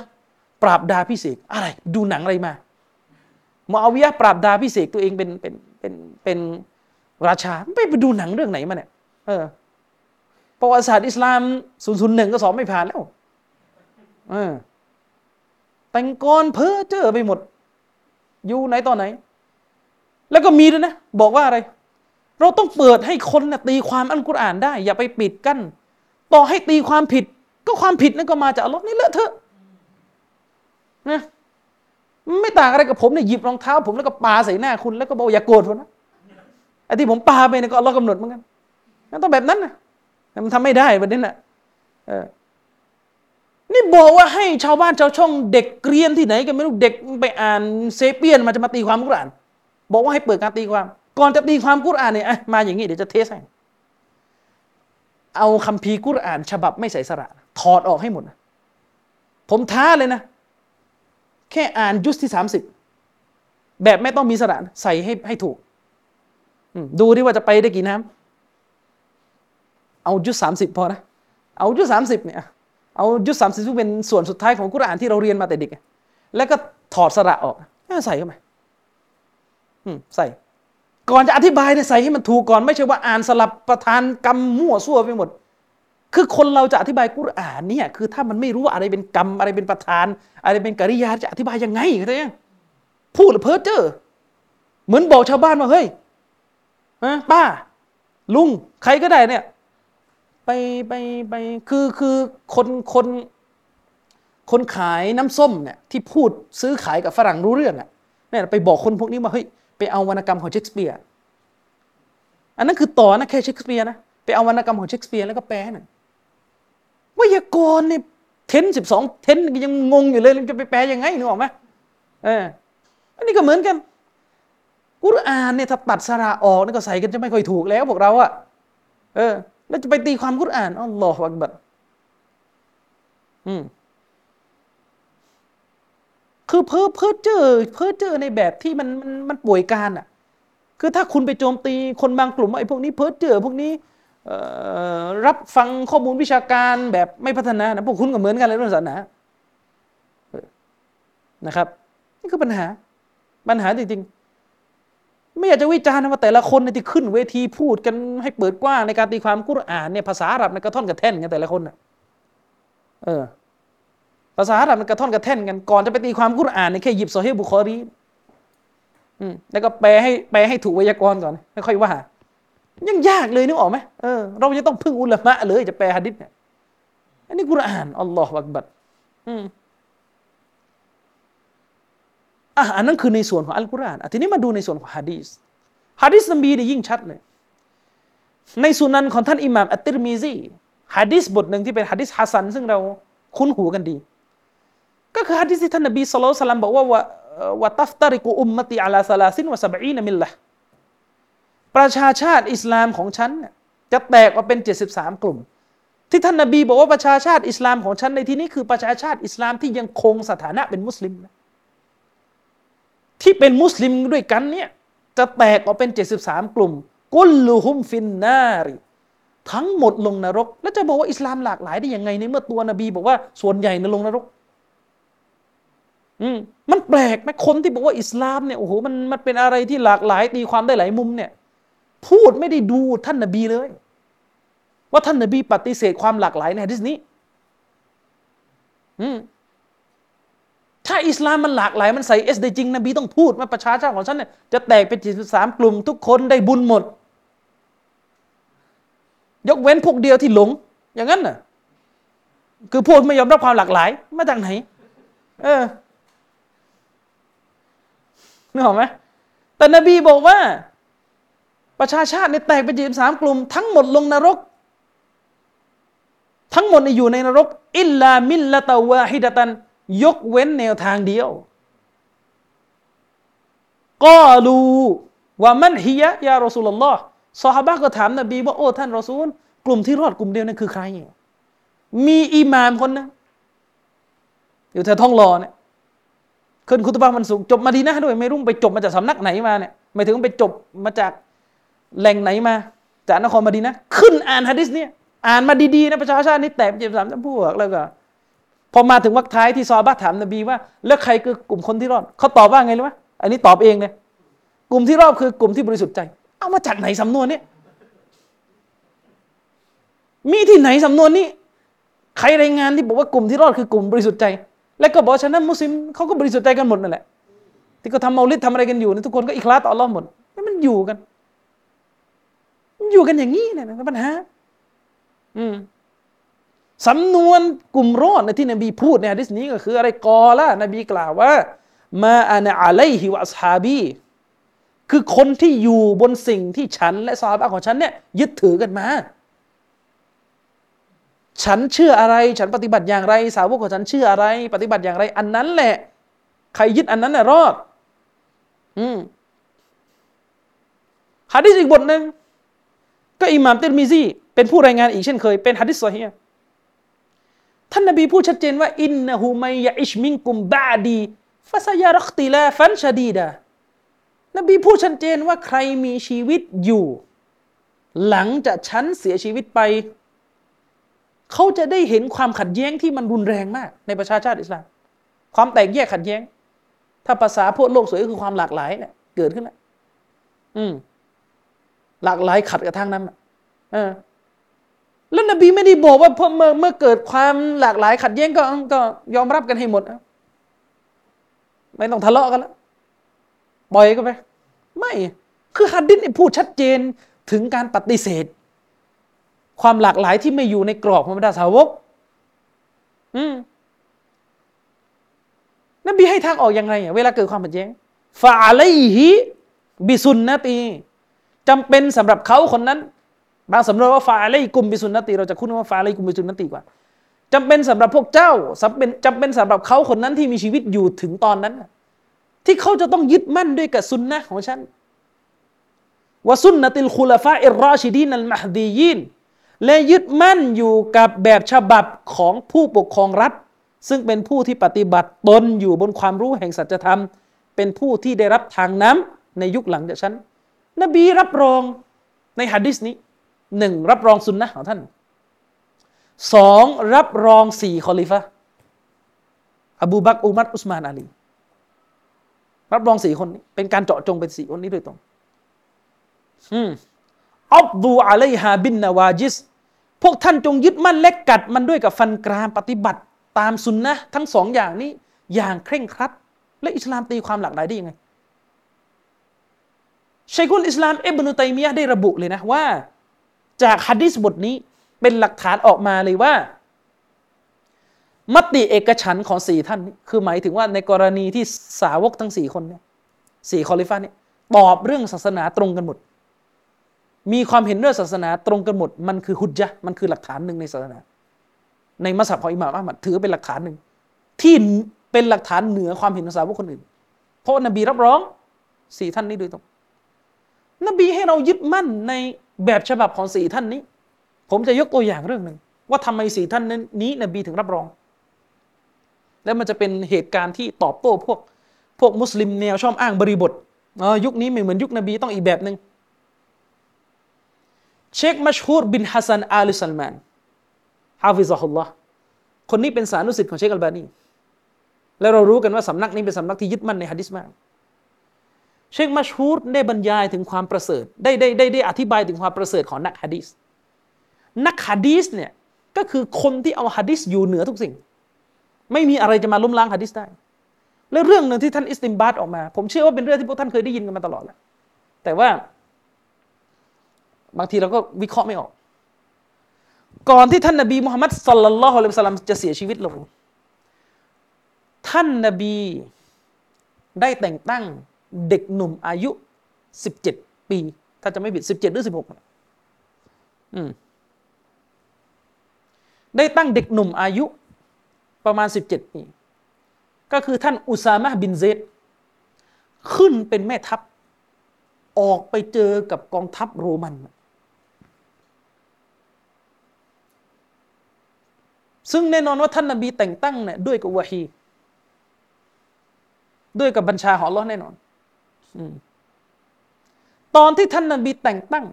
ปราบดาพิเศษอะไร ดูหนังอะไรมามูอาวิยะปราบดาพิเศษตัวเองเป็นเป็นเป็นเป็น ราชาไม่ไปดูหนังเรื่องไหนมาเนี่ยเออประวัติศาสตร์อิสลามศูนย์ศูนย์หนึ่งก็สอบไม่ผ่านแล้วเออแต่งกรเพ้อเจ้อไปหมด อยู่ไหนตอนไหน แล้วก็มีด้วยนะ บอกว่าอะไร เราต้องเปิดให้คนนะตีความอัลกุรอานได้ อย่าไปปิดกั้น ต่อให้ตีความผิด ก็ความผิดนั่นก็มาจากอัลลอฮ์นี่เลอะเทอะนะไม่ต่างอะไรกับผมเนี่ยหยิบรองเท้า ผมแล้วก็ปาใส่หน้าคุณแล้วก็บอกอย่าโกรธผมนะ อ้ที่ผมปาไปเนี่ยก็อัลลอฮ์กำหนดเหมือนกันนั่นต้องแบบนั้นนะมันทำไม่ได้แบบนี้น่ะเออนี่บอกว่าให้ชาวบ้านชาวช่องเด็กเกรียนที่ไหนกันไม่รู้เด็กไปอ่านเซเปียนมาจะมาตีความกุรอาน บอกว่าให้เปิดการตีความ ก่อนจะตีความกุรอานเนี่ยมาอย่างนี้เดี๋ยวจะเทสให้เอาคัมภีร์กุรอาน ฉบับไม่ใส่สระ ถอดออกให้หมด ผมท้าเลยนะ แค่อ่านยุสที่สามสิบแบบไม่ต้องมีสระใส่ให้ให้ถูก ดูดิว่าจะไปได้กี่น้ำเอายุสสามสิบพอนะ เอายุสสามสิบเนี่ย เอายุสสามสิบซึ่งเป็นส่วนสุดท้ายของกุรอานที่เราเรียนมาแต่เด็ก แล้วก็ถอดสระออกใส่เข้าไปใส่ ก่อนจะอธิบายเนี่ยใส่ให้มันถูกก่อนไม่ใช่ว่าอ่านสลับประธานกรรมมั่วซั่วไปหมด คือคนเราจะอธิบายกุรอานเนี่ยคือถ้ามันไม่รู้อะไรเป็นกรรมอะไรเป็นประธาน อะไรเป็นกิริยาจะอธิบายยังไงเข้าใจยังพูดหรือเพ้อเจ้อเหมือนบอกชาวบ้านว่าเฮ้ย ป้า ลุง ใครก็ได้เนี่ย ไปไปไปคือคือคนคนคนขายน้ำส้มเนี่ยที่พูดซื้อขายกับฝรั่งรู้เรื่องอะเนี่ยไปบอกคนพวกนี้ว่าเฮ้ยไปเอาวรรณกรรมของเชคสเปียร์อันนั้นคือต่อนะแค่เชคสเปียร์นะไปเอาวรรณกรรมของเชคสเปียร์แล้วก็แปลหน่อยวยากรณ์เนี่ยเทนสิบสองเทนยังงงอยู่เลยจะไปแปลยังไงนึกออกไหมเอออันนี้ก็เหมือนกัน กุรอานเนี่ยถ้าตัดสระออกนี่ก็ใส่กันจะไม่ค่อยถูกแล้วพวกเราอะเออ แล้วจะไปตีความกุรอานอัลลอฮฺอักบัดอืมคือเพ้อเพ้อเจอเพ้อเจอในแบบที่มันมันมันป่วยการอะคือถ้าคุณไปโจมตีคนบางกลุ่มไอ้พวกนี้เพ้อเจอพวกนี้รับฟังข้อมูลวิชาการแบบไม่พัฒนานะพวกคุณก็เหมือนกันเลยเรื่องศาสนานะครับ นี่คือปัญหาปัญหาจริงๆ ไม่อยากจะวิจารณ์ว่าแต่ละคนที่ขึ้นเวทีพูดกันให้เปิดกว้างในการตีความกุรอานเนี่ยภาษาอาหรับในกระท่อนกระแท่นกันแต่ละคนเออ ภาษาอาหรับในกระท่อนกระแท่นกันก่อนจะไปตีความกุรอานเนี่ยแค่หยิบโซเฮบุคอรีอืมแล้วก็แปลให้แปลให้ถูกไวยากรณ์ก่อนไม่ค่อยว่ายังยากเลยนึกออกไหมเออเราจะต้องพึ่งอุลามะเลยจะแปลฮะดิษเนี่ยอันนี้กุรอานอัลลอฮฺบักบัดอืม อะอันนั้นคือในส่วนของอัลกุรอานทีนี้มาดูในส่วนของฮะดีสฮะดีสนบีนี่ยิ่งชัดเลย ในสุนันของท่านอิหม่ามอัตติรมีซีฮะดีสบทหนึ่งที่เป็นฮะดีสฮัสันซึ่งเราคุ้นหูกันดี ก็คือฮะดีสที่ท่านนบีสุลต่านบอกว่าวะวะตัฟตาริกุอุมมติอัลาซาลาซินวะสับอีนมิลละประชาชาติอิสลามของฉัน จะแตกออกเป็น 73 กลุ่ม ที่ท่านนบีบอกว่าประชาชาติอิสลามของฉันในที่นี้คือประชาชาติอิสลามที่ยังคงสถานะเป็นมุสลิมนะ ที่เป็นมุสลิมด้วยกันเนี่ยจะแตกออกเป็น 73 กลุ่ม กุลลุฮุมฟินนาริทั้งหมดลงนรก แล้วจะบอกว่าอิสลามหลากหลายได้ยังไงในเมื่อตัวนบีบอกว่าส่วนใหญ่ในลงนรกอืมมันแปลกไหมคนที่บอกว่าอิสลามเนี่ยโอ้โหมันมันเป็นอะไรที่หลากหลายตีความได้หลายมุมเนี่ย พูดไม่ได้ดูท่านนบีเลย ว่าท่านนบีปฏิเสธความหลากหลายในฮะดิษนี้ อืม ถ้าอิสลามมันหลากหลายมันใส่เอสได้จริงนบีต้องพูดว่าประชาชาติของฉันเนี่ยจะแตกเป็นจิตสามกลุ่ม ทุกคนได้บุญหมด ยกเว้นพวกเดียวที่หลง อย่างนั้นน่ะคือพูดไม่ยอมรับความหลากหลาย มาจากไหน เออนึกออกไหมแต่นบีบอกว่า ประชาชาติเนี่ยแตกเป็นจีบสามกลุ่ม ทั้งหมดลงนรกทั้งหมดอยู่ในนรก อิลลามิลละตาวาฮิดะตัน ยกเว้นแนวทางเดียวก็รู้ว่ามันฮิยะยารอสูลลอฮ์ซอฮาบะก็ถามนบีว่าโอ้ท่านรอซูล กลุ่มที่รอดกลุ่มเดียวนั้นคือใคร มีอิหมามคนนึงอยู่แถวท้องรอเนี่ยขึ้นคุตบะมันสูงจบมาดีนะด้วยไม่รู้ไปจบมาจากสำนักไหนมาเนี่ยไม่ถึงไปจบมาจากแหล่งไหนมา จากนครมาดีนะ ขึ้นอ่านฮะดิษเนี่ยอ่านมาดีๆนะประชาชาตินี่แตกเจ็บสามจำพวกแล้วก็ พอมาถึงวรรคท้ายที่ซอบะถามนบีว่า แล้วใครคือกลุ่มคนที่รอดเขาตอบว่าไงรู้ไหมอันนี้ตอบเองเลยกลุ่มที่รอดคือกลุ่มที่บริสุทธิ์ใจ เอามาจากไหนสำนวนนี้มีที่ไหนสำนวนนี้ ใครรายงานที่บอกว่ากลุ่มที่รอดคือกลุ่มบริสุทธิ์ใจ แล้วก็บอกฉะนั้นมุสลิมเขาก็บริสุทธิ์ใจกันหมดนั่นแหละที่เขาทำเมาลิดทำอะไรกันอยู่นี่ทุกคนก็อิคลาต่ออัลลอฮ์หมดนี่มันอยู่กัน อยู่กันอย่างนี้นะปัญหา อืม สำนวนกลุ่มรอดในที่นบีพูดในฮะดิษนี้ก็คืออะไรกอละนบีกล่าวว่า มาอานะอะไลฮิวะสฮาบี คือคนที่อยู่บนสิ่งที่ฉันและซาบะของฉันเนี่ยยึดถือกันมา ฉันเชื่ออะไร ฉันปฏิบัติอย่างไร สาวกของฉันเชื่ออะไร ปฏิบัติอย่างไร อันนั้นแหละ ใครยึดอันนั้นน่ะรอด อืมฮะดิษอีกบทหนึ่งก็อิหม่ามเตรมิซีเป็นผู้รายงานอีกเช่นเคยเป็นฮะดิษซอฮี ท่านนบีพูดชัดเจนว่าإنه من يعش منكم بعدي فسيرى اختلافا شديداนบีพูดชัดเจนว่าใครมีชีวิตอยู่ หลังจากฉันเสียชีวิตไป เขาจะได้เห็นความขัดแย้งที่มันรุนแรงมาก ในประชาชาติอิสลาม ความแตกแยกขัดแย้ง ถ้าภาษาพวกโลกสวยก็คือความหลากหลายเนี่ยเกิดขึ้นแล้วอืมหลากหลายขัดกับทางนั้นเออ แล้วนบีไม่ได้บอกว่าเมื่อเมื่อเกิดความหลากหลายขัดแย้งก็ก็ยอมรับกันให้หมดไม่ต้องทะเลาะกันแล้วปล่อยก็ไป ไม่คือฮัดดิษพูดชัดเจนถึงการปฏิเสธ ความหลากหลายที่ไม่อยู่ในกรอบของบรรดาสาวก อืมนบีให้ทางออกยังไงเวลาเกิดความขัดแย้งฟาไลฮิบิสุนนตีจำเป็นสำหรับเขาคนนั้น บางสำนวนว่าฟาไลกุมบิสุนนตีเราจะคุ้นว่าฟาไลกุมบิสุนนตีกว่าจำเป็นสำหรับพวกเจ้าจำเป็นจำเป็นสำหรับเขาคนนั้นที่มีชีวิตอยู่ถึงตอนนั้น ที่เขาจะต้องยึดมั่นด้วยกับสุนนะของฉันว่าสุนนติลคุลฟาอิรราชิดีนัลมหดียินและยึดมั่นอยู่กับแบบฉบับของผู้ปกครองรัฐ ซึ่งเป็นผู้ที่ปฏิบัติตนอยู่บนความรู้แห่งสัจธรรม เป็นผู้ที่ได้รับทางน้ำในยุคหลังจากฉันนบีรับรองในฮะดิษนี้ หนึ่งรับรองสุนนะของท่านสองรับรองสี่คอลิฟะอบูบักอุมัดอุสมานอาลีรับรองสี่คนนี้เป็นการเจาะจงเป็นสี่คนนี้โดยตรงอืมอับดูอะลัยฮาบินนาวาจิสพวกท่านจงยึดมั่นและกัดมันด้วยกับฟันกรามปฏิบัติตามสุนนะทั้งสองอย่างนี้อย่างเคร่งครัด และอิสลามตีความหลากหลายได้ยังไงชัยคุลอิสลามเอบนุตัยมียะได้ระบุเลยนะว่า จากฮะดิษบทนี้เป็นหลักฐานออกมาเลยว่า มติเอกฉันของสี่ท่านนี้คือหมายถึงว่าในกรณีที่สาวกทั้งสี่คนเนี่ยสี่คอลิฟ้าเนี่ยตอบเรื่องศาสนาตรงกันหมด มีความเห็นเรื่องศาสนาตรงกันหมด มันคือฮุจจ์มันคือหลักฐานหนึ่งในศาสนา ในมัสยิดของอิหม่ามอัลมัดถือเป็นหลักฐานหนึ่งที่เป็นหลักฐานเหนือความเห็นของสาวกคนอื่น เพราะนบีรับรองสี่ท่านนี้โดยตรง นบีให้เรายึดมั่นในแบบฉบับของสี่ท่านนี้ ผมจะยกตัวอย่างเรื่องหนึ่ง ว่าทำไมสี่ท่านนี้นบีถึงรับรอง แล้วมันจะเป็นเหตุการณ์ที่ตอบโต้พวกพวกมุสลิมแนวชอบอ้างบริบทยุคนี้ไม่เหมือนยุคนบีต้องอีกแบบหนึ่งเชคมัชฮูรบินฮัสซันอาลิซัลมานحفظه اللهคนนี้เป็นสานุสิทธิ์ของเชคอัลบานี แล้วเรารู้กันว่าสำนักนี้เป็นสำนักที่ยึดมั่นในฮะดิษมาก เชคมัชฮูดได้บรรยายถึงความประเสริฐได้ได้ได้ได้อธิบายถึงความประเสริฐของนักฮะดิษนักฮะดีษเนี่ยก็คือคนที่เอาฮะดิษอยู่เหนือทุกสิ่ง ไม่มีอะไรจะมาล้มล้างฮะดิษได้ และเรื่องหนึ่งที่ท่านอิสติมบาตออกมา ผมเชื่อว่าเป็นเรื่องที่พวกท่านเคยได้ยินกันมาตลอดแล้วแต่ว่า บางทีเราก็วิเคราะห์ไม่ออก ก่อนที่ท่านนบีมุฮัมมัดสัลลัลลอฮุอะลัยฮิวะสัลลัมจะเสียชีวิตลง ท่านนบีได้แต่งตั้ง เด็กหนุ่มอายุสิบเจ็ดปี ถ้าจะไม่ผิดสิบเจ็ดหรือสิบหกอืมได้ตั้งเด็กหนุ่มอายุประมาณ 17 ปี ก็คือท่านอุซามะบินเซดขึ้นเป็นแม่ทัพ ออกไปเจอกับกองทัพโรมันซึ่งแน่นอนว่าท่านนบีแต่งตั้งเนี่ยด้วยกับวะฮีด้วยกับบัญชาของอัลลอฮ์แน่นอน ตอนที่ท่านนบีแต่งตั้ง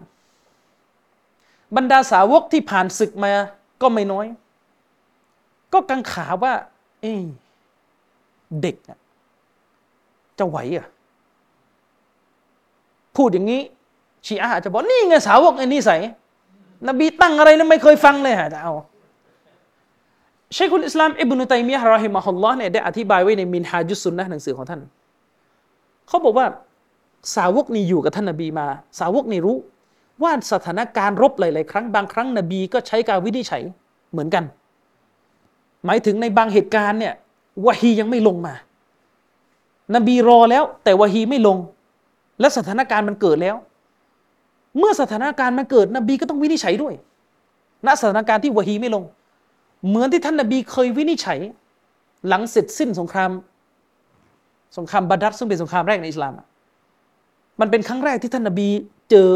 บรรดาสาวกที่ผ่านศึกมาก็ไม่น้อย ก็กังขาว่า เอเด็กจะไหวอะพูดอย่างนี้ชีอาจจะบอกนี่ไงสาวกไอ้นี่ใส่นบีตั้งอะไรนะไม่เคยฟังเลยฮะจะเอาเชคุลอิสลามอิบนุตัยมียะห์รอฮิมะฮุลลอฮ์เนี่ยได้อธิบายไว้ในมินฮาจุสุนนะหนังสือของท่าน เขาบอกว่า สาวกนี่อยู่กับท่านนบีมา สาวกนี่รู้ ว่าสถานการณ์รบหลาย ๆ ครั้งบางครั้งนบีก็ใช้การวินิจฉัยเหมือนกัน หมายถึงในบางเหตุการณ์เนี่ยวะฮียังไม่ลงมา นบีรอแล้ว แต่วะฮีไม่ลง และสถานการณ์มันเกิดแล้ว เมื่อสถานการณ์มันเกิด นบีก็ต้องวินิจฉัยด้วย ณสถานการณ์ที่วะฮีไม่ลง เหมือนที่ท่านนบีเคยวินิจฉัย หลังเสร็จสิ้นสงคราม สงครามบาดัดซึ่งเป็นสงครามแรกในอิสลาม มันเป็นครั้งแรกที่ท่านนบีเจอ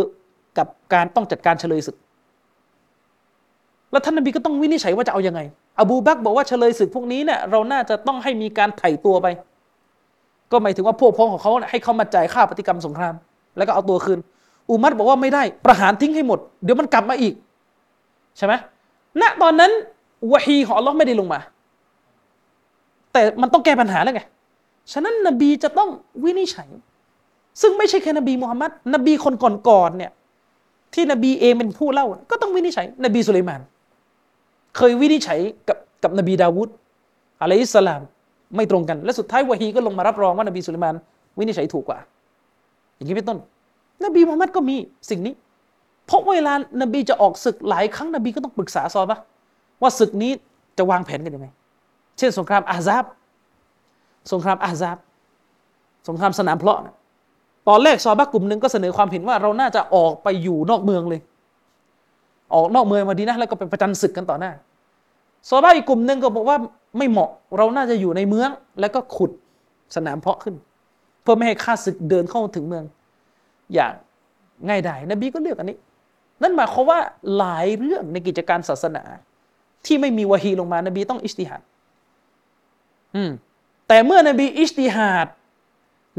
กับการต้องจัดการเฉลยศึก แล้วท่านนบีก็ต้องวินิจฉัยว่าจะเอาอยัางไง อบูบักบอกว่าเฉลยศึกพวกนี้เนี่ยเราน่าจะต้องให้มีการไถ่ตัวไป ก็หมายถึงว่าพวกพ้องของเขาให้เขามาจ่ายค่าปฏิกรรมสงคราม แล้วก็เอาตัวคืน อุมัดบอกว่าไม่ได้ประหารทิ้งให้หมด เดี๋ยวมันกลับมาอีก ใช่ไหมณตอนนั้นวะฮีของอัลลอฮ์ไม่ได้ลงมา แต่มันต้องแก้ปัญหาแล้วไง ฉะนั้นนบีจะต้องวินิจฉัย ซึ่งไม่ใช่แค่นบีมุฮัมมัดนบีคนก่อนๆเนี่ยที่นบีเองเป็นผู้เล่า ก็ต้องวินิจฉัย นบีสุลัยมาน เคยวินิจฉัยกับกับนบีดาวุฒอะลัยฮิสสลาม ไม่ตรงกัน และสุดท้ายวะฮีก็ลงมารับรองว่านบีสุลัยมานวินิจฉัยถูกกว่า อย่างนี้เป็นต้น นบีมุฮัมมัดก็มีสิ่งนี้ เพราะเวลานบีจะออกศึกหลายครั้งนบีก็ต้องปรึกษาซอบะว่าศึกนี้จะวางแผนกันยังไง เช่น สงครามอาซาบ สงครามอาซาบ สงครามสนามเพลาะนะ ตอนแรกซอบักกลุ่มหนึ่งก็เสนอความเห็นว่าเราน่าจะออกไปอยู่นอกเมืองเลย ออกนอกเมืองมาดีนะแล้วก็ไปประจันศึกกันต่อหน้าซอบักอีกกลุ่มหนึ่งก็บอกว่าไม่เหมาะเราน่าจะอยู่ในเมือง แล้วก็ขุดสนามเพาะขึ้น เพื่อไม่ให้ข้าศึกเดินเข้าถึงเมือง อย่างง่ายดายนบีก็เลือกอันนี้ นั่นหมายความว่าหลายเรื่องในกิจการศาสนา ที่ไม่มีวะฮีลงมานบีต้องอิสติฮัดอืมแต่เมื่อนบีอิสติฮัด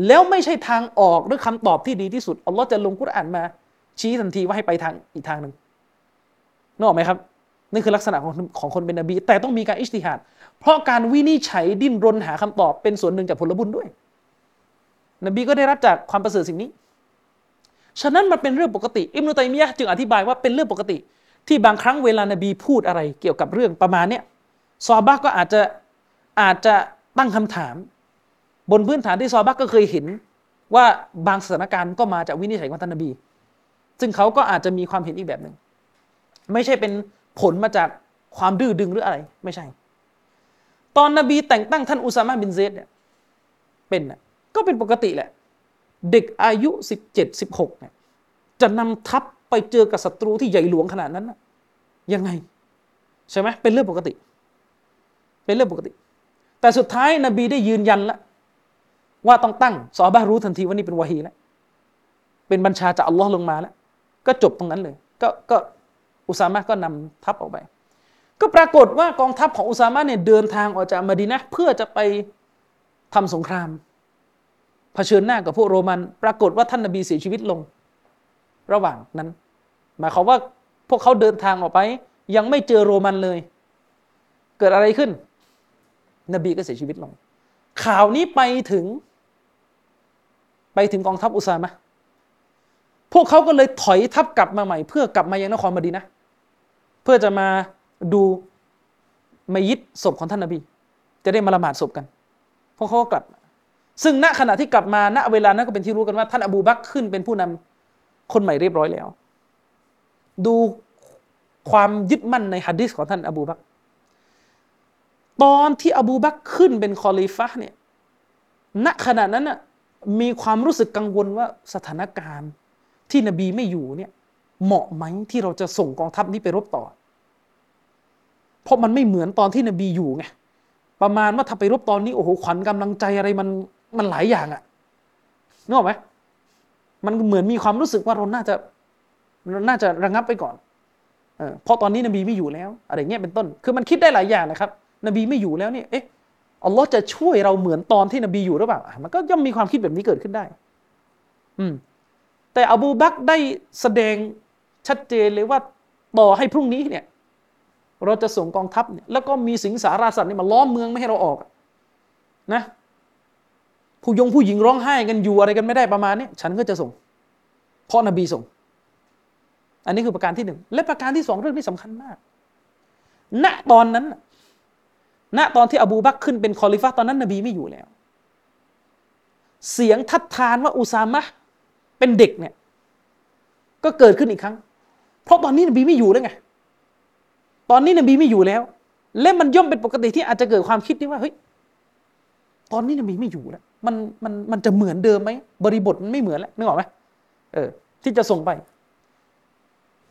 แล้วไม่ใช่ทางออกหรือคำตอบที่ดีที่สุดอัลลอฮ์จะลงกุรอานมา ชี้ทันทีว่าให้ไปทางอีกทางหนึ่งนึกออกไหมครับนี่คือลักษณะของของคนเป็นนบี แต่ต้องมีการอิสติฮัดเพราะการวินิจฉัยดิ้นรนหาคำตอบเป็นส่วนหนึ่งจากผลบุญด้วย นบีก็ได้รับจากความประเสริฐสิ่งนี้ ฉะนั้นมันเป็นเรื่องปกติ อิมนุตัยมียะจึงอธิบายว่าเป็นเรื่องปกติ ที่บางครั้งเวลานบีพูดอะไรเกี่ยวกับเรื่องประมาณเนี้ยซอบาก็อาจจะอาจจะตั้งคำถาม บนพื้นฐานที่ซอบักก็เคยเห็นว่าบางสถานการณ์ก็มาจากวินิจฉัยของท่านนบี ซึ่งเขาก็อาจจะมีความเห็นอีกแบบหนึ่งไม่ใช่เป็นผลมาจากความดื้อดึงหรืออะไร ไม่ใช่ ตอนนบีแต่งตั้งท่านอุซามะบินเซดเนี่ยเป็นก็เป็นปกติแหละ เด็กอายุสิบเจ็ดสิบหกเนี่ยจะนำทัพไปเจอกับศัตรูที่ใหญ่หลวงขนาดนั้นยังไง ใช่ไหมเป็นเรื่องปกติ เป็นเรื่องปกติ แต่สุดท้ายนบีได้ยืนยันแล้ว ว่าต้องตั้งซอบารู้ทันทีว่านี่เป็นวะฮีแล้วเป็นบัญชาจากอัลลอฮ์ลงมาแล้วก็จบตรงนั้นเลย ก็ก็อุซามะก็นำทัพออกไป ก็ปรากฏว่ากองทัพของอุซามะเนี่ยเดินทางออกจากมาดีนะเพื่อจะไปทำสงครามเผชิญหน้ากับพวกโรมัน ปรากฏว่าท่านนบีเสียชีวิตลง ระหว่างนั้น หมายความว่าพวกเขาเดินทางออกไป ยังไม่เจอโรมันเลย เกิดอะไรขึ้น นบีก็เสียชีวิตลง ข่าวนี้ไปถึง ไปถึงกองทัพอุซามะพวกเขาก็เลยถอยทัพกลับมาใหม่ เพื่อกลับมายังนครมดีนะ เพื่อจะมาดูมายิดศพของท่านนบี จะได้มาละหมาดศพกันพวกเขาก็กลับ ซึ่งณขณะที่กลับมาณเวลานั้นก็เป็นที่รู้กันว่า ท่านอบูบักขึ้นเป็นผู้นำคนใหม่เรียบร้อยแล้ว ดูความยึดมั่นในฮะดิษของท่านอบูบักตอนที่อบูบักขึ้นเป็นคอลิฟะเนี่ยณขณะนั้นน่ะ มีความรู้สึกกังวลว่าสถานการณ์ที่นบีไม่อยู่เนี่ยเหมาะไหมที่เราจะส่งกองทัพนี้ไปรบต่อ เพราะมันไม่เหมือนตอนที่นบีอยู่ไงประมาณว่าถ้าไปรบตอนนี้โอ้โหขวัญกำลังใจอะไรมันมันหลายอย่างอะนึกออกไหมมันเหมือนมีความรู้สึกว่าเราน่าจะเราน่าจะระงับไปก่อนเออเพราะตอนนี้นบีไม่อยู่แล้ว อะไรเงี้ยเป็นต้น คือมันคิดได้หลายอย่างนะครับ นบีไม่อยู่แล้วเนี่ยเอ๊ะ อัลลอฮ์จะช่วยเราเหมือนตอนที่นบีอยู่หรือเปล่า มันก็ย่อมมีความคิดแบบนี้เกิดขึ้นได้ อืม แต่อบูบักได้แสดงชัดเจนเลยว่าต่อให้พรุ่งนี้เนี่ย เราจะส่งกองทัพเนี่ยแล้วก็มีสิงสาราสัตว์นี่มาล้อมเมืองไม่ให้เราออกนะ ผู้ยงผู้หญิงร้องไห้กันอยู่อะไรกันไม่ได้ประมาณนี้ฉันก็จะส่ง เพราะนบีส่ง อันนี้คือประการที่หนึ่งและประการที่สองเรื่องที่สำคัญมาก ณตอนนั้น ณตอนที่อบูบักขึ้นเป็นคอลิฟะตอนนั้นนบีไม่อยู่แล้ว เสียงทัดทานว่าอุซามะเป็นเด็กเนี่ยก็เกิดขึ้นอีกครั้ง เพราะตอนนี้นบีไม่อยู่แล้วไงตอนนี้นบีไม่อยู่แล้ว และมันย่อมเป็นปกติที่อาจจะเกิดความคิดที่ว่าเฮ้ยตอนนี้นบีไม่อยู่แล้วมันมันมันจะเหมือนเดิมไหมบริบทมันไม่เหมือนแล้วนึกออกไหมเออ ที่จะส่งไป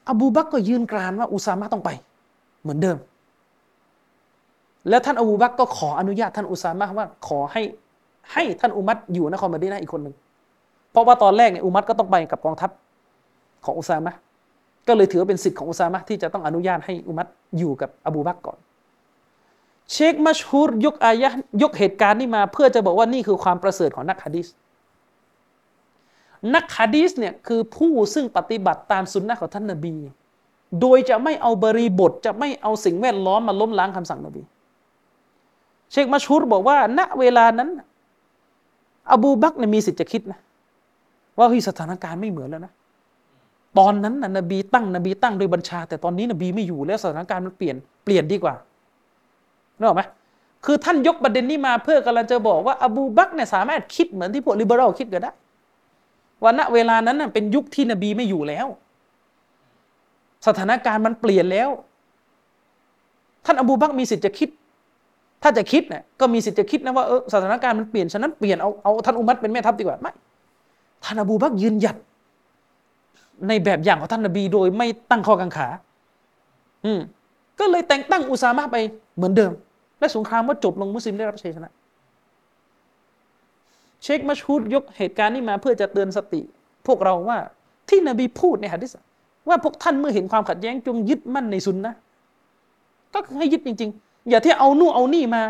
อบูบักก็ยืนกรานว่าอุซามะต้องไป เหมือนเดิม แล้วท่านอบูบักก็ขออนุญาตท่านอุซามะว่าขอให้ให้ท่านอุมัตอยู่นครมดีนะอีกคนหนึ่งเพราะว่าตอนแรกเนี่ยอุมัตก็ต้องไปกับกองทัพของอุซามะก็เลยถือว่าเป็นสิทธิ์ของอุซามะที่จะต้องอนุญาตให้อุมัตอยู่กับอบูบักก่อน เชคมัชฮูรยกอายะยกเหตุการณ์นี้มา เพื่อจะบอกว่านี่คือความประเสริฐของนักฮะดีษนักฮะดีษเนี่ยคือผู้ซึ่งปฏิบัติตามสุนนะของท่านนบี โดยจะไม่เอาบริบทจะไม่เอาสิ่งแวดล้อมมาล้มล้างคำสั่งนบี เชคมัชฮูรบอกว่า ณเวลานั้น อบูบักเนี่ยมีสิทธิ์จะคิดนะ ว่าเฮ้ยสถานการณ์ไม่เหมือนแล้วนะ ตอนนั้นนะนบีตั้งนบีตั้งโดยบัญชา แต่ตอนนี้นบีไม่อยู่แล้วสถานการณ์มันเปลี่ยนเปลี่ยนดีกว่านึกออกไหมคือท่านยกประเด็นนี้มาเพื่อกำลังจะบอกว่า อบูบักเนี่ยสามารถคิดเหมือนที่พวกลิเบอรัลคิดก็ได้ว่าณเวลานั้นเป็นยุคที่นบีไม่อยู่แล้ว สถานการณ์มันเปลี่ยนแล้ว ท่านอบูบักมีสิทธิ์จะคิด ถ้าจะคิดเนี่ยก็มีสิทธิ์จะคิดนะว่าเออสถานการณ์มันเปลี่ยนฉะนั้นเปลี่ยนเอาเอาท่านอุมัตเป็นแม่ทัพดีกว่าไม่ท่านอบูบักยืนหยัด ในแบบอย่างของท่านนบีโดยไม่ตั้งข้อกังขา อืมก็เลยแต่งตั้งอุซามะไปเหมือนเดิม และสงครามก็จบลงมุสลิมได้รับชัยชนะ เชคมัชฮูดยกเหตุการณ์นี้มาเพื่อจะเตือนสติ พวกเราว่าที่นบีพูดในฮะดิษว่าพวกท่านเมื่อเห็นความขัดแย้งจงยึดมั่นในซุนนะก็คือให้ยึดจริง ๆ อย่าที่เอานู่เอานี่มา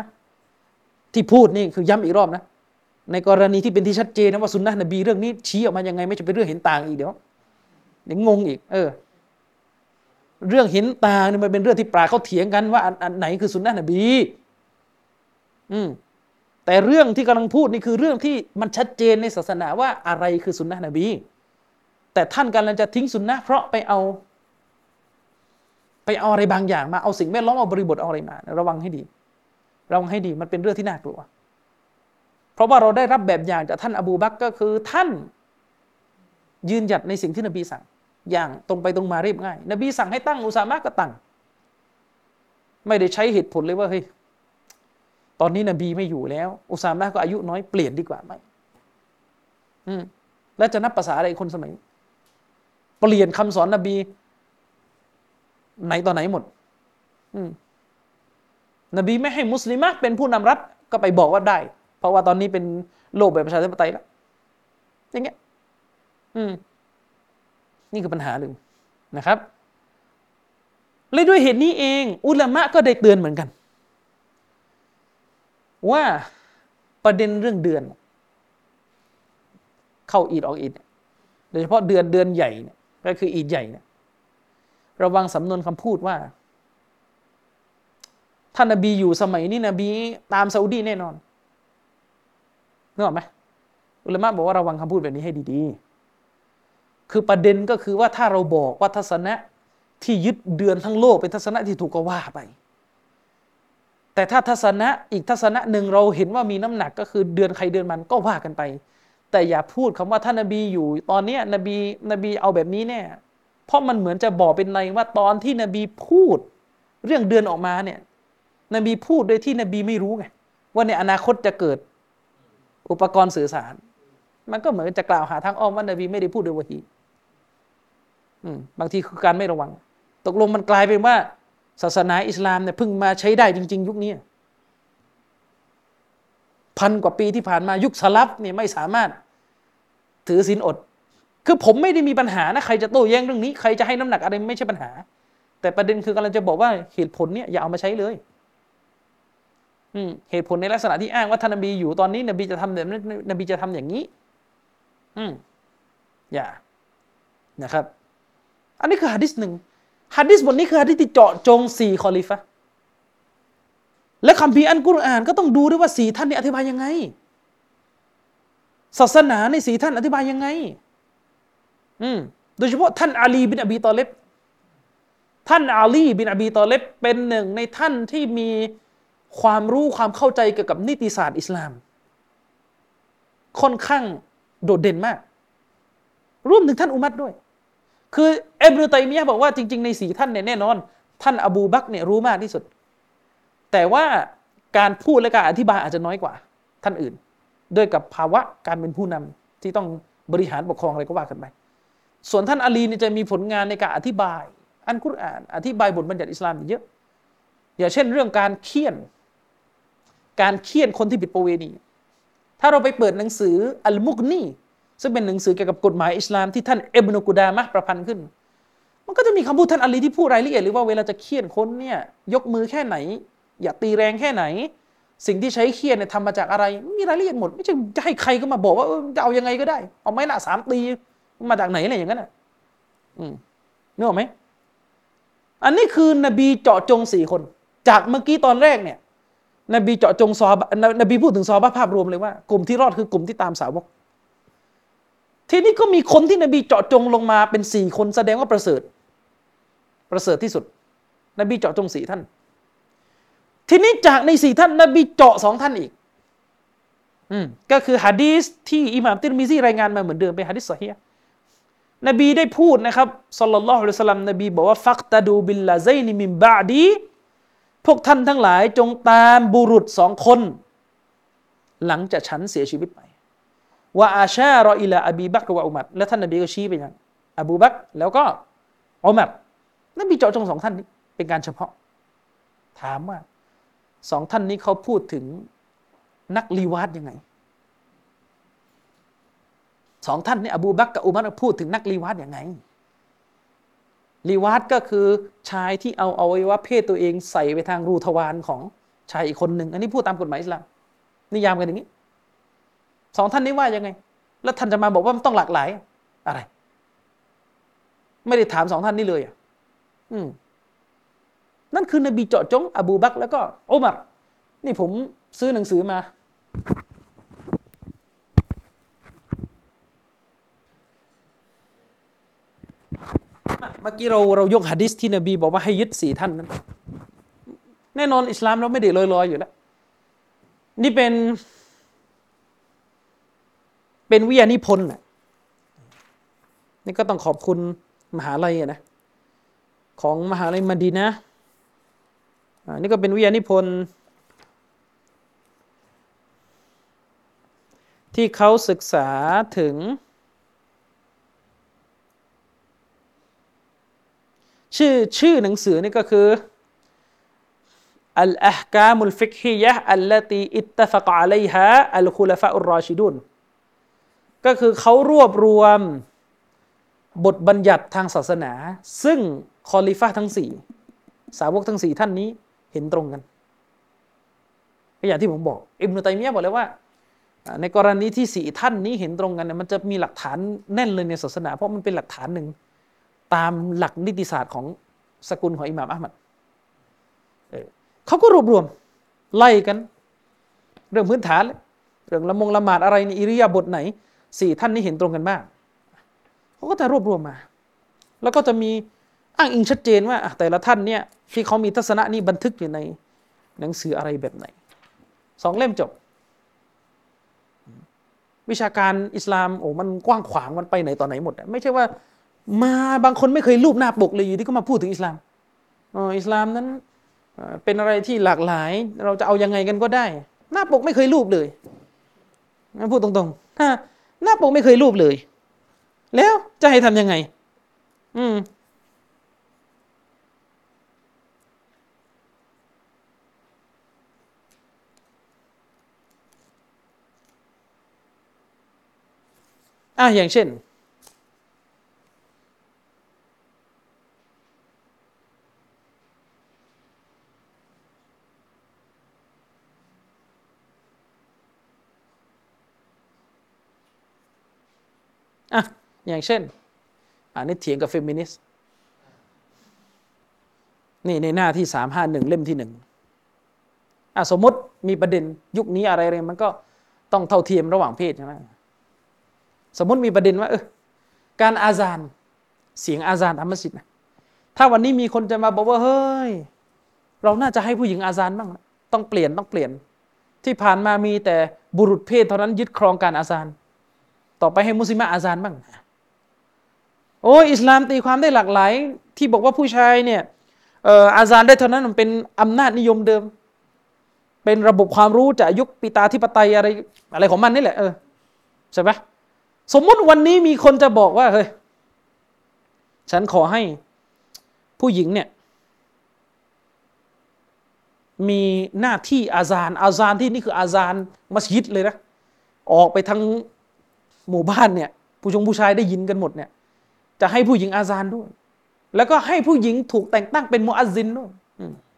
ที่พูดนี่คือย้ำอีกรอบนะ ในกรณีที่เป็นที่ชัดเจนนะว่าซุนนะนบีเรื่องนี้ชี้ออกมายังไง ไม่จะเป็นเรื่องเห็นต่างอีกเดี๋ยวเดี๋ยวงงอีก เออ เรื่องเห็นต่าเนี่มันเป็นเรื่องที่ปราเขาเถียงกันว่าอันไหนคือสุนนะนบี อืมแต่เรื่องที่กำลังพูดนี่คือเรื่องที่มันชัดเจนในศาสนาว่าอะไรคือสุนนะนบี แต่ท่านกำลังจะทิ้งสุนนะเพราะไปเอา ไปเอาอะไรบางอย่างมาเอาสิ่งแวดล้อมเอาบริบทเอาอะไรมา ระวังให้ดี ระวังให้ดีมันเป็นเรื่องที่น่ากลัว เพราะว่าเราได้รับแบบอย่างจากท่านอบูบักก็คือท่านยืนหยัดในสิ่งที่นบีสั่ง อย่างตรงไปตรงมาเรียบง่าย นบีสั่งให้ตั้งอุซามะก็ตั้ง ไม่ได้ใช้เหตุผลเลยว่าเฮ้ยตอนนี้นบีไม่อยู่แล้ว อุซามะก็อายุน้อยเปลี่ยนดีกว่าไหมอืมแล้วจะนับภาษาอะไรคนสมัย เปลี่ยนคำสอนนบี ไหนต่อไหนหมด อืมนบีไม่ให้มุสลิมะเป็นผู้นำรัฐก็ไปบอกว่าได้ เพราะว่าตอนนี้เป็นโลกแบบประชาธิปไตยแล้วอย่างเงี้ย อืม นี่คือปัญหาหนึ่งนะครับเลยด้วยเหตุนี้เอง อุลามะก็ได้เตือนเหมือนกัน ว่าประเด็นเรื่องเดือน เข้าอีดออกอีดโดยเฉพาะเดือนเดือนใหญ่เนี่ยก็คืออีดใหญ่เนี่ย ระวังสำนวนคำพูดว่าท่านนบีอยู่สมัยนี้นบีตามซาอุดีแน่นอนนึกออกไหมอุลามะบอกว่าระวังคำพูดแบบนี้ให้ดีๆ คือประเด็นก็คือว่าถ้าเราบอกว่าทัศนะที่ยึดเดือนทั้งโลกเป็นทัศนะที่ถูกก็ว่าไป แต่ถ้าทัศนะอีกทัศนะหนึ่งเราเห็นว่ามีน้ำหนักก็คือเดือนใครเดือนมันก็ว่ากันไป แต่อย่าพูดคำว่าท่านนบีอยู่ ตอนเนี้นบีนบีเอาแบบนี้แน่ เพราะมันเหมือนจะบอกเป็นในว่าตอนที่นบีพูด เรื่องเดือนออกมาเนี่ย นบีพูดโดยที่นบีไม่รู้ไงว่าในอนาคตจะเกิดอุปกรณ์สื่อสาร มันก็เหมือนจะกล่าวหาทางอ้อมว่านบีไม่ได้พูดโดยวะฮีบางทีคือการไม่ระวัง ตกลงมันกลายเป็นว่า ศาสนาอิสลามเนี่ยเพิ่งมาใช้ได้จริง ๆ ยุคนี้พันกว่าปีที่ผ่านมายุคสลับเนี่ยไม่สามารถถือศีลอด คือผมไม่ได้มีปัญหานะใครจะโต้แย้งเรื่องนี้ใครจะให้น้ำหนักอะไรไม่ใช่ปัญหา แต่ประเด็นคือกำลังจะบอกว่าเหตุผลเนี่ยอย่าเอามาใช้เลยเหตุผลในลักษณะที่อ้างว่าท่านนบีอยู่ตอนนี้ นบีจะทำแบบนั้นนบีจะทำอย่างนี้ อืมอย่านะครับ อันนี้คือฮะดิษหนึ่งฮะดิษบทนี้คือฮะดิษที่เจาะจงสี่คอลิฟะและคำพีอันกุรอานก็ต้องดูด้วยว่าสี่ท่านนี่อธิบายยังไง ศาสนาในสี่ท่านอธิบายยังไง โดยเฉพาะท่านอาลีบินอบีตอเลบท่านอาลีบินอบีตอเลบเป็นหนึ่งในท่านที่มีความรู้ความเข้าใจเกี่ยวกับนิติศาสตร์อิสลาม ค่อนข้างโดดเด่นมากร่วมถึงท่านอุมัดด้วย คือเอบรุตัยมียะบอกว่าจริง ๆ ในสีท่านเนี่ยแน่นอน ท่านอบูบักเนี่ยรู้มากที่สุด แต่ว่าการพูดและการอธิบายอาจจะน้อยกว่า ท่านอื่น ด้วยกับภาวะการเป็นผู้นำที่ต้องบริหารปกครองอะไรก็ว่ากันไป ส่วนท่านอาลีเนี่ยจะมีผลงานในการอธิบาย อันกุรอาน อธิบายบทบัญญัติอิสลามเยอะ อย่างเช่นเรื่องการเคี่ยน การเคี่ยนคนที่ผิดประเวณี ถ้าเราไปเปิดหนังสืออัลมุกนีซึ่งเป็นหนังสือเกี่ยวกับกฎหมายอิสลามที่ท่านเอบนุกุดามะประพันธ์ขึ้น มันก็จะมีคำพูดท่านอาลีที่พูดรายละเอียดหรือว่าเวลาจะเคี่ยนคนเนี่ยยกมือแค่ไหน อย่าตีแรงแค่ไหน สิ่งที่ใช้เคี่ยนเนี่ยทำมาจากอะไร มีรายละเอียดหมด ไม่ใช่จะให้ใครก็มาบอกว่าจะเอายังไงก็ได้ เอาไม้หน้าสามตี มาจากไหนอะไรอย่างนั้นอะอืมนึกออกไหมอันนี้คือนบีเจาะจงสี่คน จากเมื่อกี้ตอนแรกเนี่ย นบีเจาะจงซอบนบีพูดถึงซอบภาพรวมเลยว่ากลุ่มที่รอดคือกลุ่มที่ตามสาวก ทีนี้ก็มีคนที่นบีเจาะจงลงมาเป็นสี่คนแสดงว่าประเสริฐ ประเสริฐที่สุด นบีเจาะจงสี่ท่าน ทีนี้จากในสี่ท่าน นบีเจาะสองท่านอีก อืมก็คือฮะดีสที่อิหม่ามติรมิซีรายงานมาเหมือนเดิมเป็นฮะดีสซอฮี นบีได้พูดนะครับصلى الله عليه السلامนบีบอกว่าفاقتدوا باللذين من بعدي พวกท่านทั้งหลายจงตามบุรุษสองคน หลังจากฉันเสียชีวิตไปว่าอาชารออิลาอบีบักรวะอุมัดและท่านนบีก็ชี้ไปยังอบูบักแล้วก็อุมัดนบีเจาะจงสองท่านนี้เป็นการเฉพาะ ถามว่าสองท่านนี้เขาพูดถึงนักลีวาดยังไง สองท่านนี้อบูบักกับอุมัดพูดถึงนักลีวาดยังไงลีวาดก็คือชายที่เอาเอาไว้ว่าเพศตัวเองใส่ไปทางรูทวารของชายอีกคนหนึ่งอันนี้พูดตามกฎหมายอิสลามนิยามกันอย่างนี้สองท่านนี้ว่ายังไง แล้วท่านจะมาบอกว่ามันต้องหลากหลาย อะไร ไม่ได้ถามสองท่านนี้เลยอะอืมนั่นคือนบีเจาะจง อบูบักแล้วก็อุมัรนี่ผมซื้อหนังสือมา เมื่อกี้เราเรายกฮะดิษที่นบีบอกว่าให้ยึดสี่ท่านนั้น แน่นอนอิสลามเราไม่ได้ลอยๆอยู่แล้ว นี่เป็น เป็นวิทยานิพนธ์นี่ก็ต้องขอบคุณมหาลัยนะของมหาลัยมดีนะนี่ก็เป็นวิทยานิพนธ์ที่เขาศึกษาถึง ชื่อชื่อหนังสือนี่ก็คือالأحكام الفقهية التي اتفق عليها الخلفاء الراشدونก็คือเขารวบรวมบทบัญญัติทางศาสนา ซึ่งคอลิฟะทั้งสี่สาวกทั้งสี่ท่านนี้เห็นตรงกันก็อย่างที่ผมบอก อิบนุตัยมียะบอกเลยว่า ในกรณีที่สี่ท่านนี้เห็นตรงกันเนี่ยมันจะมีหลักฐานแน่นเลยในศาสนา เพราะมันเป็นหลักฐานหนึ่ง ตามหลักนิติศาสตร์ของสกุลของอิหม่ามอัลมัดเขาก็รวบรวมไล่กัน เรื่องพื้นฐานเลยเรื่องละมงละหมาดอะไรในอิริยาบถไหนสี่ท่านนี้เห็นตรงกันบ้างเขาก็จะรวบรวมมา แล้วก็จะมีอ้างอิงชัดเจนว่าแต่ละท่านเนี่ยที่เขามีทัศนะนี้บันทึกอยู่ในหนังสืออะไรแบบไหนสองเล่มจบ วิชาการอิสลามโอ้มันกว้างขวางมันไปไหนต่อไหนหมด ไม่ใช่ว่า มาบางคนไม่เคยรูปหน้าปกเลยอยู่ที่ก็มาพูดถึงอิสลามอ,อิสลามนั้นเป็นอะไรที่หลากหลาย เราจะเอายังไงกันก็ได้ หน้าปกไม่เคยรูปเลยพูดตรงๆหน้าปกไม่เคยรูปเลย แล้วจะให้ทำยังไง อืมอะอย่างเช่น อะอย่างเช่น อันนี้เถียงกับเฟมินิสต์นี่ในหน้าที่สามห้าหนึ่งเล่มที่หนึ่งอะสมมติมีประเด็นยุคนี้อะไรอะไรมันก็ต้องเท่าเทียมระหว่างเพศใช่ไหมสมมติมีประเด็นว่าเออการอาซานเสียงอาซานอัมมัสยิดนะถ้าวันนี้มีคนจะมาบอกว่าเฮ้ย เราน่าจะให้ผู้หญิงอาซานบ้างต้องเปลี่ยนต้องเปลี่ยน ที่ผ่านมามีแต่บุรุษเพศเท่านั้นยึดครองการอาซาน ต่อไปให้มุสลิมอาซานบ้างโอ้อิสลามตีความได้หลากหลาย ที่บอกว่าผู้ชายเนี่ยอาซานได้เท่านั้นมันเป็นอำนาจนิยมเดิม เป็นระบบความรู้จากยุคปิตาธิปไตยอะไรอะไรของมันนี่แหละเออใช่ไหมสมมุติวันนี้มีคนจะบอกว่าเฮ้ยฉันขอให้ผู้หญิงเนี่ยมีหน้าที่อาซานอาซานที่นี่คืออาซานมัสยิดเลยนะออกไปทั้ง หมู่บ้านเนี่ยผู้ชงผู้ชายได้ยินกันหมดเนี่ยจะให้ผู้หญิงอาซานด้วย แล้วก็ให้ผู้หญิงถูกแต่งตั้งเป็นมุอัซซินด้วย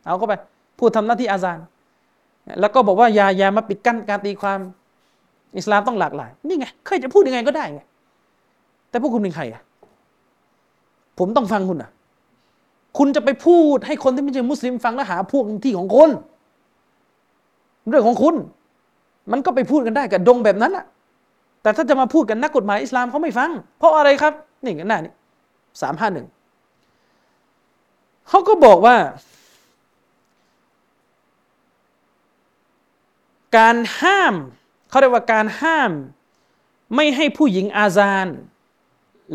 เอาเข้าไปพูดทำหน้าที่อาซาน แล้วก็บอกว่าอย่าอย่ามาปิดกั้นการตีความอิสลามต้องหลากหลาย นี่ไงเคยจะพูดยังไงก็ได้ไงแต่พวกคุณเป็นใครอะผมต้องฟังคุณอะ คุณจะไปพูดให้คนที่ไม่ใช่มุสลิมฟังแล้วหาพวกที่ของคน เรื่องของคุณ มันก็ไปพูดกันได้กับดงแบบนั้นอะ แต่ถ้าจะมาพูดกันนักกฎหมายอิสลามเขาไม่ฟัง เพราะอะไรครับนี่กันหน้านี่สามห้าหนึ่งเขาก็บอกว่า การห้ามเขาเรียกว่าการห้าม ไม่ให้ผู้หญิงอาซาน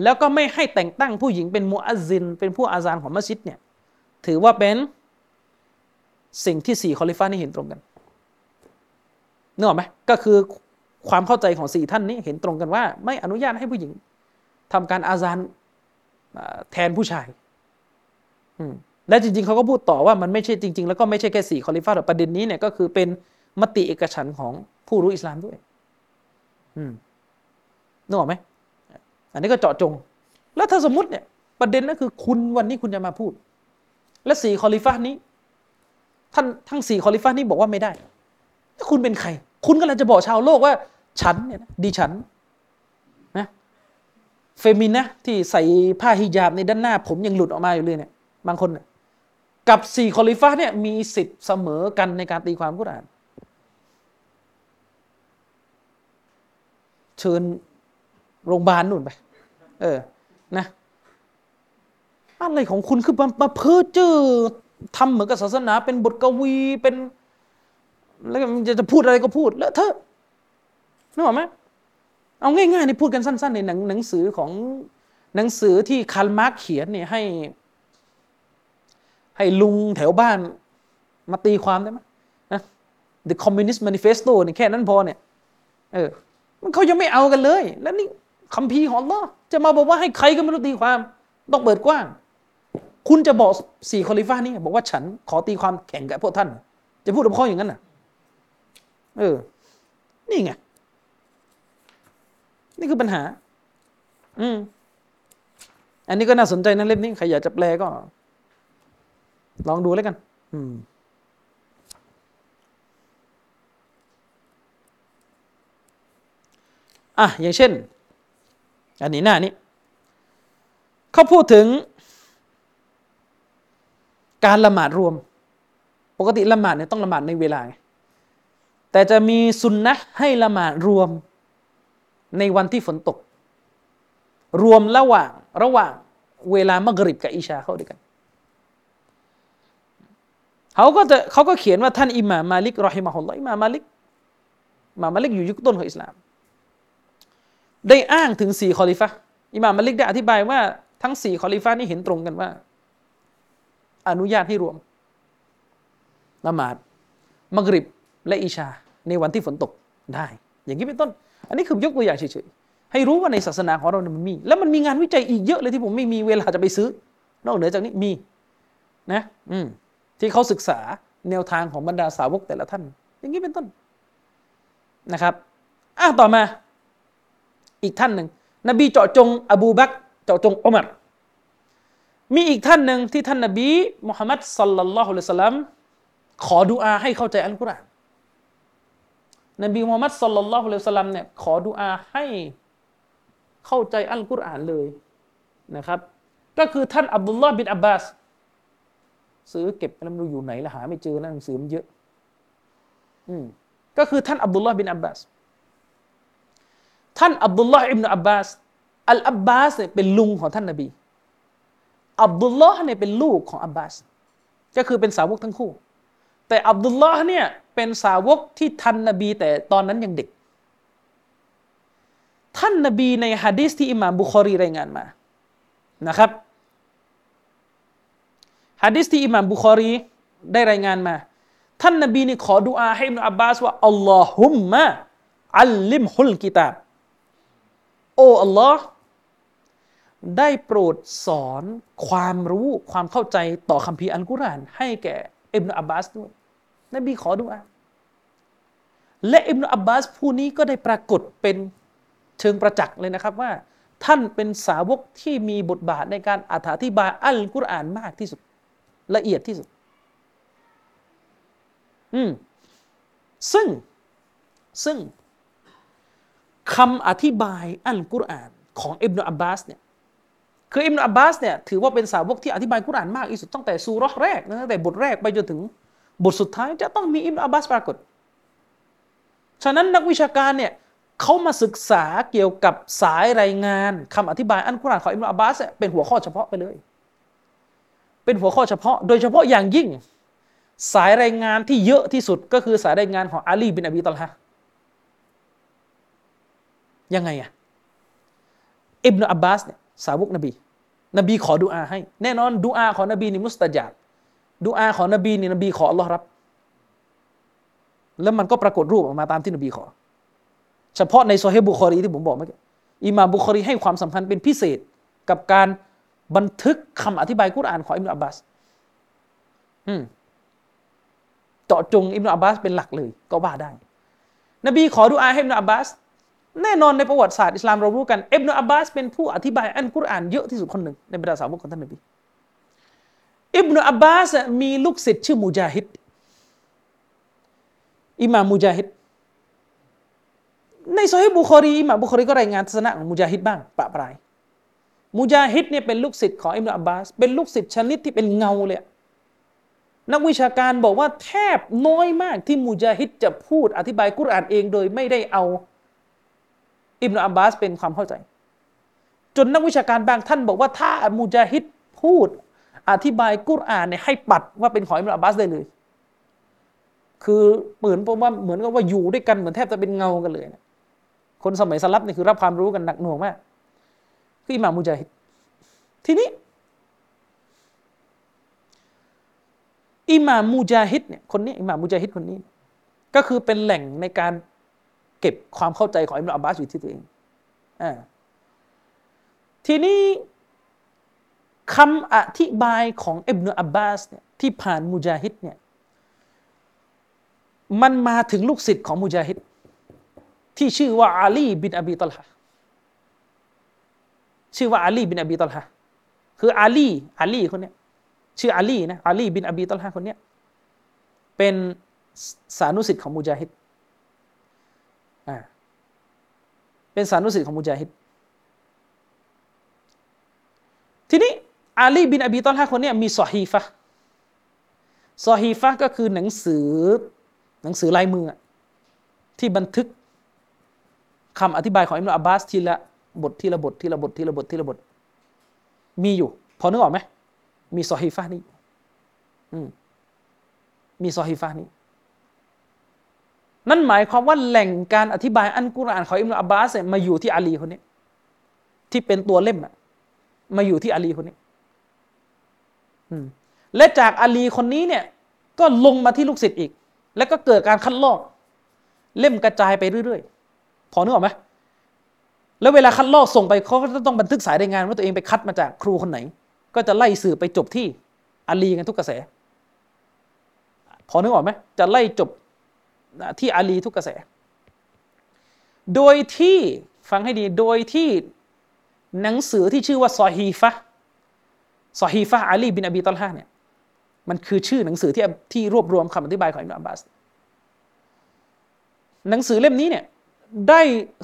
แล้วก็ไม่ให้แต่งตั้งผู้หญิงเป็นมุอัซิน เป็นผู้อาซานของมัสยิดเนี่ยถือว่าเป็นสิ่งที่สี่คอลิฟ้านี่เห็นตรงกันนึกออกไหมก็คือ ความเข้าใจของสี่ท่านนี้เห็นตรงกันว่า ไม่อนุญาตให้ผู้หญิงทำการอาซานแทนผู้ชายและจริง ๆเขาก็พูดต่อว่ามันไม่ใช่จริง ๆ แล้วก็ไม่ใช่แค่สี่คอลิฟ้าแต่ประเด็นนี้เนี่ยก็คือเป็นมติเอกฉันของผู้รู้อิสลามด้วยนึกออกไหมอันนี้ก็เจาะจง แล้วถ้าสมมติเนี่ย ประเด็นนั่นคือคุณวันนี้คุณจะมาพูด และสี่คอลิฟ้านี้ ท่านทั้งสี่คอลิฟ้านี้บอกว่าไม่ได้ถ้าคุณเป็นใคร คุณก็เลยจะบอกชาวโลกว่า ฉันเนี่ยดีฉันนะ femin นะที่ใส่ผ้าฮิญาบในด้านหน้า ผมยังหลุดออกมาอยู่เลยเนี่ยบางคนกับสี่คอลิฟ้าเนี่ยมีสิทธิ์เสมอกันในการตีความกุรอาน เชิญโรงพยาบาลนู่นไป เออ นะ อะไรของคุณคือมาเพ้อเจ้อทำเหมือนกับศาสนา เป็นบทกวีเป็น แล้วจะจะพูดอะไรก็พูด แล้วเธอ นึกออกไหมเอาง่ายๆนี่พูดกันสั้นๆในหนังหนังสือของหนังสือที่คาร์มาร์กเขียนเนี่ยให้ ให้ลุงแถวบ้านมาตีความได้ไหมนะ The Communist Manifesto เนี่ยแค่นั้นพอเนี่ยเออมันเขายังไม่เอากันเลย แล้วนี่คำพีของลอจะมาบอกว่าให้ใครก็ไม่รู้ตีความ ต้องเปิดกว้าง คุณจะบอกสี่คอลิฟ้านี่บอกว่าฉันขอตีความแข่งกับพวกท่าน จะพูดกับพ่ออย่างนั้นน่ะ เออ นี่ไง นี่คือปัญหา อืม อันนี้ก็น่าสนใจนะเล่มนี้ใครอยากจะแปลก็ ลองดูแล้วกัน อืมอะอย่างเช่น อันนี้หน้านี้เขาพูดถึง การละหมาดรวม ปกติละหมาดเนี่ยต้องละหมาดในเวลา แต่จะมีสุนนะให้ละหมาดรวม ในวันที่ฝนตก รวมระหว่างระหว่างเวลามะกริบกับอิชาเข้าด้วยกันเขาก็จะเขาก็เขียนว่าท่านอิหม่ามาลิกรอฮิมะฮุลลอฮ์อิหม่ามาลิกมามาลิกอยู่ยุคต้นของอิสลาม ได้อ้างถึงสี่คอลิฟะอิหม่ามมาลิกได้อธิบายว่าทั้งสี่คอลิฟะนี่เห็นตรงกันว่า อนุญาตให้รวมละหมาดมักริบและอิชา ในวันที่ฝนตกได้ อย่างนี้เป็นต้น อันนี้คือยกตัวอย่างเฉยๆ ให้รู้ว่าในศาสนาของเราเนี่ยมันมี แล้วมันมีงานวิจัยอีกเยอะเลยที่ผมไม่มีเวลาจะไปซื้อ นอกเหนือจากนี้มีนะอืมที่เขาศึกษาแนวทางของบรรดาสาวกแต่ละท่าน อย่างนี้เป็นต้นนะครับอะต่อมาอีกท่านหนึ่งนบีเจาะจง อบูบักเจาะจงอุมัรมีอีกท่านหนึ่งที่ท่านนบีมุฮัมมัดสัลลัลลอฮุอะลัยฮิสลามขอดุอาให้เข้าใจอัลกุรอาน นบีมุฮัมมัดสัลลัลลอฮุอะลัยฮิสลามเนี่ยขอดุอาให้เข้าใจอัลกุรอานเลยนะครับ ก็คือท่านอับดุลลอฮ์บินอับบาส ซื้อเก็บแล้วไม่รู้อยู่ไหนละหาไม่เจอแล้วหนังสือมันเยอะ อืมก็คือท่านอับดุลลอฮ์บินอับบาส ท่านอับดุลลอฮ์อิบนุอับบาสอัลอับบาสเนี่ยเป็นลุงของท่านนบีอับดุลลอฮ์เนี่ยเป็นลูกของอับบาส ก็คือเป็นสาวกทั้งคู่ แต่อับดุลลอฮ์เนี่ย เป็นสาวกที่ทันนบีแต่ตอนนั้นยังเด็ก ท่านนบีในฮะดีษที่อิหม่ามบุคอรีรายงานมานะครับฮะดิษที่อิหม่ามบุคอรีได้รายงานมา ท่านนบีนี่ขอดุอาให้อิบนุอับบาสว่าاللهم علمه الكتابโอ้อัลลอฮ์ได้โปรดสอนความรู้ความเข้าใจต่อคัมภีร์อัลกุรอานให้แก่อิบนุอับบาสด้วย นบีขอดุอา และอิบนุอับบาสผู้นี้ก็ได้ปรากฏเป็นเชิงประจักษ์เลยนะครับว่า ท่านเป็นสาวกที่มีบทบาทในการอธิบายอัลกุรอานมากที่สุด ละเอียดที่สุด อืมซึ่งซึ่งคำอธิบายอัลกุรอานของอิบนาอับบาสเนี่ยคืออิบนาอับบาสเนี่ยถือว่าเป็นสาวกที่อธิบายกุรอานมากที่สุดตั้งแต่ซูรอแรกตั้งแต่บทแรกไปจนถึงบทสุดท้ายจะต้องมีอิบนาอับบาสปรากฏ ฉะนั้นนักวิชาการเนี่ยเขามาศึกษาเกี่ยวกับสายรายงานคำอธิบายอัลกุรานของอิบนาอับบาสเป็นหัวข้อเฉพาะไปเลย เป็นหัวข้อเฉพาะ โดยเฉพาะอย่างยิ่ง สายรายงานที่เยอะที่สุดก็คือสายรายงานของอาลีบินอบีตอลฮะยังไงอะอิบนาอับบาสเนี่ยสาวกนบี นบีขอดุอาให้ แน่นอนดุอาของนบีนี่มุสตาจาบดุอาของนบีนี่นบีขออัลลอฮ์รับ แล้วมันก็ปรากฏรูปออกมาตามที่นบีขอ เฉพาะในซอเฮียะฮ์บุคอรีที่ผมบอกเมื่อกี้อิหม่ามบุคอรีให้ความสำคัญเป็นพิเศษกับการบันทึกคำอธิบายกุรอานของอิบนาอับบาสเจาะจงอิบนาอับบาสเป็นหลักเลย ก็ว่าได้ นบีขอดุอาให้อิบนาอับบาสแน่นอนในประวัติศาสตร์อิสลามเรารู้กันอิบนาอับบาสเป็นผู้อธิบายอัลกุรอานเยอะที่สุดคนหนึ่งในบรรดาสาวกของท่านนบีอิบนาอับบาสมีลูกศิษย์ชื่อมูจาฮิด อิหม่ามมูจาฮิดในโซฮีบุคอรีอิหม่ามบุคอรีก็รายงานทัศนะของมูจาฮิดบ้างปะปรายมุจาฮิดเนี่ยเป็นลูกศิษย์ของอิบนาอับบาส เป็นลูกศิษย์ชนิดที่เป็นเงาเลยนักวิชาการบอกว่าแทบน้อยมากที่มุจาฮิดจะพูดอธิบายกุรอานเองโดยไม่ได้เอาอิบนาอับบาสเป็นความเข้าใจ จนนักวิชาการบางท่านบอกว่าถ้ามุจาฮิดพูดอธิบายกุรอานเนี่ยให้ปัดว่าเป็นของอิบนาอับบาสได้เลย คือเหมือนผมว่าเหมือนกับว่าอยู่ด้วยกันเหมือนแทบจะเป็นเงากันเลยนะคนสมัยสลับนี่คือรับความรู้กันหนักหน่วงมากคืออิหม่ามมุจาฮิดทีนี้อิหม่ามมุจาฮิดเนี่ยคนนี้อิหม่ามมุจาฮิดคนนี้ ก็คือเป็นแหล่งในการเก็บความเข้าใจของอิบนาอับบาสอยู่ที่ตัวเองอทีนี้คำอธิบายของอิบนาอับบาสเนี่ยที่ผ่านมุจาฮิดเนี่ย มันมาถึงลูกศิษย์ของมุจาฮิดที่ชื่อว่าอาลีบินอบีตัลฮะชื่อว่าอาลีบินอบีตอลฮะคืออาลีอาลีคนนี้ชื่ออาลีนะอาลีบินอบีตอลฮะคนนี้เป็นสานุสิทธิ์ของมุจาฮิดอ่าเป็นสานุสิทธิ์ของมุจาฮิดทีนี้อาลีบินอบีตอลฮะคนนี้มีซอฮีฟะซอฮีฟะก็คือหนังสือ หนังสือลายมือ ที่บันทึกคำอธิบายของอิมรุอับบาสทีละบททีละบททีละบททีละบททีละบท มีอยู่ พอนึกออกไหมมีซอฮีฟะนี้มีซอฮีฟะนี้ นั่นหมายความว่าแหล่งการอธิบายอันกุรอานของอิมรุอับบาสมาอยู่ที่อาลีคนนี้ที่เป็นตัวเล่มอะมาอยู่ที่อาลีคนนี้และจากอาลีคนนี้เนี่ย ก็ลงมาที่ลูกศิษย์อีก แล้วก็เกิดการคัดลอก เล่มกระจายไปเรื่อยๆ พอนึกออกไหมแล้วเวลาคัดลอกส่งไปเขาก็ต้องบันทึกสายรายงานว่าตัวเองไปคัดมาจากครูคนไหน ก็จะไล่สื่อไปจบที่อาลีกันทุกกระแส พอนึกออกไหมจะไล่จบที่อาลีทุกกระแส โดยที่ฟังให้ดีโดยที่หนังสือที่ชื่อว่าซอฮีฟะซอฮีฟะอาลีบินอบีตอลฮาเนี่ย มันคือชื่อหนังสือที่ที่รวบรวมคำอธิบายของอิบนาอับบาส หนังสือเล่มนี้เนี่ยได้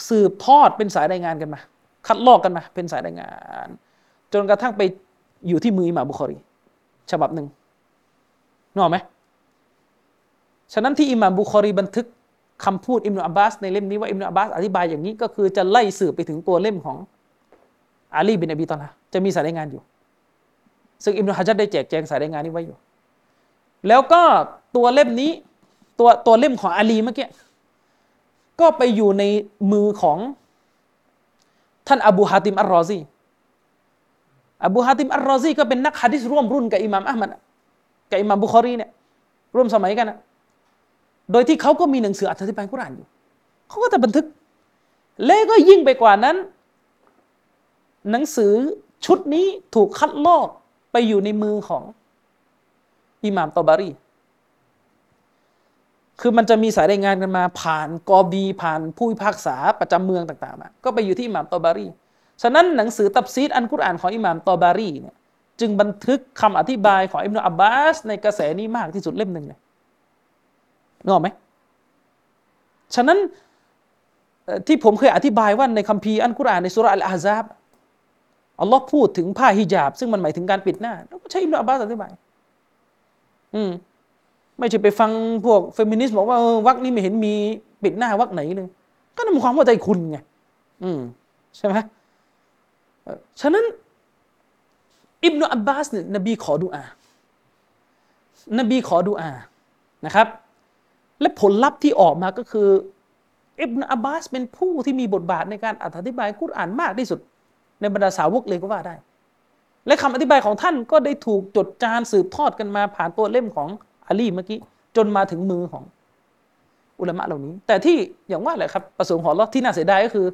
สืบทอดเป็นสายรายงานกันมา คัดลอกกันมา เป็นสายรายงาน จนกระทั่งไปอยู่ที่มืออิหม่าบุคอรี ฉบับหนึ่งนึกออกไหมฉะนั้นที่อิหม่าบุคอรีบันทึกคำพูดอิมนุอับบาสในเล่มนี้ว่าอิมนุอับบาสอธิบายอย่างนี้ก็คือจะไล่สืบไปถึงตัวเล่มของอาลีบินอบีตอนละจะมีสายรายงานอยู่ ซึ่งอิมนุฮะจัดได้แจกแจงสายรายงานนี้ไว้อยู่ แล้วก็ตัวเล่มนี้ตัวตัวเล่มของอาลีเมื่อกี้ก็ไปอยู่ในมือของท่านอบูฮาติมอัลรอซีอบูฮาติมอัลรอซีก็เป็นนักฮะดิษร่วมรุ่นกับอิหม่ามอะหมัดกับอิหม่ามบุคอรีเนี่ยร่วมสมัยกันนะโดยที่เขาก็มีหนังสืออธิบายกุรานอยู่เขาก็จะบันทึก และก็ยิ่งไปกว่านั้น หนังสือชุดนี้ถูกคัดลอกไปอยู่ในมือของ อิหม่ามตอบารี คือมันจะมีสายรายงานกันมา ผ่านกอบีผ่านผู้พิพากษาประจำเมืองต่างๆมาก็ไปอยู่ที่อิหม่ามตอบารี ฉะนั้นหนังสือตับซีดอันกุรอานของอิหม่ามตอบารีเนี่ยจึงบันทึกคำอธิบายของอิบนาอับบาส ในกระแสนี้มากที่สุดเล่มหนึ่งเลยนึกออกไหม ฉะนั้นที่ผมเคยอธิบายว่าในคัมภีร์อันกุรอานในสุรอัลอาซาบอัลลอฮ์พูดถึงผ้าฮิญาบ ซึ่งมันหมายถึงการปิดหน้า แล้วก็ใช้อิบนาอับบาสอธิบาย อืมไม่ใช่ไปฟังพวกเฟมินิสต์บอกว่าวักนี้ไม่เห็นมีปิดหน้าวักไหนเลย ก็นั่นความว่าใจคุณไงอืมใช่ไหมฉะนั้น อิบนาอับบาสเนี่ยนบีขอดุอา นบีขอดุอา นะครับ และผลลัพธ์ที่ออกมาก็คือ อิบนาอับบาสเป็นผู้ที่มีบทบาทในการอธิบายกุรอานมากที่สุด ในบรรดาสาวกเลยก็ว่าได้ และคำอธิบายของท่านก็ได้ถูกจดจานสืบทอดกันมาผ่านตัวเล่มของอาลีเมื่อกี้จนมาถึงมือของอุลามะเหล่านี้ แต่ที่อย่างว่าแหละครับประสงค์ของเราที่น่าเสียดายก็คือ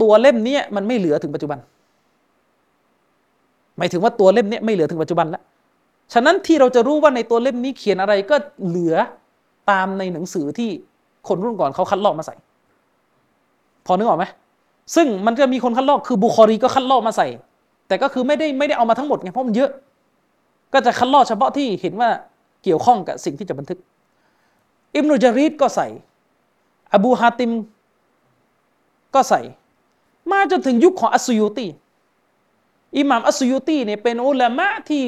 ตัวเล่มนี้มันไม่เหลือถึงปัจจุบัน หมายถึงว่าตัวเล่มนี้ไม่เหลือถึงปัจจุบันแล้วฉะนั้นที่เราจะรู้ว่าในตัวเล่มนี้เขียนอะไรก็เหลือตามในหนังสือที่คนรุ่นก่อนเขาคัดลอกมาใส่ พอนึกออกไหมซึ่งมันจะมีคนคัดลอกคือบุคอรีก็คัดลอกมาใส่ แต่ก็คือไม่ได้ไม่ได้เอามาทั้งหมดไงเพราะมันเยอะ ก็จะคัดลอกเฉพาะที่เห็นว่าเกี่ยวข้องกับสิ่งที่จะบันทึก อิมนุจารีดก็ใส่ อบูฮาติม ก็ใส่ มาจนถึงยุคของอัสยุตีอิหม่ามอัสยุตีเนี่ยเป็นอุลามะที่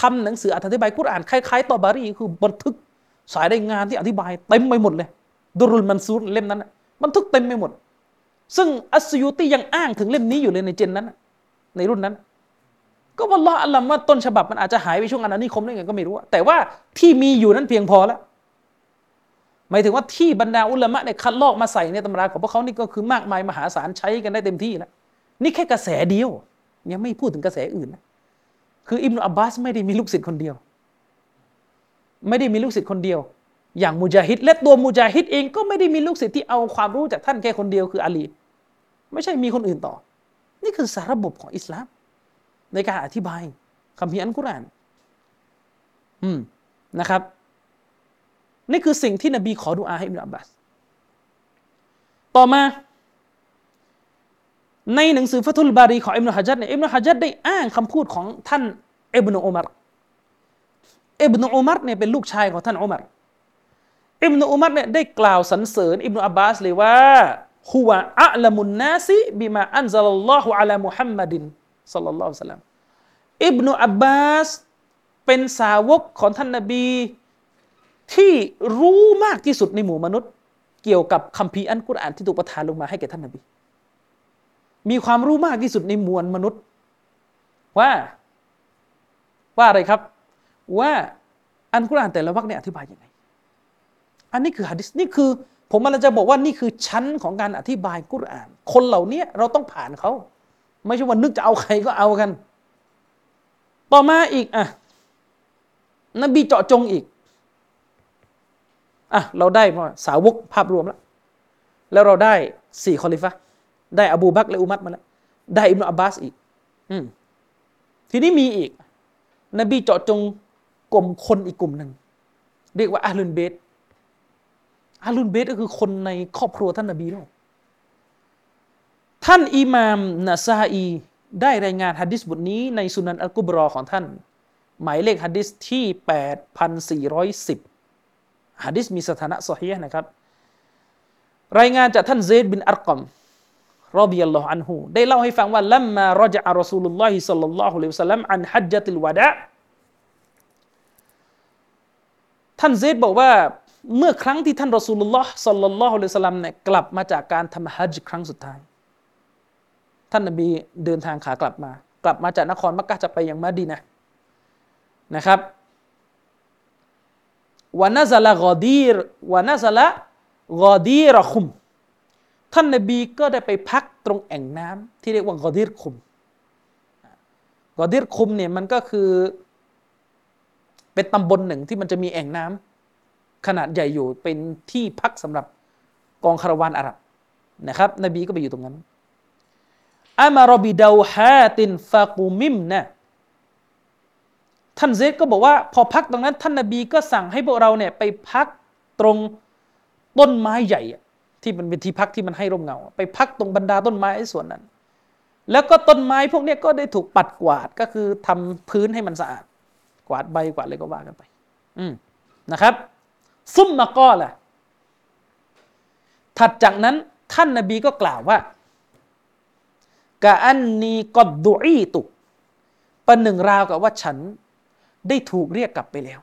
ทำหนังสืออธิบายกุรอานคล้ายๆตอบารีคือบันทึกสายรายงานที่อธิบายเต็มไปหมดเลยดุรุลมันซูรเล่มนั้นบันทึกเต็มไปหมด ซึ่งอัสยุตียังอ้างถึงเล่มนี้อยู่เลยในเจนนั้น ในรุ่นนั้น ก็วัลลอฮ์อัลลัมว่าต้นฉบับมันอาจจะหายไปช่วงอาณานิคมได้ไงก็ไม่รู้แต่ว่าที่มีอยู่นั้นเพียงพอแล้วหมายถึงว่าที่บรรดาอุลามะเนี่ยคัดลอกมาใส่ในตำราของพวกเขานี่ก็คือมากมายมหาศาลใช้กันได้เต็มที่แล้วนี่แค่กระแสเดียว ยังไม่พูดถึงกระแสอื่นนะคืออิบนาอับบาสไม่ได้มีลูกศิษย์คนเดียว ไม่ได้มีลูกศิษย์คนเดียว อย่างมุจาฮิดและตัวมุจาฮิดเองก็ไม่ได้มีลูกศิษย์ที่เอาความรู้จากท่านแค่คนเดียวคืออาลี ไม่ใช่มีคนอื่นต่อ นี่คือสารบบของอิสลาม ในการอธิบายคำพีอันกุราน อืมนะครับ นี่คือสิ่งที่นบีขอดุอาให้อิบนาอับบาส ต่อมา ในหนังสือฟัตุลบารีของอิบนาฮะจัดเนี่ยอิบนาฮะจัดได้อ้างคำพูดของท่านอิบนาอุมารอิบนาอุมารเนี่ยเป็นลูกชายของท่านอุมารอิบนาอุมารเนี่ยได้กล่าวสรรเสริญอิบนาอับบาสเลยว่า ฮุวะอัลมุนนาซิบิมาอันซัลลัลลอฮุอะลามุฮัมมัดินสัลลัลลอฮุซัลลัมอิบนุอับบาสเป็นสาวกของท่านนบี ที่รู้มากที่สุดในหมู่มนุษย์ เกี่ยวกับคัมภีร์อันกุรอานที่ถูกประทานลงมาให้แก่ท่านนบี มีความรู้มากที่สุดในมวลมนุษย์ ว่า ว่าอะไรครับ ว่าอันกุรอานแต่ละวรรคเนี่ยอธิบายยังไง อันนี้คือฮะดิษนี่คือ ผมมันจะบอกว่านี่คือชั้นของการอธิบายกุรอาน คนเหล่านี้เราต้องผ่านเขา ไม่ใช่ว่านึกจะเอาใครก็เอากัน ต่อมาอีกอะนบีเจาะจงอีกอะเราได้สาวกภาพรวมแล้ว แล้วเราได้สี่คอลิฟะได้อบูบักและอุมัดมาแล้ว ได้อิบนาอับบาสอีก อืมทีนี้มีอีก นบีเจาะจงกลุ่มคนอีกกลุ่มหนึ่ง เรียกว่าอาลุนเบต อาลุนเบตก็คือคนในครอบครัวท่านนบีด้วท่านอิมามนาซาอีได้รายงานฮะดิษบทนี้ในสุนันอัลกุบรอของท่าน หมายเลขฮะดิษที่ 8,410ฮะดิษมีสถานะซอเฮียะฮ์นะครับ รายงานจากท่านเซดบินอัรกัมرضي الله عنهได้เล่าให้ฟังว่าلما رجع رسول الله صلى الله عليه وسلم عن حجة الوداعท่านเซดบอกว่า เมื่อครั้งที่ท่านรอซูลุลลอฮ์صلى الله عليه وسلمเนี่ยกลับมาจากการทำฮัจญ์ครั้งสุดท้าย ท่านนบีเดินทางขากลับมา กลับมาจากนครมักกะจะไปยังมาดีนะนะครับวานาซาลากอดีรวานาซาลากอดีรคุม ท่านนบีก็ได้ไปพักตรงแอ่งน้ำที่เรียกว่ากอดีรคุมกอดีรคุมเนี่ยมันก็คือ เป็นตำบลหนึ่งที่มันจะมีแอ่งน้ำ ขนาดใหญ่อยู่เป็นที่พักสำหรับกองคาราวานอาหรับนะครับ นบีก็ไปอยู่ตรงนั้นอามารบิดาวฮาตินฟากูมิมนะท่านเซดก็บอกว่าพอพักตรงนั้น ท่านนบีก็สั่งให้พวกเราเนี่ยไปพักตรงต้นไม้ใหญ่ที่มันเป็นที่พักที่มันให้ร่มเงา ไปพักตรงบรรดาต้นไม้ส่วนนั้น แล้วก็ต้นไม้พวกนี้ก็ได้ถูกปัดกวาดก็คือทำพื้นให้มันสะอาด กวาดใบกวาดอะไรก็ว่ากันไป อืมนะครับ ซุมมาก็แหละถัดจากนั้นท่านนบีก็กล่าวว่ากะอันนีกอดดุอีตุประหนึ่งราวกับว่าฉันได้ถูกเรียกกลับไปแล้ว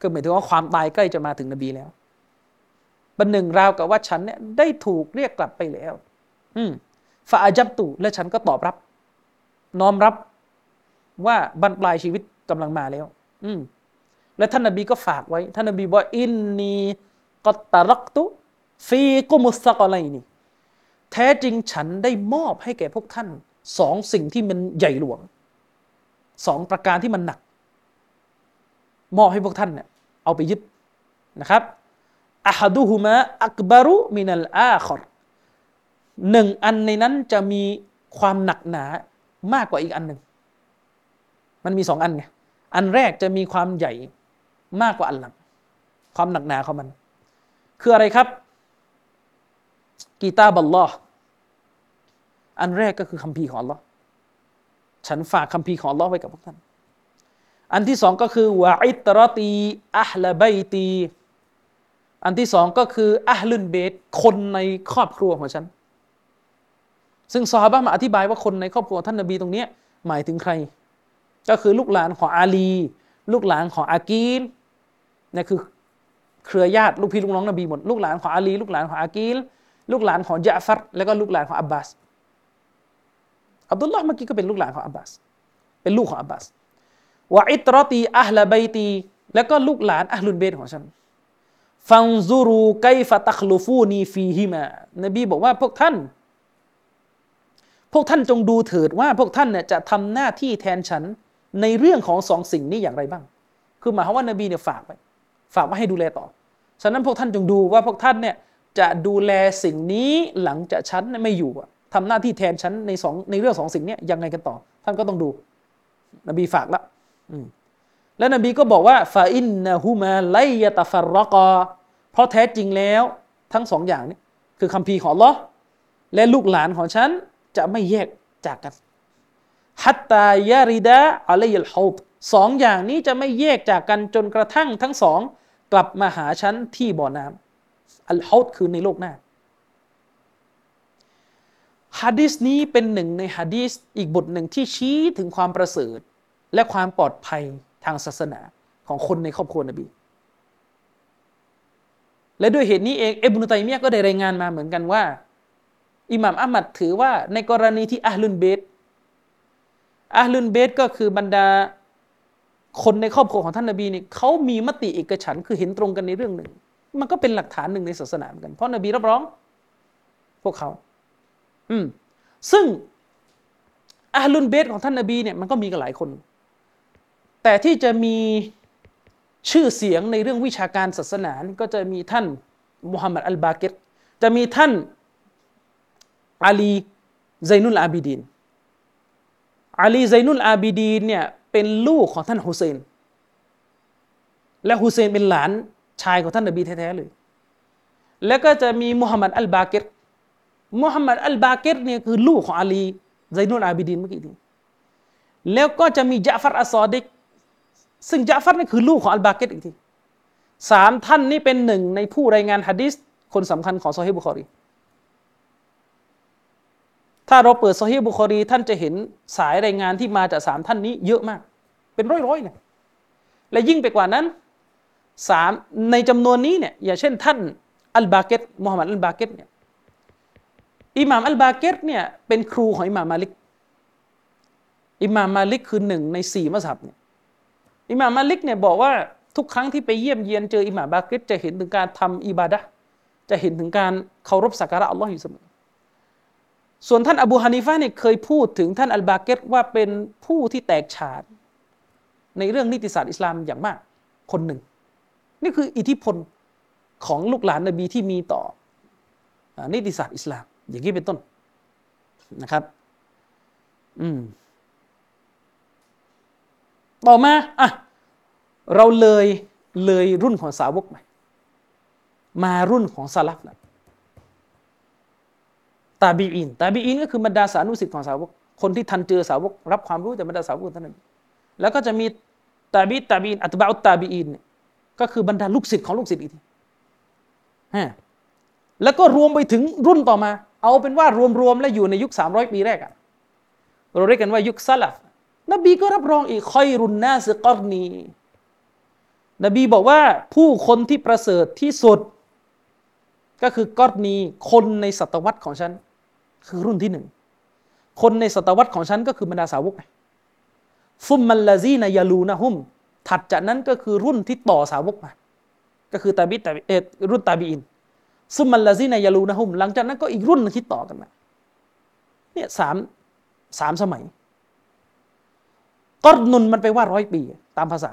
ก็หมายถึงว่าความตายใกล้จะมาถึงนบีแล้วบันหนึ่งราวกับว่าฉันเนี่ยได้ถูกเรียกกลับไปแล้ว อืมฟาอาจับตุและฉันก็ตอบรับ น้อมรับว่าบรรปลายชีวิตกำลังมาแล้ว อืม และท่านนบีก็ฝากไว้ ท่านนบีบอกอินนีกตารักตุฟีกุมุสตะกอะไรนี่แท้จริงฉันได้มอบให้แก่พวกท่านสองสิ่งที่มันใหญ่หลวงสองประการที่มันหนัก มอบให้พวกท่านเนี่ยเอาไปยึดนะครับอะฮัดุฮุมะอักบารุมินัลอาคอรหนึ่งอันในนั้นจะมีความหนักหนามากกว่าอีกอันหนึ่งมันมีสองอันไงอันแรกจะมีความใหญ่ มากกว่าอันหลัง ความหนักหนาของมัน คืออะไรครับ กีตาบัลลอฮ์อันแรกก็คือคัมภีร์ของ Allah ฉันฝากคัมภีร์ของ Allah ไว้กับพวกท่าน อันที่สองก็คือวะอิตรตีอัลลบัยตีอันที่สองก็คืออัลลุนเบตคนในครอบครัวของฉัน ซึ่งซอฮาบะมาอธิบายว่าคนในครอบครัวท่านนบีตรงนี้หมายถึงใคร ก็คือลูกหลานของอาลี ลูกหลานของอากีล นี่คือเครือญาติลูกพี่ลูกน้องนบีหมดลูกหลานของอาลีลูกหลานของอากีลลูกหลานของยะฟัรแล้วก็ลูกหลานของอับบาสอับดุลลาห์เมื่อกี้ก็เป็นลูกหลานของอับบาสเป็นลูกของอับบาสวะอิตรอตีอัลลบัยตีแล้วก็ลูกหลานอัลลุนเบตของฉันฟังซูรูไกฟะตัคลูฟูนีฟีฮิมานบีบอกว่าพวกท่าน พวกท่านจงดูเถิดว่าพวกท่านเนี่ยจะทำหน้าที่แทนฉันในเรื่องของสองสิ่งนี้อย่างไรบ้าง คือหมายความว่านบีเนี่ยฝากไป ฝากไว้ให้ดูแลต่อ ฉะนั้นพวกท่านจงดูว่าพวกท่านเนี่ยจะดูแลสิ่งนี้หลังจากฉันไม่อยู่ทำหน้าที่แทนฉันในสองในเรื่องสองสิ่งนี้ยังไงกันต่อ ท่านก็ต้องดู นบีฝากละแล้วนบีก็บอกว่าฟาอินนะฮูมาไลยตาฟารรกอเพราะแท้จริงแล้วทั้งสองอย่างนี้คือคำพีของลอและลูกหลานของฉันจะไม่แยกจากกันฮัตตายาริดะอะลัยลฮอบ สองอย่างนี้จะไม่แยกจากกันจนกระทั่งทั้งสอง กลับมาหาฉันที่บ่อน้ำอัลฮอบคือในโลกหน้าฮะดิษนี้เป็นหนึ่งในฮะดิษอีกบทหนึ่งที่ชี้ถึงความประเสริฐ และความปลอดภัยทางศาสนาของคนในครอบครัวนบีและด้วยเหตุนี้เองเอบนุตัยมียก็ได้รายงานมาเหมือนกันว่า อิหม่ามอัมมัดถือว่าในกรณีที่อัลลุนเบตอัลลุนเบตก็คือบรรดา คนในครอบครัวของท่านนบีนี่เขามีมติเอกฉันคือเห็นตรงกันในเรื่องหนึ่ง มันก็เป็นหลักฐานหนึ่งในศาสนาเหมือนกัน เพราะนบีรับรอง พวกเขา อืมซึ่งอาลุนเบตของท่านนบีเนี่ยมันก็มีกันหลายคน แต่ที่จะมีชื่อเสียงในเรื่องวิชาการศาสนาก็จะมีท่านมุฮัมมัดอัลบาเกตจะมีท่านอาลีไซนุลอาบิดีนอาลีไซนุลอาบิดีนเนี่ย เป็นลูกของท่านฮุเซน และฮุเซนเป็นหลานชายของท่านนบีแท้ๆเลย แล้วก็จะมีมุฮัมมัดอัลบาเกรมุฮัมมัดอัลบาเกรเนี่ยคือลูกของอาลีไซนุลอาบิดีนเมื่อกี้นี้แล้วก็จะมีจาฟัรอัสซอดิกซึ่งจาฟัรนี่คือลูกของอัลบาเกรอีกทีสามท่านนี้เป็นหนึ่งในผู้รายงานฮะดิษคนสำคัญของซอเฮียะฮ์บุคอรี ถ้าเราเปิดซอเฮียะฮ์บุคอรี ท่านจะเห็นสายรายงานที่มาจากสามท่านนี้เยอะมาก เป็นร้อยๆเลยและยิ่งไปกว่านั้นสามในจำนวนนี้เนี่ยอย่างเช่นท่านอัลบาเกรมุฮัมหมัดอัลบาเกรเนี่ยอิหม่ามอัลบาเกรเนี่ยเป็นครูของอิหม่ามมาลิกอิหม่ามมาลิกคือหนึ่งในสี่มัซฮับเนี่ยอิหม่ามมาลิกเนี่ยบอกว่าทุกครั้งที่ไปเยี่ยมเยียนเจออิหม่ามบาเกรจะเห็นถึงการทำอิบาดะจะเห็นถึงการเคารพสักการะอัลลอฮ์อยู่เสมอ ส่วนท่านอบูฮานิฟะเนี่ยเคยพูดถึงท่านอัลบาเกรว่าเป็นผู้ที่แตกฉานในเรื่องนิติศาสตร์อิสลามอย่างมากคนหนึ่ง นี่คืออิทธิพลของลูกหลานนบีที่มีต่อนิติศาสตร์อิสลาม อย่างนี้เป็นต้นนะครับ อืม ต่อมาอะเราเลยเลยรุ่นของสาวกมามารุ่นของซาลฟแล้ว ตาบีอินตาบีอินก็คือบรรดาสานุสิทธิ์ของสาวก คนที่ทันเจอสาวก รับความรู้จากบรรดาสาวกท่านนั้นแล้วก็จะมีตาบีตาบีอินอัตบะอุตตาบีอินก็คือบรรดาลูกศิษย์ของลูกศิษย์อีกทีฮะแล้วก็รวมไปถึงรุ่นต่อมา เอาเป็นว่ารวมๆแล้วอยู่ในยุค 300 ปีแรกอะเราเรียกกันว่ายุคซาลฟนบีก็รับรองอีกคอยรุนนาสกอรนีนบีบอกว่าผู้คนที่ประเสริฐที่สุด ก็คือกอรนีคนในศตวรรษของฉัน คือรุ่นที่หนึ่งคนในศตวรรษของฉันก็คือบรรดาสาวกฟุมมัลลาซีนายาลูนะฮุม ถัดจากนั้นก็คือรุ่นที่ต่อสาวกมา ก็คือตาบิตาเอรุ่นตาบีอินซุมมัลลาซีนายาลูนะฮุม หลังจากนั้นก็อีกรุ่นที่ต่อกันมาเนี่ยสามสามสมัยกอรนุนมันไปว่าร้อยปี ตามภาษา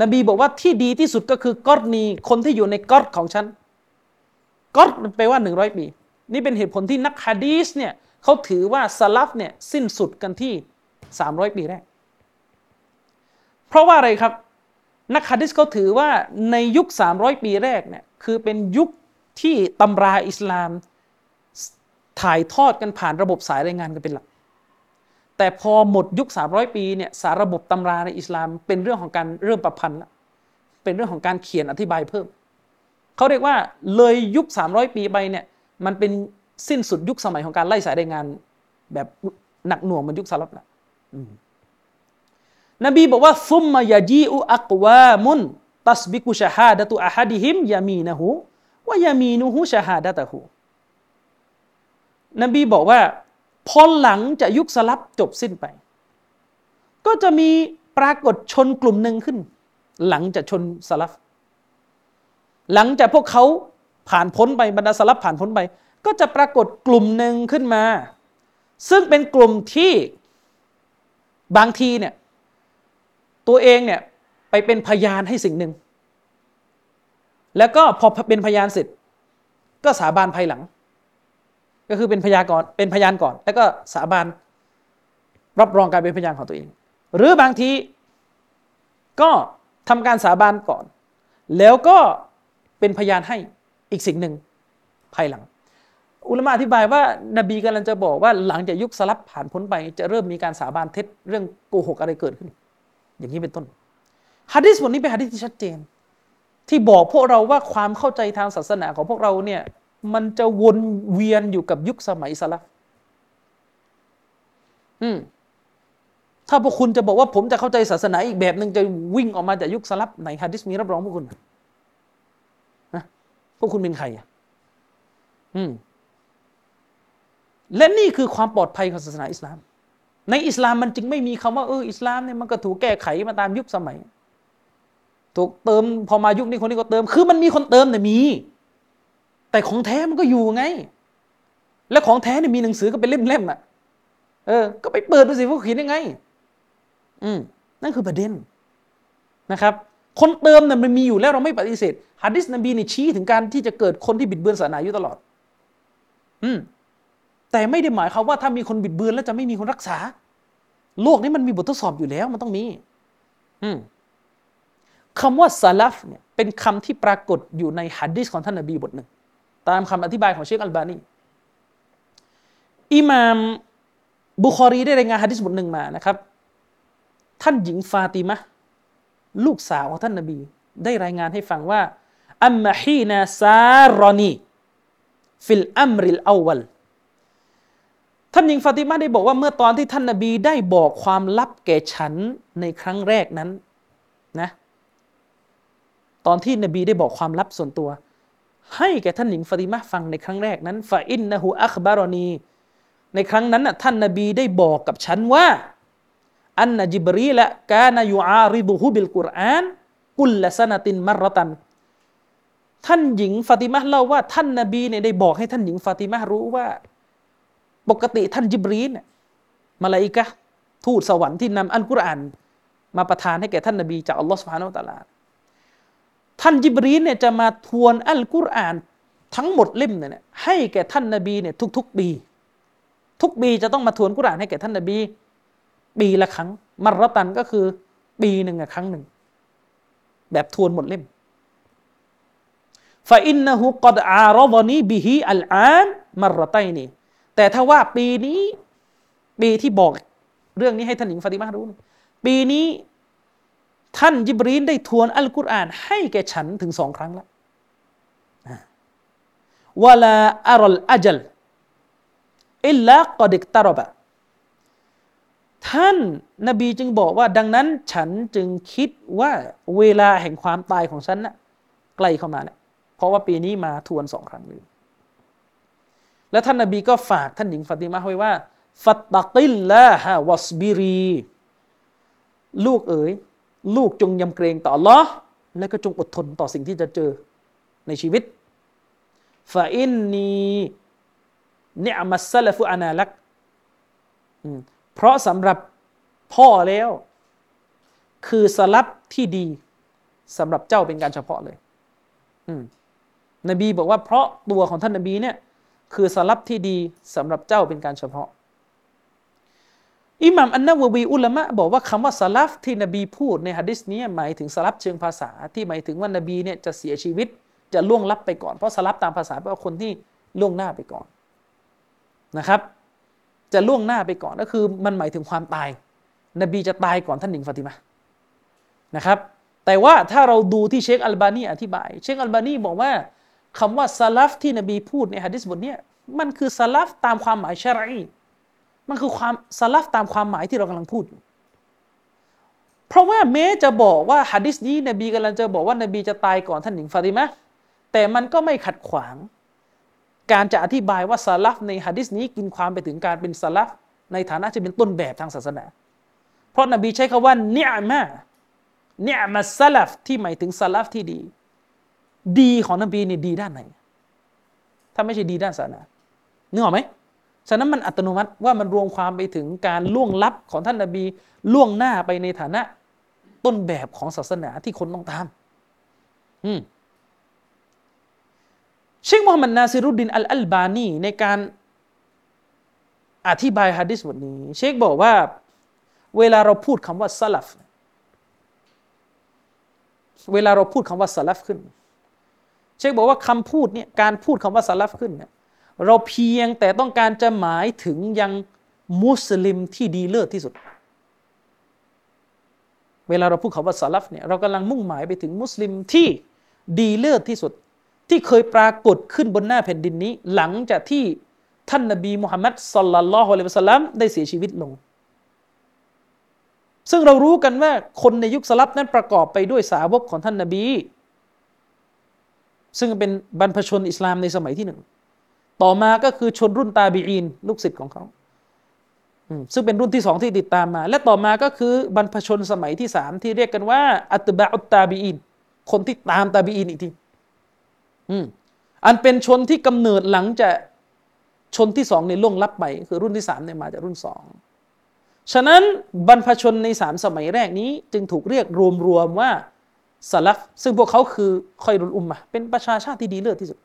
นบีบอกว่าที่ดีที่สุดก็คือกอรนีคนที่อยู่ในกอรของฉันกอรมันไปว่าหนึ่งร้อยปี นี่เป็นเหตุผลที่นักฮะดีสเนี่ยเขาถือว่าสลับเนี่ยสิ้นสุดกันที่สามร้อยปีแรก เพราะว่าอะไรครับ นักฮะดิษเขาถือว่าในยุคสามร้อยปีแรกเนี่ยคือเป็นยุคที่ตำราอิสลามถ่ายทอดกันผ่านระบบสายรายงานกันเป็นหลัก แต่พอหมดยุค 300 ปีเนี่ยสาระบบตำราในอิสลามเป็นเรื่องของการเริ่มประพันธ์ละเป็นเรื่องของการเขียนอธิบายเพิ่ม เขาเรียกว่าเลยยุค 300 ปีไปเนี่ย มันเป็นสิ้นสุดยุคสมัยของการไล่สายรายงานแบบหนักหน่วงมันยุคสลับละนบีบอกว่าซุมมายาจีอุอักวามุนตัสบิกุชาฮาดะตุอาฮัดิฮิมยามีนะฮูว่ายามีนูฮูชาฮาดะตะฮูนบีบอกว่าพอหลังจากยุคสลับจบสิ้นไป ก็จะมีปรากฏชนกลุ่มหนึ่งขึ้น หลังจากชนสลับหลังจากพวกเขา ผ่านพ้นไปบรรดาสลับผ่านพ้นไป ก็จะปรากฏกลุ่มหนึ่งขึ้นมา ซึ่งเป็นกลุ่มที่บางทีเนี่ยตัวเองเนี่ยไปเป็นพยานให้สิ่งหนึ่ง แล้วก็พอเป็นพยานเสร็จ ก็สาบานภายหลัง ก็คือเป็นพยากรเป็นพยานก่อน แล้วก็สาบานรับรองการเป็นพยานของตัวเอง หรือบางทีก็ทำการสาบานก่อน แล้วก็เป็นพยานให้ อีกสิ่งหนึ่งภายหลัง อุลมะอธิบายว่านบีกำลังจะบอกว่าหลังจากยุคสลับผ่านพ้นไป จะเริ่มมีการสาบานเท็จเรื่องโกหกอะไรเกิดขึ้น อย่างนี้เป็นต้นฮะดิษบทนี้เป็นฮะดิษที่ชัดเจน ที่บอกพวกเราว่าความเข้าใจทางศาสนาของพวกเราเนี่ยมันจะวนเวียนอยู่กับยุคสมัยสลับอืมถ้าพวกคุณจะบอกว่าผมจะเข้าใจศาสนาอีกแบบหนึ่งจะวิ่งออกมาจากยุคสลับไหนฮะดิษมีรับรองพวกคุณ พวกคุณเป็นใครอะอืมและนี่คือความปลอดภัยของศาสนาอิสลาม ในอิสลามมันจึงไม่มีคำว่าเอออิสลามเนี่ยมันก็ถูกแก้ไขมาตามยุคสมัย ถูกเติมพอมายุคนี้คนนี้ก็เติม คือมันมีคนเติมแต่มี แต่ของแท้มันก็อยู่ไง และของแท้เนี่ยมีหนังสือก็เป็นเล่มๆอะเออ ก็ไปเปิดดูสิว่าเขียนยังไง อืมนั่นคือประเด็นนะครับ คนเติมเนี่ยมันมีอยู่แล้วเราไม่ปฏิเสธฮะดิษนบีนี่ชี้ถึงการที่จะเกิดคนที่บิดเบือนศาสนาอยู่ตลอด อืมแต่ไม่ได้หมายความว่าถ้ามีคนบิดเบือนแล้วจะไม่มีคนรักษา โลกนี้มันมีบททดสอบอยู่แล้ว มันต้องมี อืมคำว่าซาลฟเนี่ยเป็นคำที่ปรากฏอยู่ในฮะดิษของท่านนบีบทหนึ่ง ตามคำอธิบายของเชคอัลบานีอิหม่ามบุคอรีได้รายงานฮะดิษบทหนึ่งมานะครับ ท่านหญิงฟาติมะ ลูกสาวของท่านนบี ได้รายงานให้ฟังว่าأما حين سارني في الأمر الأولท่านหญิงฟาติมาได้บอกว่าเมื่อตอนที่ท่านนบีได้บอกความลับแก่ฉันในครั้งแรกนั้นนะตอนที่นบีได้บอกความลับส่วนตัว ให้แก่ท่านหญิงฟาติมาฟังในครั้งแรกนั้นفإنه أخبرنيในครั้งนั้นน่ะท่านนบีได้บอกกับฉันว่า أن جبريلกานายูอาริดุฮุบิลกุรอานกุลละสนตินมรตัน ท่านหญิงฟาติมาเล่าว่าท่านนบีเนี่ยได้บอกให้ท่านหญิงฟาติมารู้ว่า ปกติท่านจิบรีเนี่ยมาลาอิกะทูตสวรรค์ที่นำอัลกุรอานมาประทานให้แก่ท่านนบีจากอัลลอฮฺสุบฮานาอัลตะลาท่านจิบรีนเนี่ยจะมาทวนอัลกุรอานทั้งหมดเล่มเนี่ยให้แก่ท่านนบีเนี่ยทุกๆปี ทุกปีจะต้องมาทวนกุรอานให้แก่ท่านนบี ปีละครั้ง มารตันก็คือ ปีหนึ่งครั้งหนึ่ง แบบทวนหมดเล่มฟาอินนะฮุกอดอารอนีบิฮิอัลอานมารตัยนี่แต่ถ้าว่าปีนี้ ปีที่บอกเรื่องนี้ให้ท่านหญิงฟาติมารู้ ปีนี้ท่านยิบรีนได้ทวนอัลกุรอาน ให้แก่ฉันถึงสองครั้งแล้ววลาอารลอัจลอิลลากอดิกตารบะ ท่านนบีจึงบอกว่า ดังนั้นฉันจึงคิดว่าเวลาแห่งความตายของฉันนะ่ะใกล้เข้ามาแล้วเพราะว่าปีนี้มาทวนสองครั้งเลยแล้วท่านนบีก็ฝากท่านหญิงฟาติมาไว้ว่าฟัตตักิลละฮะวัสบิรี ลูกเอ๋ย ลูกจงยำเกรงต่อลอและก็จงอดทนต่อสิ่งที่จะเจอในชีวิตฟาอินนีเนอมัสซลฟุอานาลัก เพราะสำหรับพ่อแล้ว คือสลับที่ดีสำหรับเจ้าเป็นการเฉพาะเลยนบีบอกว่าเพราะตัวของท่านนบีเนี่ย คือสลับที่ดีสำหรับเจ้าเป็นการเฉพาะ อิหม่ามอันนาววีอุลามะบอกว่าคำว่าสลับที่นบีพูดในฮะดิษนี้หมายถึงสลับเชิงภาษา ที่หมายถึงว่านบีเนี่ยจะเสียชีวิตจะล่วงลับไปก่อนเพราะสลับตามภาษาแปลว่าคนที่ล่วงหน้าไปก่อนนะครับ จะล่วงหน้าไปก่อนก็คือมันหมายถึงความตาย นบีจะตายก่อนท่านหญิงฟาติมานะครับ แต่ว่าถ้าเราดูที่เชคอัลบานีอธิบาย เชคอัลบานีบอกว่าคำว่าซาลฟที่นบีพูดในฮะดิษบทนี้มันคือซาลฟตามความหมายชารีมันคือความซาลฟตามความหมายที่เรากำลังพูดอยู่เพราะว่าแม้จะบอกว่าฮะดิษนี้นบีกำลังจะบอกว่านบีจะตายก่อนท่านหญิงฟาติมาแต่มันก็ไม่ขัดขวาง การจะอธิบายว่าซาลฟในฮะดิษนี้กินความไปถึงการเป็นซาลฟในฐานะที่เป็นต้นแบบทางศาสนา เพราะนบีใช้คาว่าเนียมาเนียมาซาลฟที่หมายถึงซาลฟที่ดี ดีของนบีนี่ดีด้านไหน ถ้าไม่ใช่ดีด้านศาสนานึกออกไหมฉะนั้นมันอัตโนมัติว่ามันรวมความไปถึงการล่วงลับของท่านนบีล่วงหน้าไปในฐานะต้นแบบของศาสนาที่คนต้องตาม อืม เชคมูฮัมหมัดนาซิรุดดินอัลอัลบานีในการอธิบายฮะดิษบทนี้ เชคบอกว่า เวลาเราพูดคำว่าสลับเวลาเราพูดคำว่าสลับขึ้น เชคบอกว่าคำพูดเนี่ยการพูดคำว่าสลับขึ้นเนี่ยเราเพียงแต่ต้องการจะหมายถึงยังมุสลิมที่ดีเลิศที่สุด เวลาเราพูดคำว่าสลับเนี่ยเรากำลังมุ่งหมายไปถึงมุสลิมที่ดีเลิศที่สุด ที่เคยปรากฏขึ้นบนหน้าแผ่นดินนี้ หลังจากที่ท่านนบีมุฮัมมัดสัลลัลลอฮุอะลัยฮิวะสัลลัมได้เสียชีวิตลง ซึ่งเรารู้กันว่าคนในยุคสลับนั้นประกอบไปด้วยสาวกของท่านนบี ซึ่งเป็นบรรพชนอิสลามในสมัยที่หนึ่ง ต่อมาก็คือชนรุ่นตาบีอีนลูกศิษย์ของเขาซึ่งเป็นรุ่นที่สองที่ติดตามมา และต่อมาก็คือบรรพชนสมัยที่สามที่เรียกกันว่า อัตบะอุตตาบีอินคนที่ตามตาบีอินอีกที อันเป็นชนที่กำเนิดหลังจากชนที่สองในล่วงลับไป คือรุ่นที่สามเนี่ยมาจากรุ่นสองฉะนั้นบรรพชนในสามสมัยแรกนี้ จึงถูกเรียกรวมๆว่าสลัฟซึ่งพวกเขาคือخير الأمةเป็นประชาชาติที่ดีเลิศที่สุด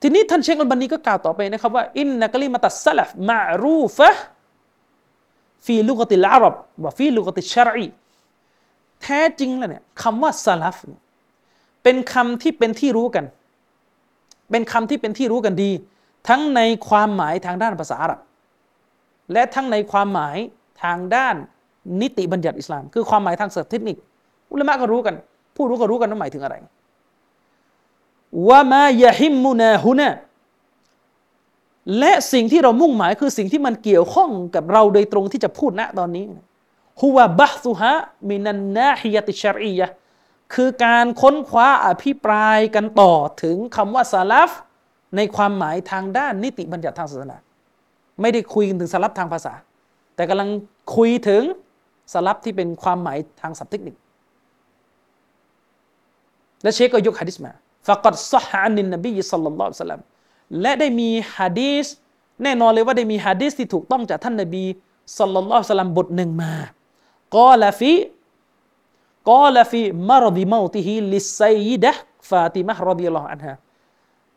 ทีนี้ท่านเชคอัลบานีก็กล่าวต่อไปนะครับว่าإن كلمة السلف معروفة في لغة العرب وفي لغة الشرعแท้จริงแล้วเนี่ยคำว่าสลัฟเป็นคำที่เป็นที่รู้กัน เป็นคำที่เป็นที่รู้กันดี ทั้งในความหมายทางด้านภาษาอาหรับและทั้งในความหมายทางด้านนิติบัญญัติอิสลาม คือความหมายทางเทคนิค อุลามะก็รู้กัน ผู้รู้ก็รู้กันว่าหมายถึงอะไรว่ามายะฮิมมุนาฮุนะและสิ่งที่เรามุ่งหมายคือสิ่งที่มันเกี่ยวข้องกับเราโดยตรงที่จะพูดณตอนนี้ฮุวะบะซุฮะมินันนาฮิยติชารียะ คือการค้นคว้าอภิปรายกันต่อถึงคำว่าซาลฟในความหมายทางด้านนิติบัญญัติทางศาสนา ไม่ได้คุยถึงสลัฟทางภาษา แต่กำลังคุยถึงสลัฟที่เป็นความหมายทางศัพท์เทคนิค และเชคก็ยกฮะดิษมาفقد صح عن النبي صلى الله عليه وسلمและได้มีฮะดีษแน่นอนเลยว่าได้มีฮะดีษที่ถูกต้องจากท่านนบีصلى الله عليه وسلمบทหนึ่งما قال في قال في مرض موته للسيدة فاطمة رضي الله عنها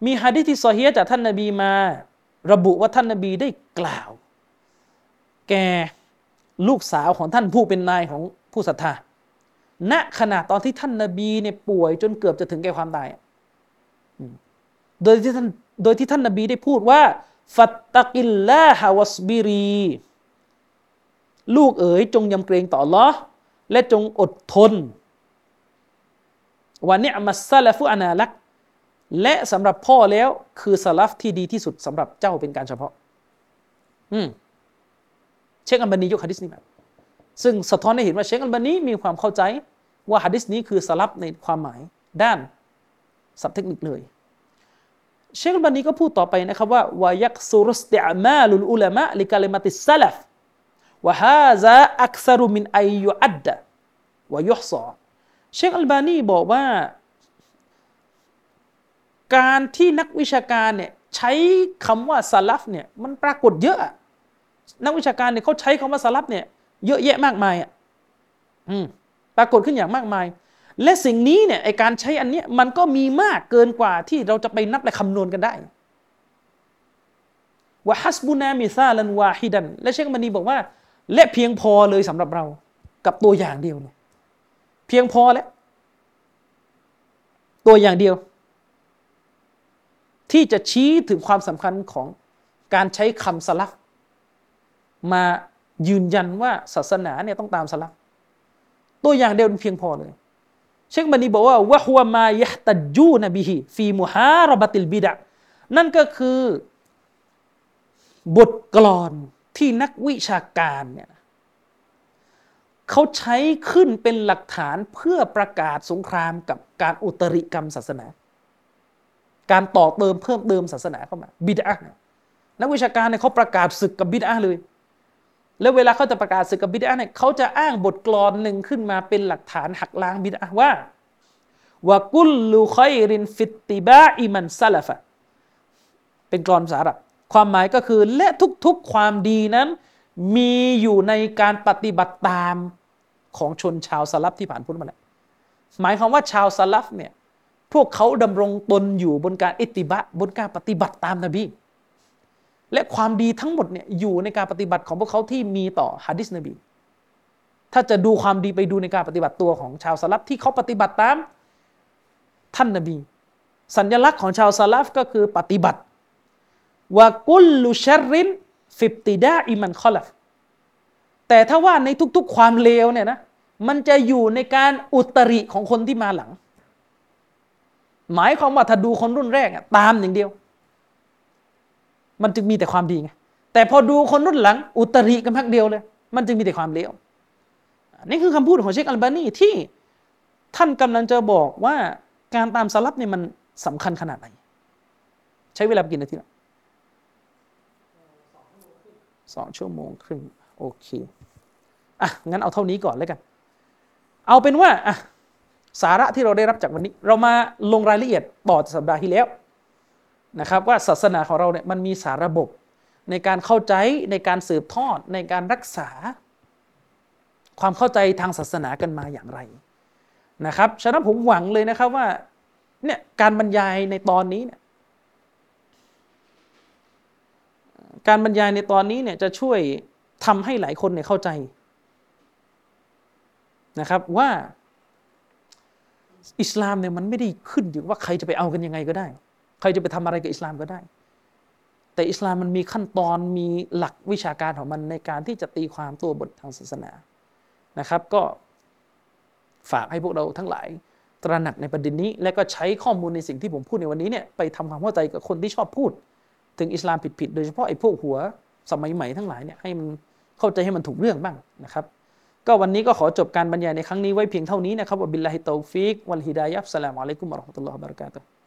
มีฮะดีษที่ซอฮีจากท่านนบีมา ระบุว่าท่านนบีได้กล่าว แก่ลูกสาวของท่านผู้เป็นนายของผู้ศรัทธาณขณะตอนที่ท่านนาบีเนี่ยป่วยจนเกือบจะถึงแก่ความตายโดยที่ท่านโดยที่ท่านนาบีได้พูดว่าฟัตตะกิลลาฮาวสบิรี ลูกเอ๋ยจงยำเกรงต่อลอ และจงอดทนวันนี้มัสซาลฟุอานาลัก และสำหรับพ่อแล้วคือสลัฟที่ดีที่สุดสำหรับเจ้าเป็นการเฉพาะ อืมเชคอัลบานียกฮะดิษนี้มาซึ่งสะท้อนให้เห็นว่าเชคอัลบานีมีความเข้าใจว่าฮะดิษนี้คือสลับในความหมายด้านสับเทคนิคเลย เชคบันนี้ก็พูดต่อไปนะครับว่าวายักซุรุสติอามาลุลอุลามะลิกาลิมัติสลัฟ วะฮาซาอักษรุมินอยุอัดดะวายุฮซอเชคอัลบานีบอกว่า การที่นักวิชาการเนี่ยใช้คำว่าสลัฟเนี่ยมันปรากฏเยอะ นักวิชาการเนี่ยเขาใช้คำว่าสลัฟเนี่ยเยอะแยะมากมายอะอืมปรากฏขึ้นอย่างมากมาย และสิ่งนี้เนี่ยไอการใช้อันนี้มันก็มีมากเกินกว่าที่เราจะไปนับและคำนวณกันได้ว่าฮัสบุนามิซาลันวาฮิดัน และเชคมานีบอกว่า และเพียงพอเลยสำหรับเรากับตัวอย่างเดียวเนี่ยเพียงพอแล้ว ตัวอย่างเดียว ที่จะชี้ถึงความสำคัญของการใช้คำสลักมายืนยันว่าศาสนาเนี่ยต้องตามสลักตัวอย่างเดียวเพียงพอเลย เชคบันีบอกว่าวะฮุวมายะตัจูนบิฮิฟีมุฮารบติลบิดะนั่นก็คือบทกลอน ที่นักวิชาการเนี่ยเขาใช้ขึ้นเป็นหลักฐานเพื่อประกาศสงครามกับการอุตริกรรมศาสนา การต่อเติมเพิ่มเติมศาสนาเข้ามา บิดะนักวิชาการเนี่ยเขาประกาศศึกกับบิดะเลย แล้วเวลาเขาจะประกาศศึกกับบิดาเนี่ยเขาจะอ้างบทกลอนหนึ่งขึ้นมาเป็นหลักฐานหักล้างบิดาว่าวากุลลูคอยรินฟิตติบาอิมันซาลฟะเป็นกลอนภาษาอับ ความหมายก็คือและทุกๆความดีนั้น มีอยู่ในการปฏิบัติตามของชนชาวสลับที่ผ่านพ้นมาแล้วหมายความว่าชาวสลับเนี่ยพวกเขาดำรงตนอยู่บนการอิติบะบนการปฏิบัติตามนบี และความดีทั้งหมดเนี่ยอยู่ในการปฏิบัติของพวกเขาที่มีต่อฮะดิษนบี ถ้าจะดูความดีไปดูในการปฏิบัติตัวของชาวสลับที่เขาปฏิบัติตามท่านนบี สัญลักษณ์ของชาวสลับก็คือปฏิบัติ ว่ากุลลุชรินฟิบติดาอิมันคอลฟแต่ถ้าว่าในทุกๆความเลวเนี่ยนะมันจะอยู่ในการอุตริของคนที่มาหลัง หมายความว่าถ้าดูคนรุ่นแรกตามอย่างเดียว มันจึงมีแต่ความดีไงแต่พอดูคนรุ่นหลัง อุตริกันพักเดียวเลย มันจึงมีแต่ความเลวนี่คือคำพูดของเชคอัลบานีที่ท่านกำลังจะบอกว่าการตามสลับเนี่ยมันสำคัญขนาดไหน ใช้เวลากี่นาทีละ สองชั่วโมงครึ่งโอเคอะงั้นเอาเท่านี้ก่อนแล้วกัน เอาเป็นว่าอะสาระที่เราได้รับจากวันนี้ เรามาลงรายละเอียดต่อจากสัปดาห์ที่แล้วนะครับว่าศาสนาของเราเนี่ยมันมีสาระบบในการเข้าใจในการสืบทอดในการรักษา ความเข้าใจทางศาสนากันมาอย่างไรนะครับฉะนั้นผมหวังเลยนะครับว่าเนี่ยการบรรยายในตอนนี้เนี่ย การบรรยายในตอนนี้เนี่ยจะช่วยทำให้หลายคนเนี่ยเข้าใจนะครับว่าอิสลามเนี่ยมันไม่ได้ขึ้นอยู่ว่าใครจะไปเอากันยังไงก็ได้ ใครจะไปทำอะไรกับอิสลามก็ได้ แต่อิสลามมันมีขั้นตอนมีหลักวิชาการของมันในการที่จะตีความตัวบททางศาสนานะครับ ก็ฝากให้พวกเราทั้งหลายตระหนักในประเด็นนี้ และก็ใช้ข้อมูลในสิ่งที่ผมพูดในวันนี้เนี่ยไปทำความเข้าใจกับคนที่ชอบพูด ถึงอิสลามผิดๆโดยเฉพาะไอ้พวกหัวสมัยใหม่ทั้งหลายเนี่ยให้มันเข้าใจให้มันถูกเรื่องบ้างนะครับ ก็วันนี้ก็ขอจบการบรรยายในครั้งนี้ไว้เพียงเท่านี้นะครับوبالله التوفيق والهداية والسلام عليكم ورحمة الله وبركاته